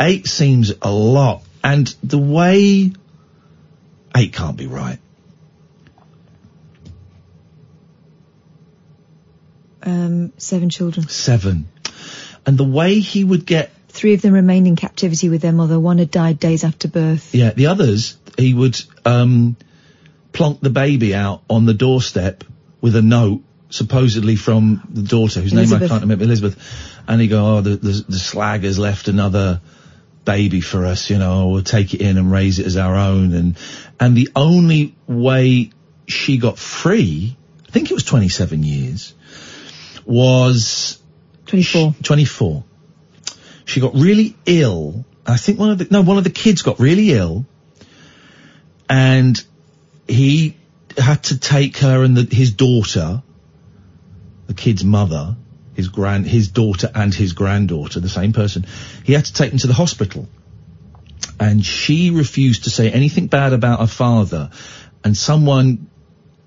Eight seems a lot. And the way eight can't be right. Um, seven children. Seven. And the way he would get Three of them remained in captivity with their mother. One had died days after birth. Yeah, the others, he would um, plonk the baby out on the doorstep with a note, supposedly from the daughter, whose name I can't remember, Elizabeth. And he'd go, oh, the, the, the slag has left another baby for us, you know, we'll take it in and raise it as our own. And, and the only way she got free, I think it was 27 years, was 24. 24. She got really ill. I think one of the, no, one of the kids got really ill and he had to take her and the, his daughter, the kid's mother, his grand, his daughter and his granddaughter, the same person. He had to take them to the hospital. And she refused to say anything bad about her father. And someone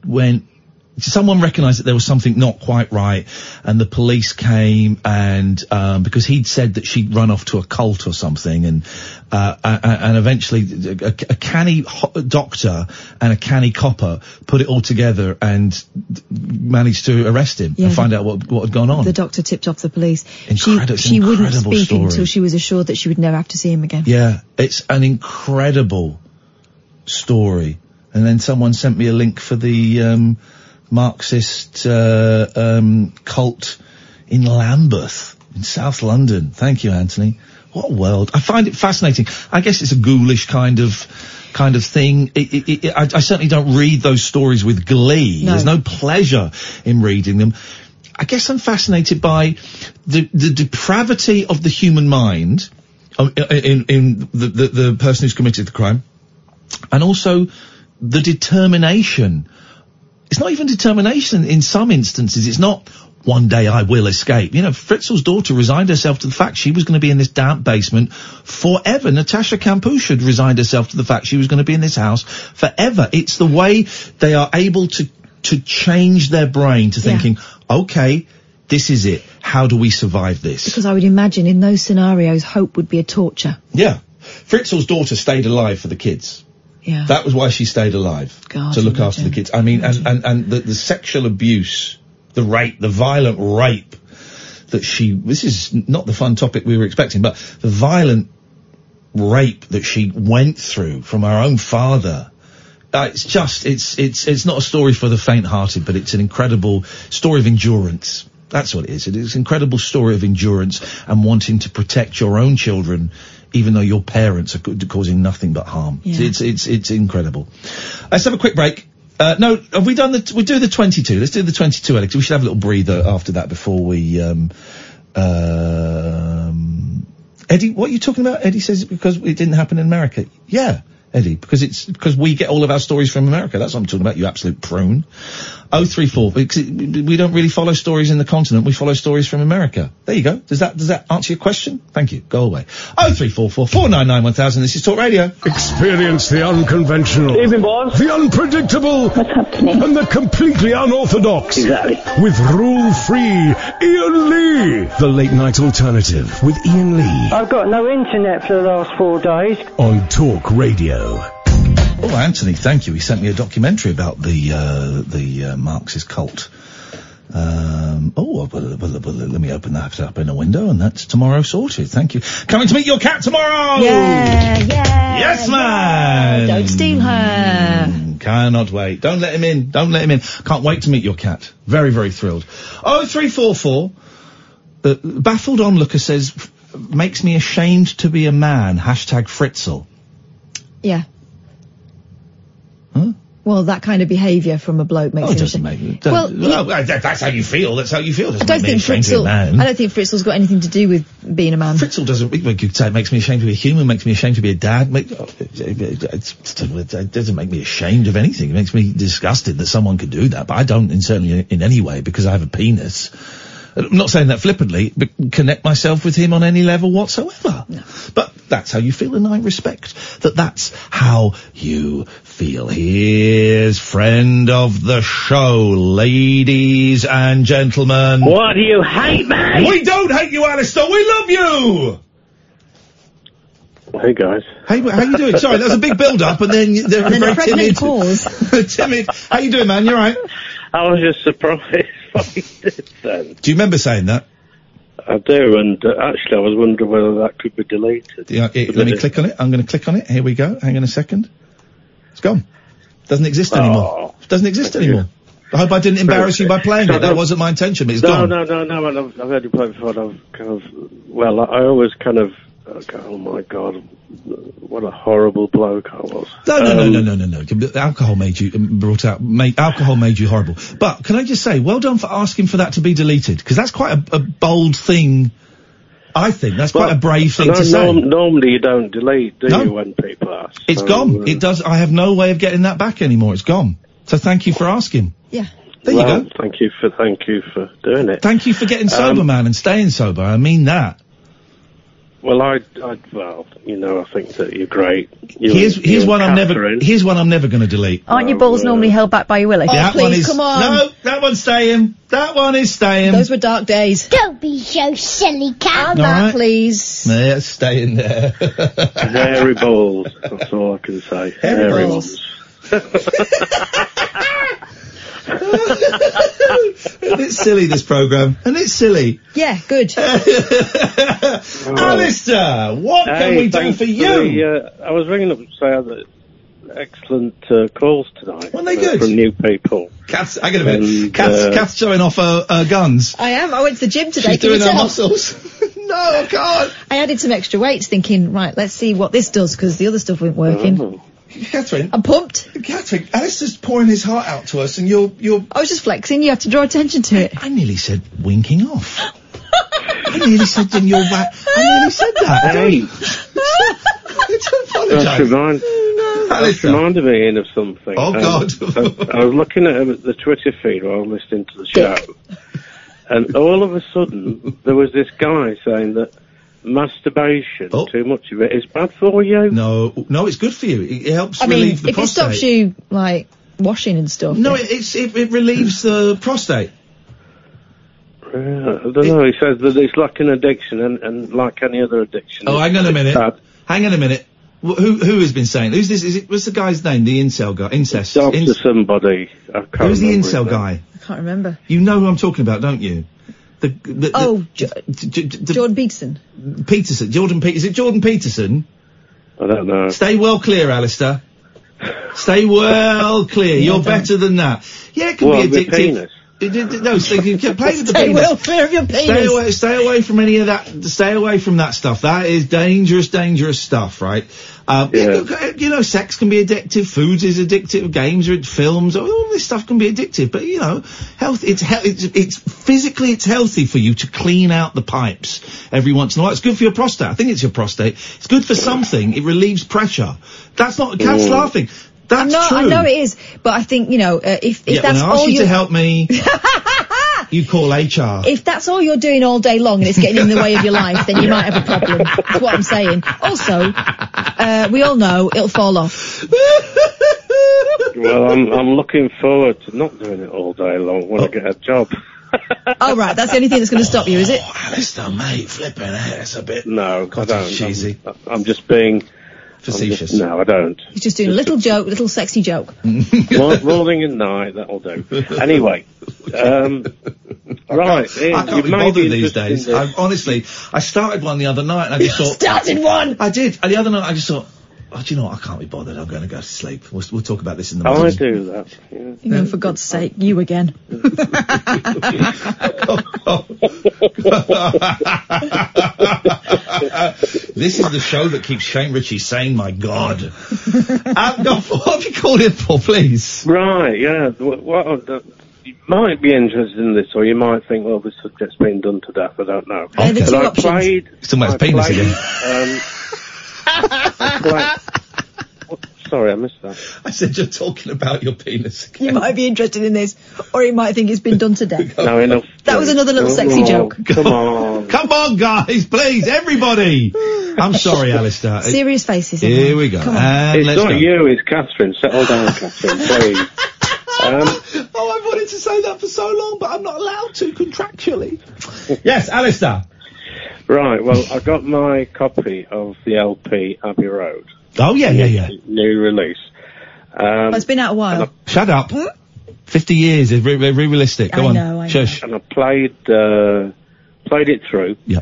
went, someone recognised that there was something not quite right, and the police came and um, because he'd said that she'd run off to a cult or something, and uh, and eventually a, a canny doctor and a canny copper put it all together and managed to arrest him Yeah, and find out what what had gone on. The doctor tipped off the police. Incredi- it's she she wouldn't speak story. until she was assured that she would never have to see him again. Yeah, it's an incredible story. And then someone sent me a link for the um, Marxist uh, um, cult in Lambeth, in South London. Thank you, Anthony. What a world! I find it fascinating. I guess it's a ghoulish kind of kind of thing. It, it, it, I, I certainly don't read those stories with glee. No. There's no pleasure in reading them. I guess I'm fascinated by the, the depravity of the human mind um, in, in the, the, the person who's committed the crime, and also the determination. It's not even determination in some instances. It's not one day I will escape. You know, Fritzl's daughter resigned herself to the fact she was going to be in this damp basement forever. Natasha Kampusch had resigned herself to the fact she was going to be in this house forever. It's the way they are able to to change their brain to thinking, okay, this is it. How do we survive this? Because I would imagine in those scenarios, hope would be a torture. Yeah. Fritzl's daughter stayed alive for the kids. Yeah. That was why she stayed alive. God, to look after the kids. I mean, and, and, and the, the sexual abuse, the rape, the violent rape that she, this is not the fun topic we were expecting, but the violent rape that she went through from her own father. Uh, it's just, it's, it's, it's not a story for the faint-hearted, but it's an incredible story of endurance. That's what it is. It is an incredible story of endurance and wanting to protect your own children, even though your parents are ca- causing nothing but harm. Yeah. It's, it's, it's incredible. Let's have a quick break. Uh, no, have we done the, we'll do the 22. Let's do the 22, Alex. We should have a little breather after that before we, um, um, Eddie, what are you talking about? Eddie says it's because it didn't happen in America. Yeah, Eddie, because it's, because we get all of our stories from America. That's what I'm talking about, you absolute prune. 034, because we don't really follow stories in the continent, we follow stories from America. There you go. Does that, does that answer your question? Thank you. Go away. 0344 499 1000. This is Talk Radio. Experience the unconventional. Evening, boss. The unpredictable. And the completely unorthodox. Exactly. With rule free Iain Lee. The late night alternative with Iain Lee I've got no internet for the last four days. on Talk Radio. Oh, Anthony, thank you. He sent me a documentary about the uh, the uh, Marxist cult. Um, oh, well, well, well, let me open that up in a window, and that's tomorrow sorted. Thank you. Coming to meet your cat tomorrow. Yeah, yeah. Yes, man. Don't steal her. Mm, Cannot wait. Don't let him in. Don't let him in. Can't wait to meet your cat. Very, very thrilled. Oh, three, four, four. Uh, baffled onlooker says, makes me ashamed to be a man. Hashtag Fritzl. Yeah. Huh? Well, that kind of behaviour from a bloke makes Oh, it doesn't make me. Well, Well, he- that- that's how you feel. That's how you feel. I Doesn't don't think ashamed to be a Fritzl. I don't think Fritzl's got anything to do with being a man. Fritzl doesn't. You could say it makes me ashamed to be a human. Makes me ashamed to be a dad. Make, oh, it doesn't make me ashamed of anything. It makes me disgusted that someone could do that. But I don't, in certainly in any way, because I have a penis. I'm not saying that flippantly, but connect myself with him on any level whatsoever. But that's how you feel, and I respect that that's how you feel. Here's friend of the show, ladies and gentlemen. What do you hate, man? We don't hate you, Alistair. We love you. Hey guys. Hey, how you doing? Sorry, that was a big build-up, and then y- they're a very pregnant timid. timid. How you doing, man? You're all right? I was just surprised what you did then. Do you remember saying that? I do, and uh, actually I was wondering whether that could be deleted. Yeah, it- let me click on it. I'm going to click on it. Here we go. Hang on a second. It's gone. Doesn't exist anymore. Doesn't exist anymore. I hope I didn't embarrass you by playing it. That wasn't my intention, it's no, gone. no, no, no, and I've, I've heard you play it before, I've kind of, well, I always kind of, go, oh my god, what a horrible bloke I was. No, no, no, Um, no, no, no, no. The Alcohol made you um, brought out. Made, alcohol made you horrible. But can I just say, well done for asking for that to be deleted because that's quite a, a bold thing. I think that's quite a brave thing no, to say. norm- normally you don't delete, do No. you, when people ask? It's So, gone. uh, It does. I have no way of getting that back anymore. It's gone. So thank you for asking. Yeah. There well, you go. Thank you for, thank you for doing it. Thank you for getting sober, Um, man, and staying sober. I mean that. Well, I, I, well, you know, I think that you're great. You here's here's you one and I'm never. Here's one I'm never going to delete. Aren't your balls oh, normally held back by your willy? Oh, that one is, come on. No, that one's staying. That one is staying. Those were dark days. Don't be so silly, cat. On All that, right. please. Yeah, it's staying there. Hairy balls. That's all I can say. Hairy Hairy balls. Isn't silly, this programme? And it's silly. Yeah, good. Alistair, what can we do for you? the, uh, I was ringing up to say that excellent uh, calls tonight. Weren't they uh, good? From new people. Kath's, hang on a minute. And, Kath's, uh, Kath's showing off her, her guns. I am. I went to the gym today. She's can you doing her muscles. no, I can't. I added some extra weights thinking, right, let's see what this does because the other stuff wasn't working. Oh. Catherine. I'm pumped. Catherine, Alistair's pouring his heart out to us and you're, you're... I was just flexing. You have to draw attention to it. I nearly said winking off. I nearly said then you're wa- I nearly said that. I Hey. don't- I do apologise. That's, remind, that's Alistair. reminded me Iain, of something. Oh, Um, God. I, I was looking at the Twitter feed while I was listening to the show, and all of a sudden there was this guy saying that masturbation, oh. too much of it, is bad for you. Oh. No, no, it's good for you. It, it helps I mean, relieve the prostate. if it stops you, like, washing and stuff. No, then- it, it's, it, it relieves the prostate. Yeah, I don't know. He says that it's like an addiction, and, and like any other addiction. Oh, hang on a minute. bad. Hang on a minute. Wh- Who who has been saying? Who's this? Is it? What's the guy's name? The incel guy. Incest. Doctor Inc- somebody. I can't Who's the remember incel guy? I can't remember. You know who I'm talking about, don't you? The, the, the Oh, Jo- J- J- the- Jordan Peterson. Peterson. Jordan Pe- Is it Jordan Peterson? I don't know. Stay well clear, Alistair. Stay well clear. You're better than that. Yeah, it can What, be addictive. penis? It- it- no, so play with Stay penis. well clear of your Stay away, stay away from any of that. Stay away from that stuff. That is dangerous, dangerous stuff, right? Um, Yeah. you- You know, sex can be addictive. Foods is addictive. Games or films. All this stuff can be addictive. But you know, health. It's he- it's, it's physically it's healthy for you to clean out the pipes every once in a while. It's good for your prostate. I think it's your prostate. It's good for something. It relieves pressure. That's not. Cat's Mm. laughing. That's I know, true. I know it is, but I think you know uh, if if yeah, that's when I ask all you you to help me, you call HR. if that's all you're doing all day long and it's getting in the way of your life, then you might have a problem. That's what I'm saying. Also, uh, we all know it'll fall off. Well, I'm I'm looking forward to not doing it all day long when I get a job. Oh right, that's the only thing that's going to stop you, is it? Oh, Alistair, mate, flipping it. It's a bit. No, I don't. Cheesy. I'm, I'm just being I'm Facetious. just- no, I don't. He's just doing a little joke, little sexy joke. Mor- Morning and night, that'll do. Anyway, um, right, Iain, I can't be bothered these days. I, honestly, I started one the other night and I just thought. Started one. I did. And the other night I just thought, oh, do you know what? I can't be bothered. I'm going to go to sleep. We'll, we'll talk about this in the morning. I morning. do that. Yeah. You know, for God's sake, you again. this is the show that keeps Shane Richie sane. My God. um, no, what have you called in for, please? Right, yeah. What, what, uh, you might be interested in this, or you might think, well, this subject's been done to death. I don't know. They're the But two I options. played. He's about I penis played, again. Um, I Sorry, I missed that. I said you're talking about your penis. You might be interested in this, or you might think it's been done to death. No, enough. That was another little sexy joke. Come on. Come on, guys, please, everybody. I'm sorry, Alistair. Serious faces. Here everyone. we go. And it's let's not go. you, it's Catherine. Settle down, Catherine, please. Um, Oh, I've wanted to say that for so long, but I'm not allowed to contractually. yes, Alistair. Right, well, I got my copy of the LP Abbey Road. Oh yeah, yeah, yeah. New release. Um, Well, it's been out a while. Shut up. Fifty years is re- re- realistic. Go I on. know, I know. Shush. and I played uh, played it through. Yeah.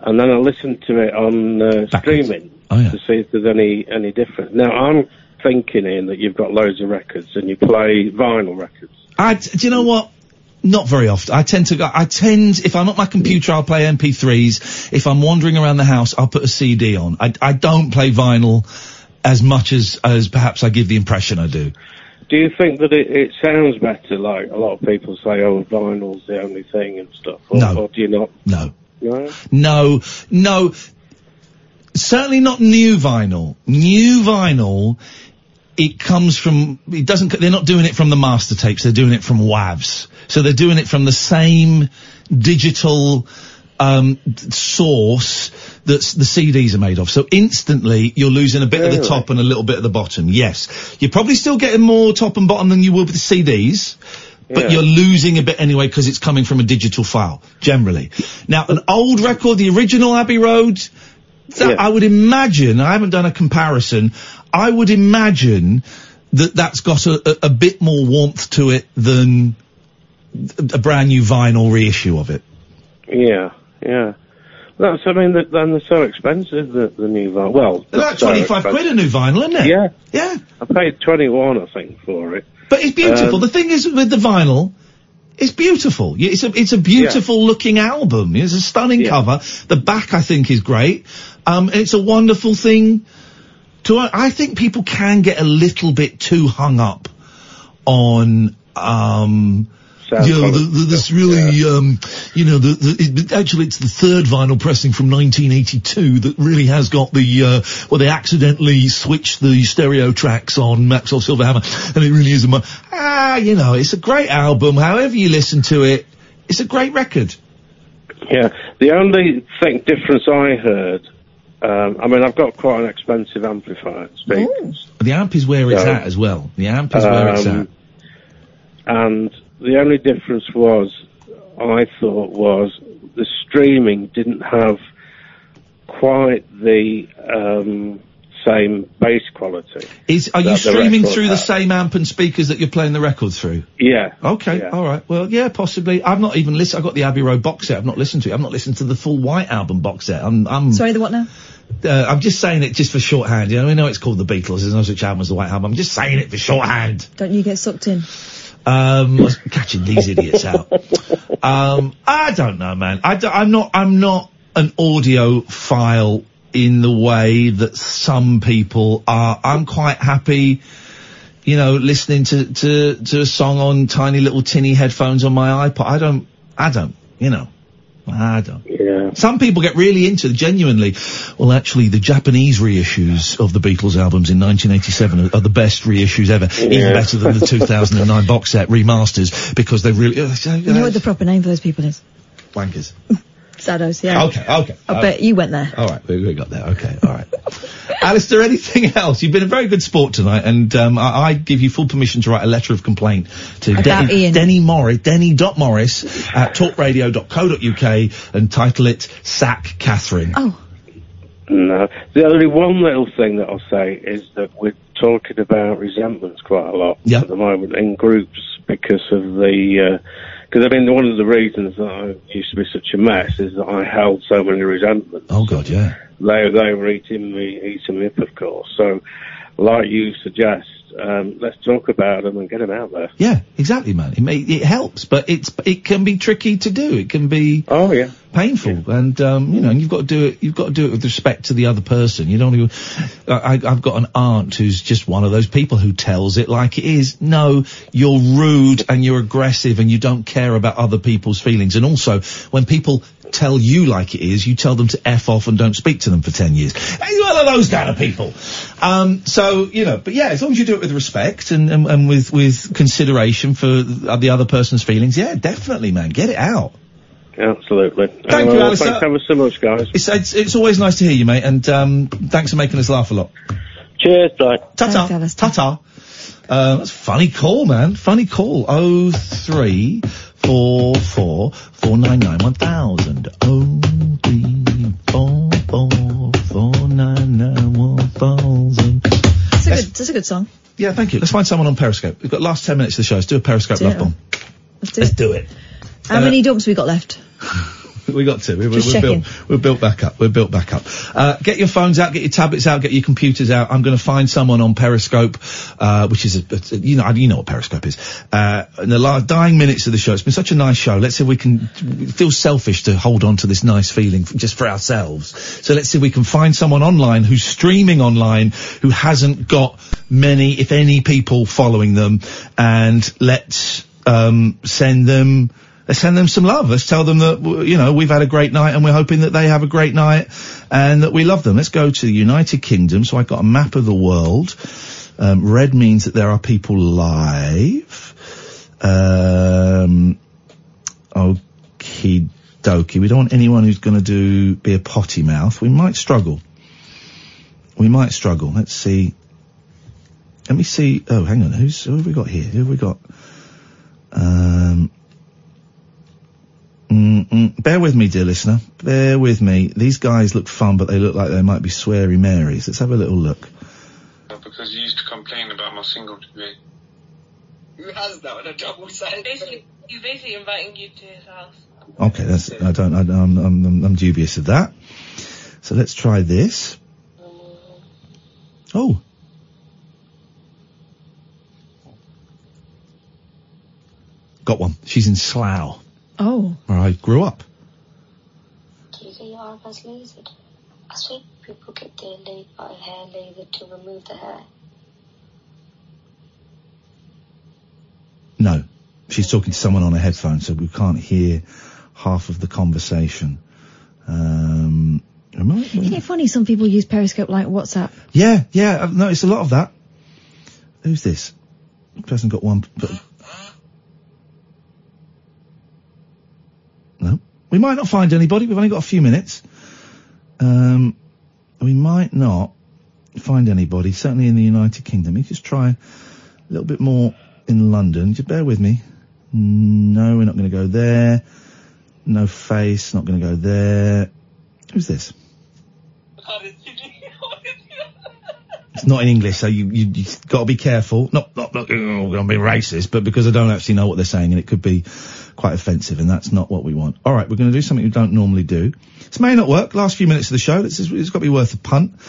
And then I listened to it on uh, streaming Oh, yeah. to see if there's any any difference. Now I'm thinking, Iain, that you've got loads of records and you play vinyl records. I, do you know what? Not very often. I tend to go, I tend, if I'm at my computer, I'll play MP3s. If I'm wandering around the house, I'll put a CD on. I, I don't play vinyl as much as, as perhaps I give the impression I do. Do you think that it, it sounds better? Like a lot of people say, "Oh, vinyl's the only thing" and stuff. Or, No. or do you not? No. No. No, no. Certainly not new vinyl. New vinyl, it comes from, it doesn't, they're not doing it from the master tapes, they're doing it from WAVs. So they're doing it from the same digital, um, source that the CDs are made of. So instantly you're losing a bit of the top and a little bit of the bottom. Yes. You're probably still getting more top and bottom than you will with the CDs. But Yeah. you're losing a bit anyway because it's coming from a digital file, generally. Now, an old record, the original Abbey Road, that I would imagine, I haven't done a comparison, I would imagine that that's got a, a, a bit more warmth to it than a brand new vinyl reissue of it. Yeah, yeah. That's. I mean, then they're so expensive. The, the new vinyl. Well, They're not like so 25 quid a new vinyl, isn't it? Yeah, yeah. I paid twenty one, I think, for it. But it's beautiful. Um, the thing is with the vinyl, it's beautiful. It's a it's a beautiful looking album. It's a stunning cover. The back I think is great. Um, it's a wonderful thing to. I think people can get a little bit too hung up on. Um, know, the, the, this really, um, you know, the, the, it, actually it's the third vinyl pressing from 1982 that really has got the, uh, well, they accidentally switched the stereo tracks on Maxwell Silverhammer, and it really is a, ah, you know, it's a great album. However you listen to it, it's a great record. Yeah. The only thing difference I heard. Um, I mean, I've got quite an expensive amplifier. Speakers. The amp is where it's So, at as well. The amp is where it's Um, at. And the only difference was, I thought, was the streaming didn't have quite the um, same bass quality. Is are you that the streaming record through the same amp and speakers that you're playing the record through? Yeah. Okay, Yeah. all right. Well, yeah, possibly. I've not even listened. I've got the Abbey Road box set. I've not listened to it. I've not listened to the full White Album box set. I'm, I'm, Sorry, the what now? uh, I'm just saying it just for shorthand. You know, we know it's called the Beatles. There's no such album as the White Album. I'm just saying it for shorthand. Don't you get sucked in? Um, catching these idiots out. Um, I don't know, man. I I'm not. I'm not an audiophile in the way that some people are. I'm quite happy, you know, listening to to to a song on tiny little tinny headphones on my iPod. I don't. I don't. You know. I don't. Yeah. Some people get really into genuinely. Well, actually, the Japanese reissues of the Beatles albums in 1987 are, are the best reissues ever, even better than the 2009 box set remasters because they really uh, so, You know what the proper name for those people is? wankers. Saddos, yeah. Okay, okay. I bet you went there. All right, we, we got there. Okay, all right. Alistair, anything else? You've been a very good sport tonight, and um, I, I give you full permission to write a letter of complaint to About Denny, Iain. Denny Morris, Denny.morris at talkradio.co.uk and title it Sack Catherine. Oh. No. The only one little thing that I'll say is that we're talking about resentments quite a lot Yeah. at the moment in groups because of the. Because I mean, one of the reasons that I used to be such a mess is that I held so many resentments. Oh God, yeah. They they were eating me eating me up, of course. So, like you suggest, um, let's talk about them and get them out there. Yeah, exactly, man. It may, it helps, but it's it can be tricky to do. It can be oh yeah painful, and um, you know, and you've got to do it. You've got to do it with respect to the other person. You don't. Even, I, I've got an aunt who's just one of those people who tells it like it is. No, you're rude and you're aggressive and you don't care about other people's feelings. And also, when people tell you like it is, you tell them to f off and don't speak to them for ten years. Hey, one of those kind of people. Um, so you know, but yeah, as long as you do it with respect and and, and with with consideration for the other person's feelings, yeah, definitely, man, get it out. Absolutely. Thank Anyway, you, well, Alistair. Thanks ever so much, guys. It's, it's it's always nice to hear you, mate, and um, thanks for making us laugh a lot. Cheers, bye. Ta-ta. Ta-ta. Uh, that's a funny call, man. Funny call. Oh three four four four nine nine one thousand. Oh three four four four nine nine one thousand. That's a good, a good song. Yeah, thank you. Let's find someone on Periscope. We've got last ten minutes of the show. Let's do a Periscope Do love it. bomb. Let's do Let's it. do it. How Uh, many dumps we got left? We got to. We, we're, we're built. We're built back up. We're built back up. Uh, get your phones out. Get your tablets out. Get your computers out. I'm going to find someone on Periscope, uh, which is a, a- you know you know what Periscope is. Uh, in the last dying minutes of the show, it's been such a nice show. Let's see if we can. feel selfish to hold on to this nice feeling just for ourselves. So let's see if we can find someone online who's streaming online who hasn't got many, if any, people following them, and let's um, send them. Let's send them some love. Let's tell them that, you know, we've had a great night and we're hoping that they have a great night and that we love them. Let's go to the United Kingdom. So I've got a map of the world. Um, red means that there are people live. Um, okie dokie. We don't want anyone who's going to do, be a potty mouth. We might struggle. We might struggle. Let's see. Let me see. Oh, hang on. Who's, who have we got here? Who have we got? Um, Mm-mm. Bear with me, dear listener. Bear with me. These guys look fun, but they look like they might be sweary Marys. Let's have a little look. Because you used to complain about my single TV. Who has that on a double set? Basically, he's basically inviting you to his house. Okay, that's, I don't, I, I'm, I'm, I'm, I'm dubious of that. So let's try this. Mm. Oh. Got one. She's in Slough, Oh. where I grew up. Do you think your eyebrows lasered? I swear people get their la- uh, hair lasered to remove the hair. No. She's talking to someone on a headphone, so we can't hear half of the conversation. Um, am I- Isn't it funny? Some people use Periscope like WhatsApp. Yeah, yeah, I've noticed a lot of that. Who's this? Person got one. But... No, we might not find anybody. We've only got a few minutes. Um, we might not find anybody. Certainly in the United Kingdom. We just try a little bit more in London. Just bear with me. No, we're not going to go there. No face. Not going to go there. Who's this? It's not in English, so you you you got to be careful. Not not not going to be racist, but because I don't actually know what they're saying, and it could be quite offensive, and that's not what we want. All right, we're going to do something we don't normally do. This may not work. Last few minutes of the show, this is, it's got to be worth a punt.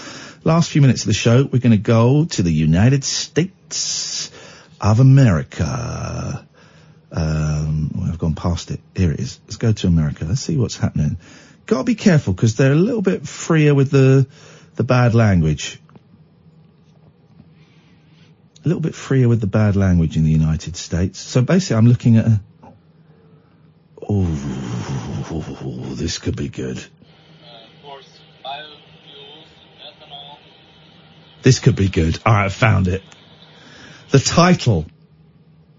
Last few minutes of the show, we're going to go to the United States of America. Um, I've gone past it. Here it is. Let's go to America. Let's see what's happening. Got to be careful because they're a little bit freer with the the bad language. A little bit freer with the bad language in the United States. So basically, I'm looking at a. Oh, this could be good. This could be good. All right, I found it. The title.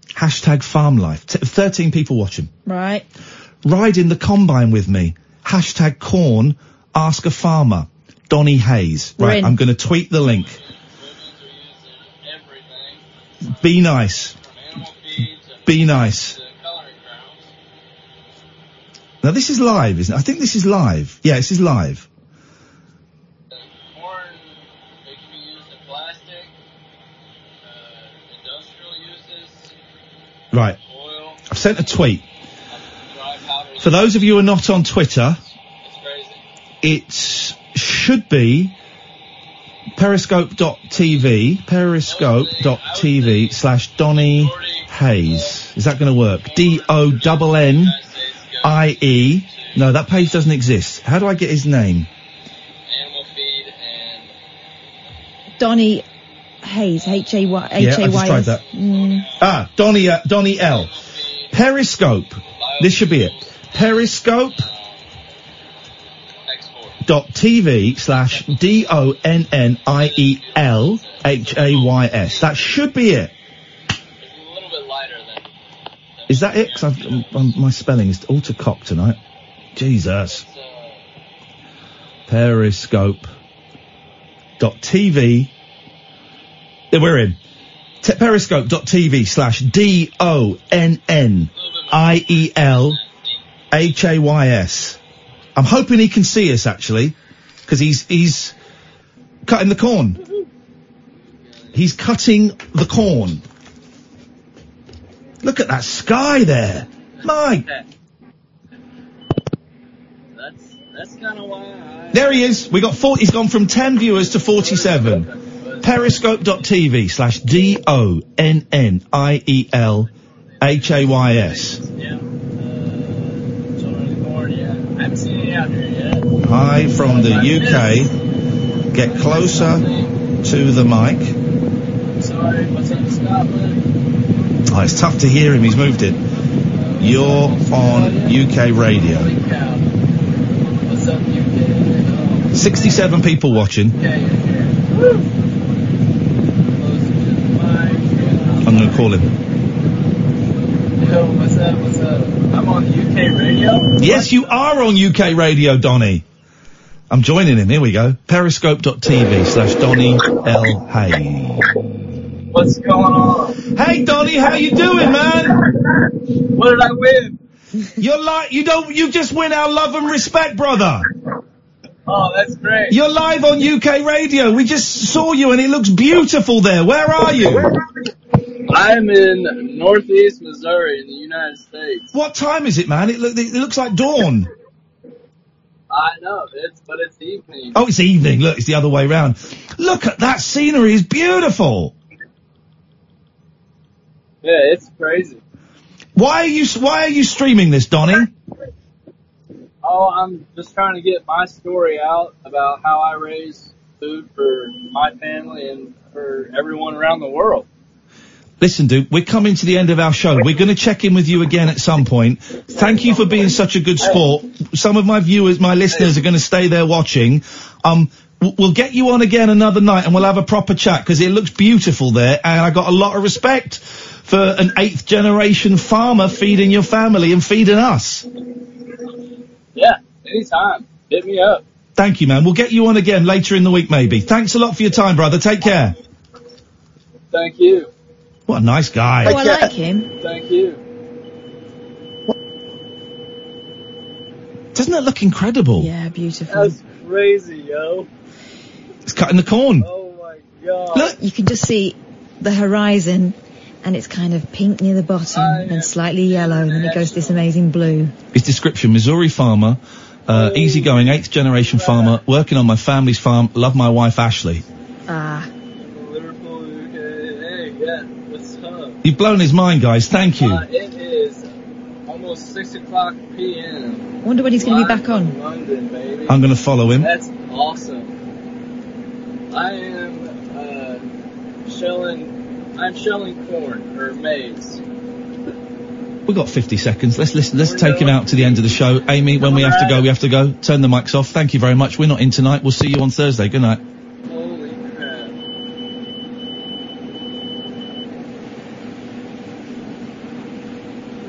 Hashtag farm life. T- 13 people watching. Right. Ride in the combine with me. Hashtag corn. Ask a farmer. Donnie Hays. We're Right, in. I'm going to tweet the link. Be nice. Be nice. Now this is live, isn't it? I think this is live. Yeah, this is live. Right. I've sent a tweet. For those of you who are not on Twitter, it should be periscope.tv, periscope.tv slash Donnie Hays. Is that going to work? D-O-N-N-I-E. No, that page doesn't exist. How do I get his name? Donny Hayes, H-A-Y, Yeah, I just tried that. Mm. Ah, Donnie, uh, Donnie L. Periscope. This should be it. Periscope. dot TV slash D O N N I E L H A Y S. That should be it. Is that it? 'Cause I've, um, um, my spelling is all to cock tonight. Jesus. Periscope. Dot TV. Yeah, we're in. Te- Periscope.tv slash D O N N I E L H A Y S. I'm hoping he can see us actually, because he's he's cutting the corn. He's cutting the corn. Look at that sky there, Mike. That's that's kind of why I. There he is. We got 40, he's gone from 10 viewers to 47. Periscope.tv slash D O N N I E L H A Y S. Yeah. Uh, Children of the Corn. Yeah. I haven't seen any out here yet. Hi from the UK. Get closer to the mic. Sorry. What's up, Scotland? Oh, it's tough to hear him. He's moved it. You're on UK radio. What's up, UK? 67 people watching. I'm going to call him. Yo, what's up? What's up? I'm on UK radio. Yes, you are on UK radio, Donnie. I'm joining him. Here we go. Periscope.tv slash Donnie L. Hay. What's going on? Hey, Donnie, how you doing, man? What did I win? You're like, you don't, you just win our love and respect, brother. Oh, that's great. You're live on UK radio. We just saw you and it looks beautiful there. Where are you? I'm in Northeast Missouri in the United States. What time is it, man? It, look, it looks like dawn. I know it's, but it's evening. Oh, it's evening. Look, it's the other way round. Look at that scenery. It's beautiful. Yeah, it's crazy. Why are you, why are you streaming this, Donnie? Oh, I'm just trying to get my story out about how I raise food for my family and for everyone around the world. Listen, dude, we're coming to the end of our show. We're going to check in with you again at some point. Thank you for being such a good sport. Some of my viewers, my listeners are going to stay there watching. Um, we'll get you on again another night and we'll have a proper chat because it looks beautiful there and I got a lot of respect for an eighth generation farmer feeding your family and feeding us. Yeah, anytime. Hit me up. Thank you, man. We'll get you on again later in the week, maybe. Thanks a lot for your time, brother. Take care. Thank you. What a nice guy. Oh, I like him. Thank you. Doesn't that look incredible? Yeah, beautiful. That's crazy, yo. It's cutting the corn. Oh my god. Look, you can just see the horizon, and it's kind of pink near the bottom, and slightly yellow, and then it goes to this amazing blue. His description, Missouri farmer, uh, easygoing, eighth generation farmer, working on my family's farm, love my wife Ashley. Ah, Liverpool, UK. Hey, yeah, what's up? You've blown his mind, guys. Thank you. Uh, it is almost 6 o'clock p.m. wonder when he's going to be back on. London, baby. I'm going to follow him. That's awesome. I am uh, shelling. I'm shelling corn or maize. We've got 50 seconds. Let's listen. Let's take him out to the end of the show. Amy, when we have to go, we have to go. Turn the mics off. Thank you very much. We're not in tonight. We'll see you on Thursday. Good night. Holy crap!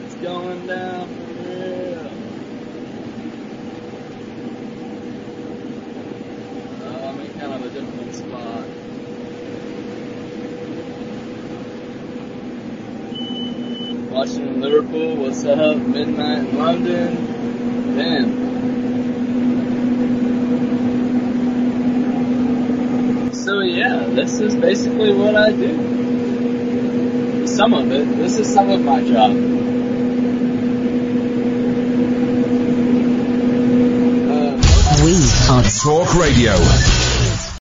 It's going down for real. Oh, I'm in kind of a difficult spot. Watching in Liverpool, what's up? Midnight in London. Damn. So yeah, this is basically what I do. Some of it. This is some of my job. We are Talk Radio.